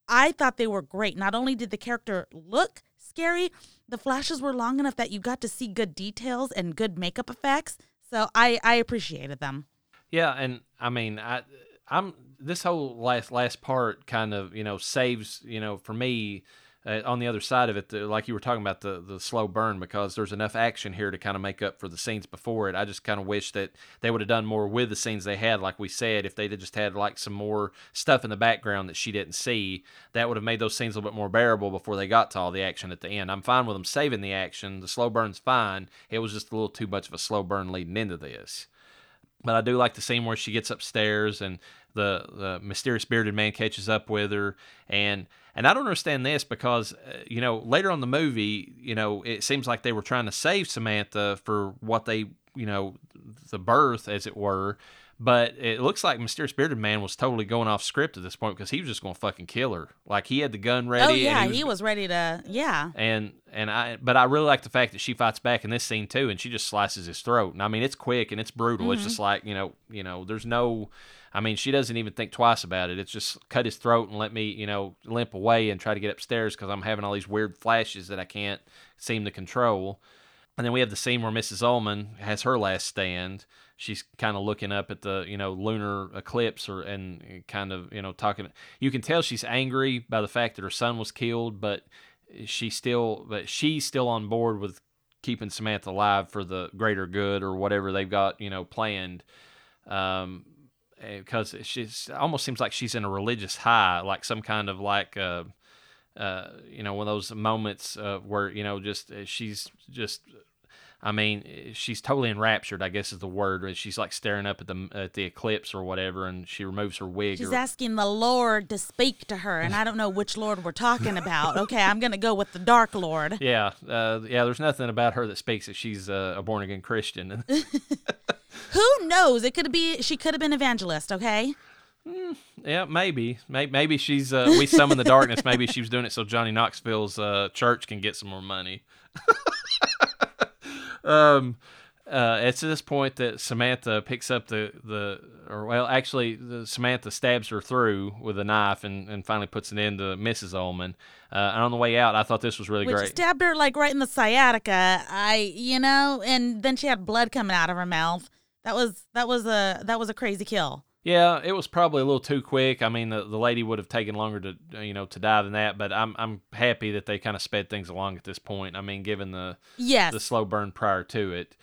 I thought they were great. Not only did the character look scary, the flashes were long enough that you got to see good details and good makeup effects. So I, I appreciated them. yeah and i mean i i'm this whole last last part kind of you know saves you know for me uh, on the other side of it, the, like you were talking about the the slow burn, because there's enough action here to kind of make up for the scenes before it. I just kind of wish that they would have done more with the scenes they had. Like we said, if they just had like some more stuff in the background that she didn't see, that would have made those scenes a little bit more bearable before they got to all the action at the end. I'm fine with them saving the action. The slow burn's fine. It was just a little too much of a slow burn leading into this. But I do like the scene where she gets upstairs and the, the mysterious bearded man catches up with her. And and I don't understand this because uh, you know later on the movie you know it seems like they were trying to save Samantha for what they you know the birth as it were but it looks like mysterious bearded man was totally going off script at this point because he was just going to fucking kill her like he had the gun ready oh yeah, and he was ready to. Yeah, and and I but I really like the fact that she fights back in this scene too, and she just slices his throat. And I mean, it's quick and it's brutal. It's just mm-hmm. like you know, you know, there's no, I mean, she doesn't even think twice about it. It's just cut his throat and let me, you know, limp away and try to get upstairs because I'm having all these weird flashes that I can't seem to control. And then we have the scene where Mrs. Ullman has her last stand. She's kind of looking up at the, you know, lunar eclipse or and kind of, you know, talking. You can tell she's angry by the fact that her son was killed, but she still, but she's still on board with keeping Samantha alive for the greater good or whatever they've got, you know, planned. Um, because she's almost seems like she's in a religious high, like some kind of like, uh, uh, you know, one of those moments uh, where you know, just she's just. I mean, she's totally enraptured. I guess is the word. She's like staring up at the at the eclipse or whatever, and she removes her wig. she's or, asking the Lord to speak to her, and I don't know which Lord we're talking about. Okay, I'm gonna go with the Dark Lord. yeah, uh, yeah. There's nothing about her that speaks that she's uh, a born again Christian. Who knows? It could be she could have been evangelist. Okay. Yeah, maybe. maybe. Maybe she's uh, we summon the darkness. Maybe she was doing it so Johnny Knoxville's uh, church can get some more money. um, uh, it's at this point that Samantha picks up the, the or well, actually, the, Samantha stabs her through with a knife and, and finally puts an end to Mrs. Ullman. Uh, and on the way out, I thought this was really Which great. stabbed her like right in the sciatica. I, you know, and then she had blood coming out of her mouth. That was that was a that was a crazy kill. Yeah, it was probably a little too quick. I mean, the, the lady would have taken longer to uh, you know to die than that. But I'm I'm happy that they kind of sped things along at this point. I mean, given the Yes. the slow burn prior to it.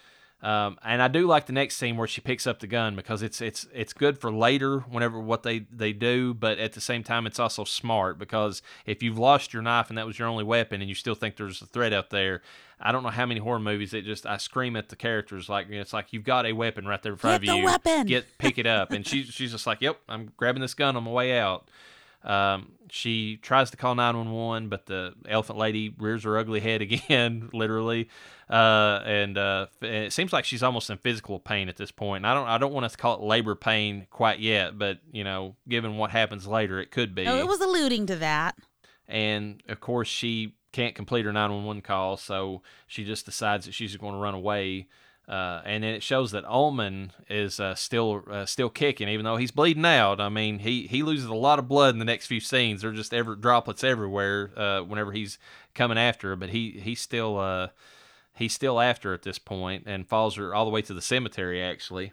Um, and I do like the next scene where she picks up the gun because it's it's it's good for later whenever what they they do, but at the same time it's also smart because if you've lost your knife and that was your only weapon and you still think there's a threat out there, I don't know how many horror movies that just I scream at the characters like it's like you've got a weapon right there in front Get of the you. weapon. Get pick it up, and she's she's just like, yep, I'm grabbing this gun on my way out. Um, she tries to call 911, but the elephant lady rears her ugly head again, literally. Uh, and, uh, it seems like she's almost in physical pain at this point. And I don't, I don't want to call it labor pain quite yet, but you know, given what happens later, it could be. Oh, it was alluding to that. and of course, she can't complete her 911 call, so she just decides that she's going to run away. Uh, and then it shows that Ullman is uh, still uh, still kicking, even though he's bleeding out. I mean, he, he loses a lot of blood in the next few scenes. There're just ever droplets everywhere uh, whenever he's coming after her. But he he's still uh, he's still after at this point and follows her all the way to the cemetery actually.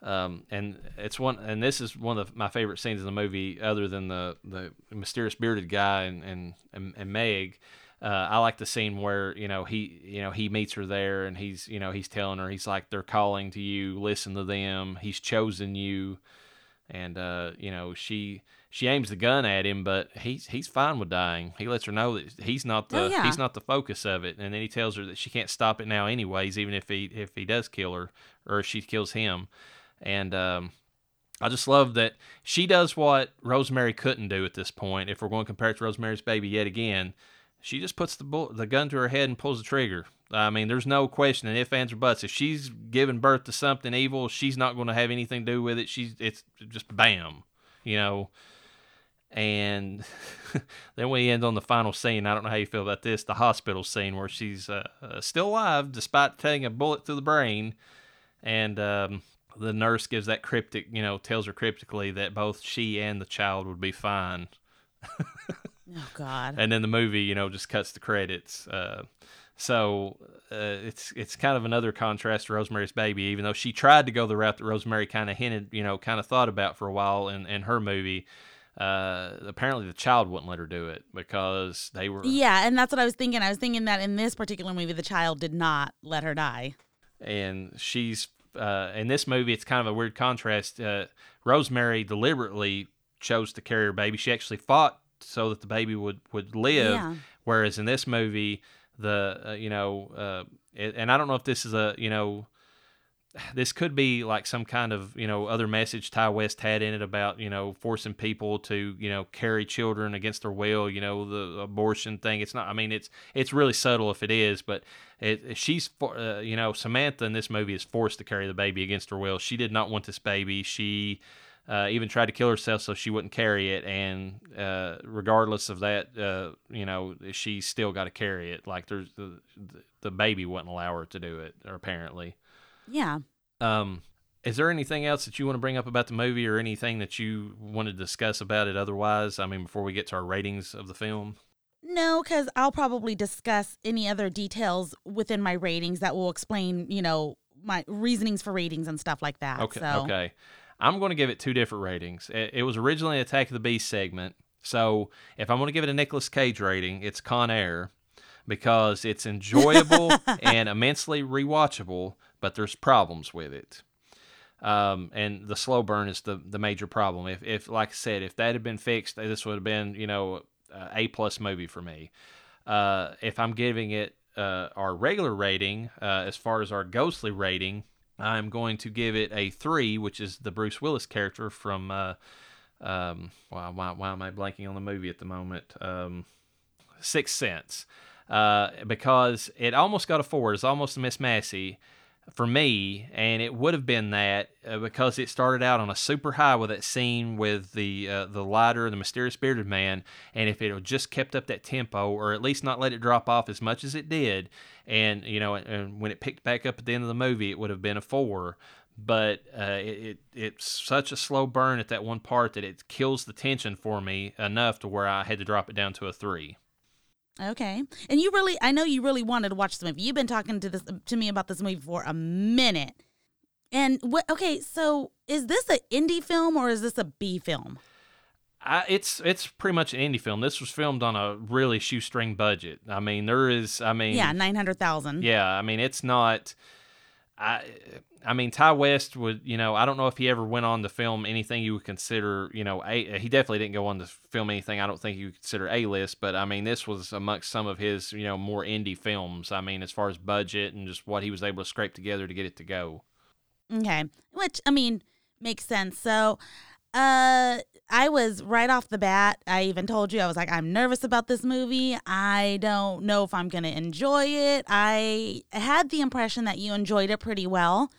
Um, and it's one, and this is one of my favorite scenes in the movie, other than the the mysterious bearded guy and and, and Meg. Uh, I like the scene where you know he you know he meets her there and he's you know he's telling her he's like they're calling to you, listen to them. He's chosen you, and uh, you know she she aims the gun at him, but he's he's fine with dying. He lets her know that he's not the Oh, yeah. he's not the focus of it, and then he tells her that she can't stop it now anyways, even if he if he does kill her or if she kills him, and um, I just love that she does what Rosemary couldn't do at this point. If we're going to compare it to Rosemary's Baby yet again, she just puts the bull- the gun to her head and pulls the trigger. I mean, there's no question, and if ands or buts. If she's giving birth to something evil, she's not going to have anything to do with it. She's it's just bam, you know. And then we end on the final scene. I don't know how you feel about this, the hospital scene where she's uh, uh, still alive despite taking a bullet through the brain, and um, the nurse gives that cryptic, you know, tells her cryptically that both she and the child would be fine. Oh God. and then the movie, you know, just cuts the credits. Uh, so uh, it's it's kind of another contrast to Rosemary's Baby, even though she tried to go the route that Rosemary kind of hinted, you know, kind of thought about for a while in, in her movie. Uh, apparently, the child wouldn't let her do it because they were Yeah, and that's what I was thinking. I was thinking that in this particular movie, the child did not let her die. and she's uh, in this movie. It's kind of a weird contrast. Uh, Rosemary deliberately chose to carry her baby. She actually fought so that the baby would would live. Yeah. Whereas in this movie, the uh, you know, uh, it, and I don't know if this is a you know, this could be like some kind of you know other message Ti West had in it about you know forcing people to you know carry children against their will. You know the abortion thing. It's not. I mean, it's it's really subtle if it is, but it, she's for- uh, you know Samantha in this movie is forced to carry the baby against her will. She did not want this baby. She uh, even tried to kill herself so she wouldn't carry it, and uh, regardless of that, uh, you know, she still got to carry it. Like there's the, the baby wouldn't allow her to do it, apparently. Yeah. Um, is there anything else that you want to bring up about the movie, or anything that you want to discuss about it? Otherwise, I mean, before we get to our ratings of the film. No, because I'll probably discuss any other details within my ratings that will explain, you know, my reasonings for ratings and stuff like that. Okay. So, Okay. I'm going to give it two different ratings. It, it was originally an Attack of the Beast segment. So if I'm going to give it a Nicolas Cage rating, it's Con Air because it's enjoyable and immensely rewatchable, but there's problems with it. Um, and the slow burn is the, the major problem. If, if, like I said, if that had been fixed, this would have been, you know, a A plus movie for me. Uh, if I'm giving it uh, our regular rating, uh, as far as our ghostly rating, I'm going to give it a three, which is the Bruce Willis character from. Uh, um, why, why, why am I blanking on the movie at the moment? Um, Sixth Sense, uh, because it almost got a four. It's almost a Miss Massey. For me, and it would have been that uh, because it started out on a super high with that scene with the uh, the lighter, the mysterious bearded man, and if it had just kept up that tempo, or at least not let it drop off as much as it did, and you know, and when it picked back up at the end of the movie, it would have been a four. But uh, it, it it's such a slow burn at that one part that it kills the tension for me enough to where I had to drop it down to a three. Okay. And you really, I know you really wanted to watch the movie. You've been talking to this to me about this movie for a minute. And what? Okay, so is this an indie film or is this a B film? I, it's it's pretty much an indie film. This was filmed on a really shoestring budget. I mean, there is. I mean, Yeah, nine hundred thousand. yeah. I mean, it's not. I I mean, Ti West would. You know, I don't know if he ever went on to film anything you would consider. You know, a he definitely didn't go on to film anything. I don't think you would consider a list. But I mean, this was amongst some of his. You know, more indie films. I mean, as far as budget and just what he was able to scrape together to get it to go. Okay. Which I mean makes sense. So uh I was right off the bat, I even told you I was like I'm nervous about this movie. I don't know if I'm to enjoy it. I had the impression that you enjoyed it pretty well,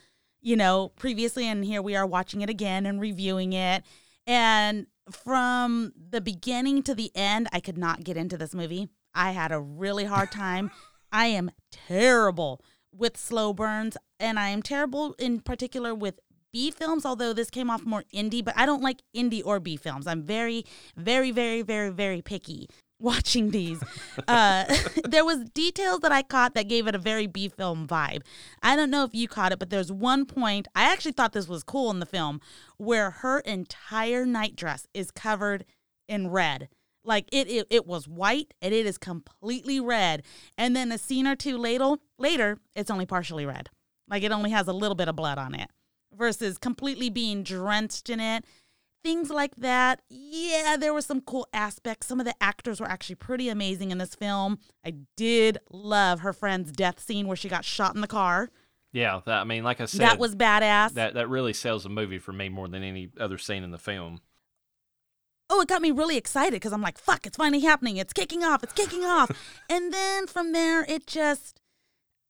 you know, previously and here we are watching it again and reviewing it. And from the beginning to the end, I could not get into this movie. I had a really hard time. I am terrible with slow burns, and I am terrible in particular with B films, although this came off more indie, but I don't like indie or B films. I'm very, very, very, very, very picky watching these. Uh, there was details that I caught that gave it a very B film vibe. I don't know if you caught it, but there's one point I actually thought this was cool in the film where her entire night dress is covered in red. Like it, it, it was white and it is completely red. And then a scene or two later, later, it's only partially red. Like it only has a little bit of blood on it versus completely being drenched in it. Things like that. Yeah, there were some cool aspects. Some of the actors were actually pretty amazing in this film. I did love her friend's death scene where she got shot in the car. Yeah, that, I mean, like I said, that was badass. that that really sells the movie for me more than any other scene in the film. oh, it got me really excited because I'm like, fuck, it's finally happening. It's kicking off. It's kicking off. and then from there, it just,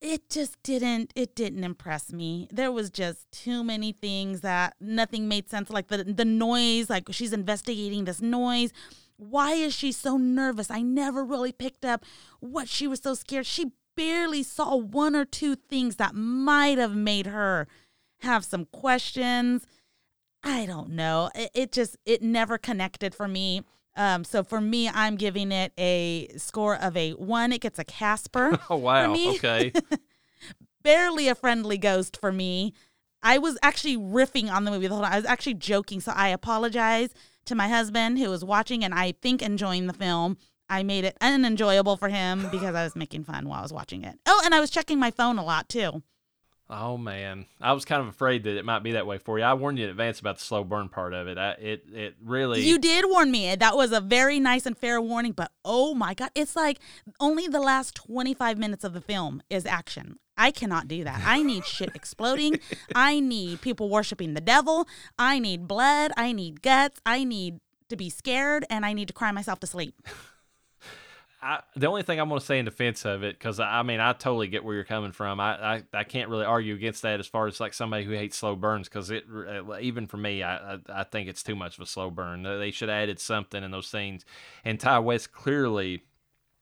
it just didn't, it didn't impress me. There was just too many things that nothing made sense. Like the, the noise, like she's investigating this noise. Why is she so nervous? I never really picked up what she was so scared. She barely saw one or two things that might have made her have some questions. I don't know. It, it just it never connected for me. Um, so for me, I'm giving it a score of a one. It gets a Casper. Oh wow, me- okay. Barely a friendly ghost for me. I was actually riffing on the movie the whole time. I was actually joking, so I apologize to my husband who was watching and I think enjoying the film. I made it unenjoyable for him because I was making fun while I was watching it. Oh, and I was checking my phone a lot too. Oh man, I was kind of afraid that it might be that way for you. I warned you in advance about the slow burn part of it. I, it it really You did warn me. That was a very nice and fair warning, but oh my God, it's like only the last 25 minutes of the film is action. I cannot do that. I need shit exploding. I need people worshiping the devil. I need blood. I need guts. I need to be scared and I need to cry myself to sleep. I, the only thing I'm going to say in defense of it, because I mean, I totally get where you're coming from. I, I, I can't really argue against that as far as like somebody who hates slow burns, because it uh, even for me, I, I, I think it's too much of a slow burn. They should have added something in those scenes. And Ti West clearly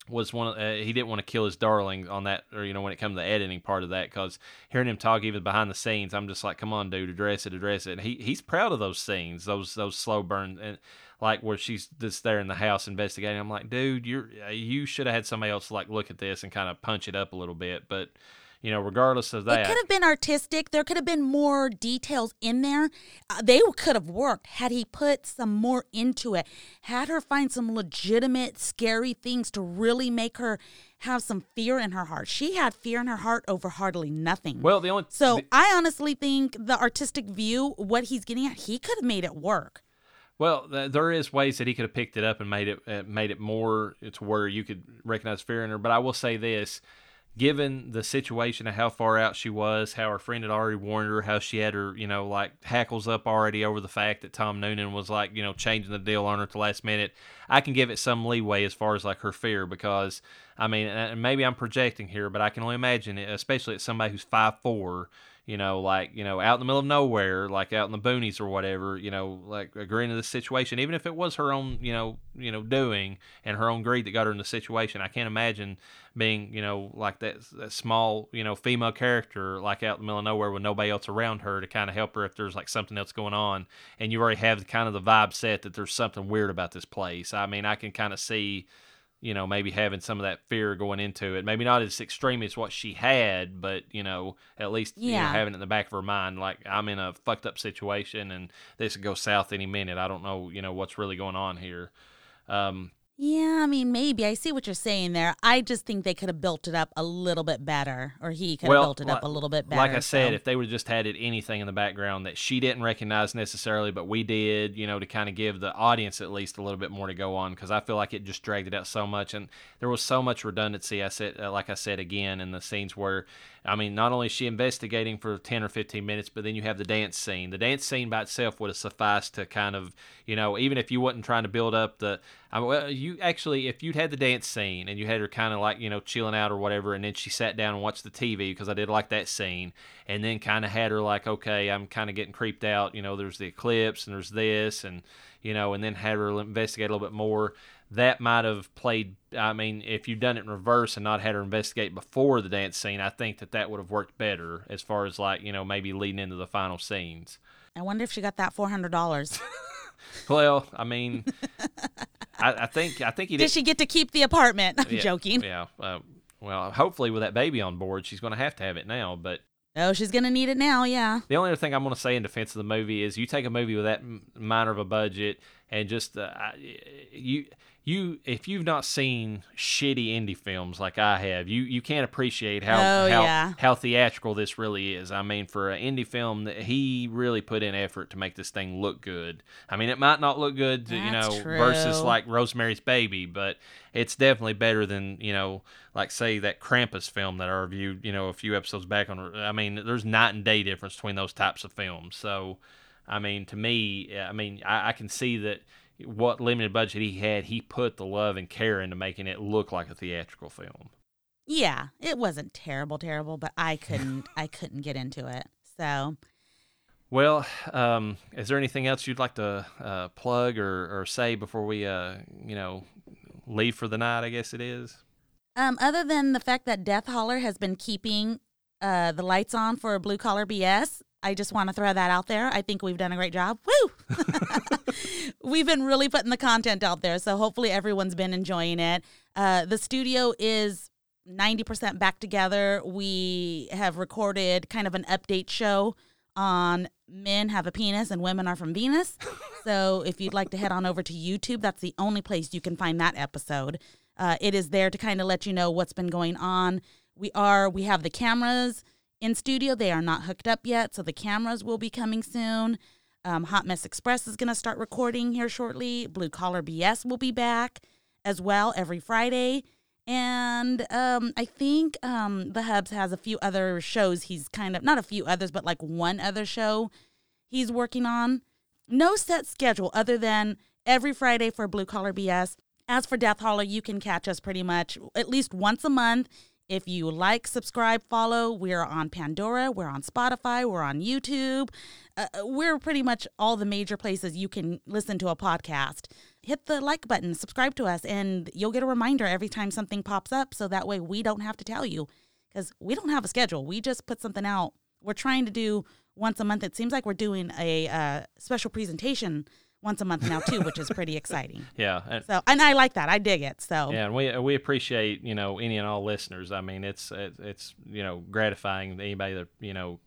was one. Of, uh, he didn't want to kill his darling on that, or you know, when it comes to the editing part of that, because hearing him talk even behind the scenes, I'm just like, come on, dude, address it, address it. And he he's proud of those scenes, those those slow burns, and like where she's just there in the house investigating. I'm like, dude, you're you should have had somebody else like look at this and kind of punch it up a little bit, but. You know, regardless of that, It could have been artistic. There could have been more details in there. Uh, they could have worked had he put some more into it. Had her find some legitimate, scary things to really make her have some fear in her heart. She had fear in her heart over hardly nothing. well, the only so the- I honestly think the artistic view, what he's getting at, he could have made it work. Well, th- there is ways that he could have picked it up and made it uh, made it more to where you could recognize fear in her. But I will say this: given the situation of how far out she was, how her friend had already warned her, how she had her, you know, like hackles up already over the fact that Tom Noonan was like, you know, changing the deal on her at the last minute, I can give it some leeway as far as like her fear because, I mean, and maybe I'm projecting here, but I can only imagine it, especially at somebody who's five four you know, like, you know, out in the middle of nowhere, like out in the boonies or whatever, you know, like agreeing to this situation, even if it was her own, you know, you know, doing and her own greed that got her in the situation. I can't imagine being, you know, like that, that small, you know, female character, like out in the middle of nowhere with nobody else around her to kind of help her if there's like something else going on. And you already have kind of the vibe set that there's something weird about this place. I mean, I can kind of see, you know, maybe having some of that fear going into it. Maybe not as extreme as what she had, but you know, at least you know, having it in the back of her mind, like I'm in a fucked up situation and this could go south any minute. I don't know, you know, what's really going on here. Um, Yeah, I mean, maybe. I see what you're saying there. I just think they could have built it up a little bit better, or he could have Well, built it up a little bit better. Like I said, so- if they would have just had it anything in the background that she didn't recognize necessarily, but we did, you know, to kind of give the audience at least a little bit more to go on, because I feel like it just dragged it out so much, and there was so much redundancy. I said, uh, like I said again, in the scenes where, I mean, not only is she investigating for ten or fifteen minutes, but then you have the dance scene. The dance scene by itself would have sufficed to kind of, you know, even if you wasn't trying to build up the, I mean, well, you actually, if you'd had the dance scene and you had her kind of like, you know, chilling out or whatever, and then she sat down and watched the TV because I did like that scene, and then kind of had her like, okay, I'm kind of getting creeped out. You know, there's the eclipse and there's this, and you know, and then had her investigate a little bit more. That might have played. I mean, if you'd done it in reverse and not had her investigate before the dance scene, I think that that would have worked better as far as like, you know, maybe leading into the final scenes. I wonder if she got that four hundred dollars. Well, I mean, I, I think I think he Did did. she get to keep the apartment? I'm yeah, joking. Yeah. Uh, well, hopefully with that baby on board, she's going to have to have it now. But Oh, she's gonna need it now. Yeah. the only other thing I'm going to say in defense of the movie is you take a movie with that m- minor of a budget and just uh, you you if you've not seen shitty indie films like I have, you you can't appreciate how Oh, how, yeah. how theatrical this really is. I mean, for an indie film, that he really put in effort to make this thing look good. I mean, it might not look good, you know, That's versus like Rosemary's Baby, but it's definitely better than you know, like say that Krampus film that I reviewed, you know, a few episodes back on. I mean, there's night and day difference between those types of films. So, I mean, to me, I mean, I, I can see that what limited budget he had, he put the love and care into making it look like a theatrical film. Yeah. It wasn't terrible, terrible, but I couldn't. I couldn't get into it. So Well, um, is there anything else you'd like to uh, plug or, or say before we, uh, you know, leave for the night? I guess it is. Um, other than the fact that Death Holler has been keeping uh, the lights on for Blue Collar BS, I just want to throw that out there. I think we've done a great job. Woo! we've been really putting the content out there, so hopefully everyone's been enjoying it. Uh, the studio is 90% back together. We have recorded kind of an update show on men have a penis and women are from Venus. so if you'd like to head on over to YouTube, that's the only place you can find that episode. Uh, it is there to kind of let you know what's been going on. We are we have the cameras in studio. They are not hooked up yet, so the cameras will be coming soon. Um, Hot Mess Express is going to start recording here shortly. Blue Collar BS will be back as well every Friday. And um, I think um, the Hubs has a few other shows. He's kind of not a few others, but like one other show he's working on. No set schedule other than every Friday for Blue Collar BS. As for Death Holler, you can catch us pretty much at least once a month. If you like, subscribe, follow, we're on Pandora, we're on Spotify, we're on YouTube. Uh, we're pretty much all the major places you can listen to a podcast. Hit the like button, subscribe to us, and you'll get a reminder every time something pops up so that way we don't have to tell you because we don't have a schedule. We just put something out. We're trying to do once a month. It seems like we're doing a uh, special presentation once a month now too, which is pretty exciting. Yeah. And, So, and I like that. I dig it. So, yeah, and we we appreciate you know any and all listeners. I mean, it's it, it's you know gratifying to anybody that you know.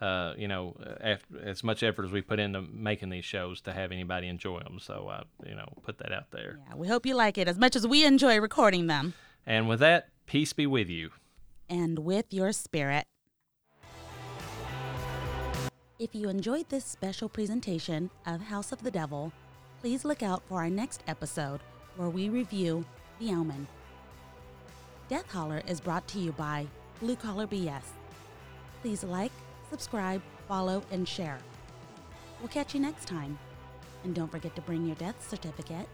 Uh, you know, after, as much effort as we put into making these shows to have anybody enjoy them. So, uh, you know, put that out there. yeah, we hope you like it as much as we enjoy recording them And with that, peace be with you. and with your spirit. If you enjoyed this special presentation of House of the Devil, please look out for our next episode where we review The Omen. Death Holler is brought to you by Blue Collar BS. Please like, subscribe, follow, and share. We'll catch you next time. And don't forget to bring your death certificate.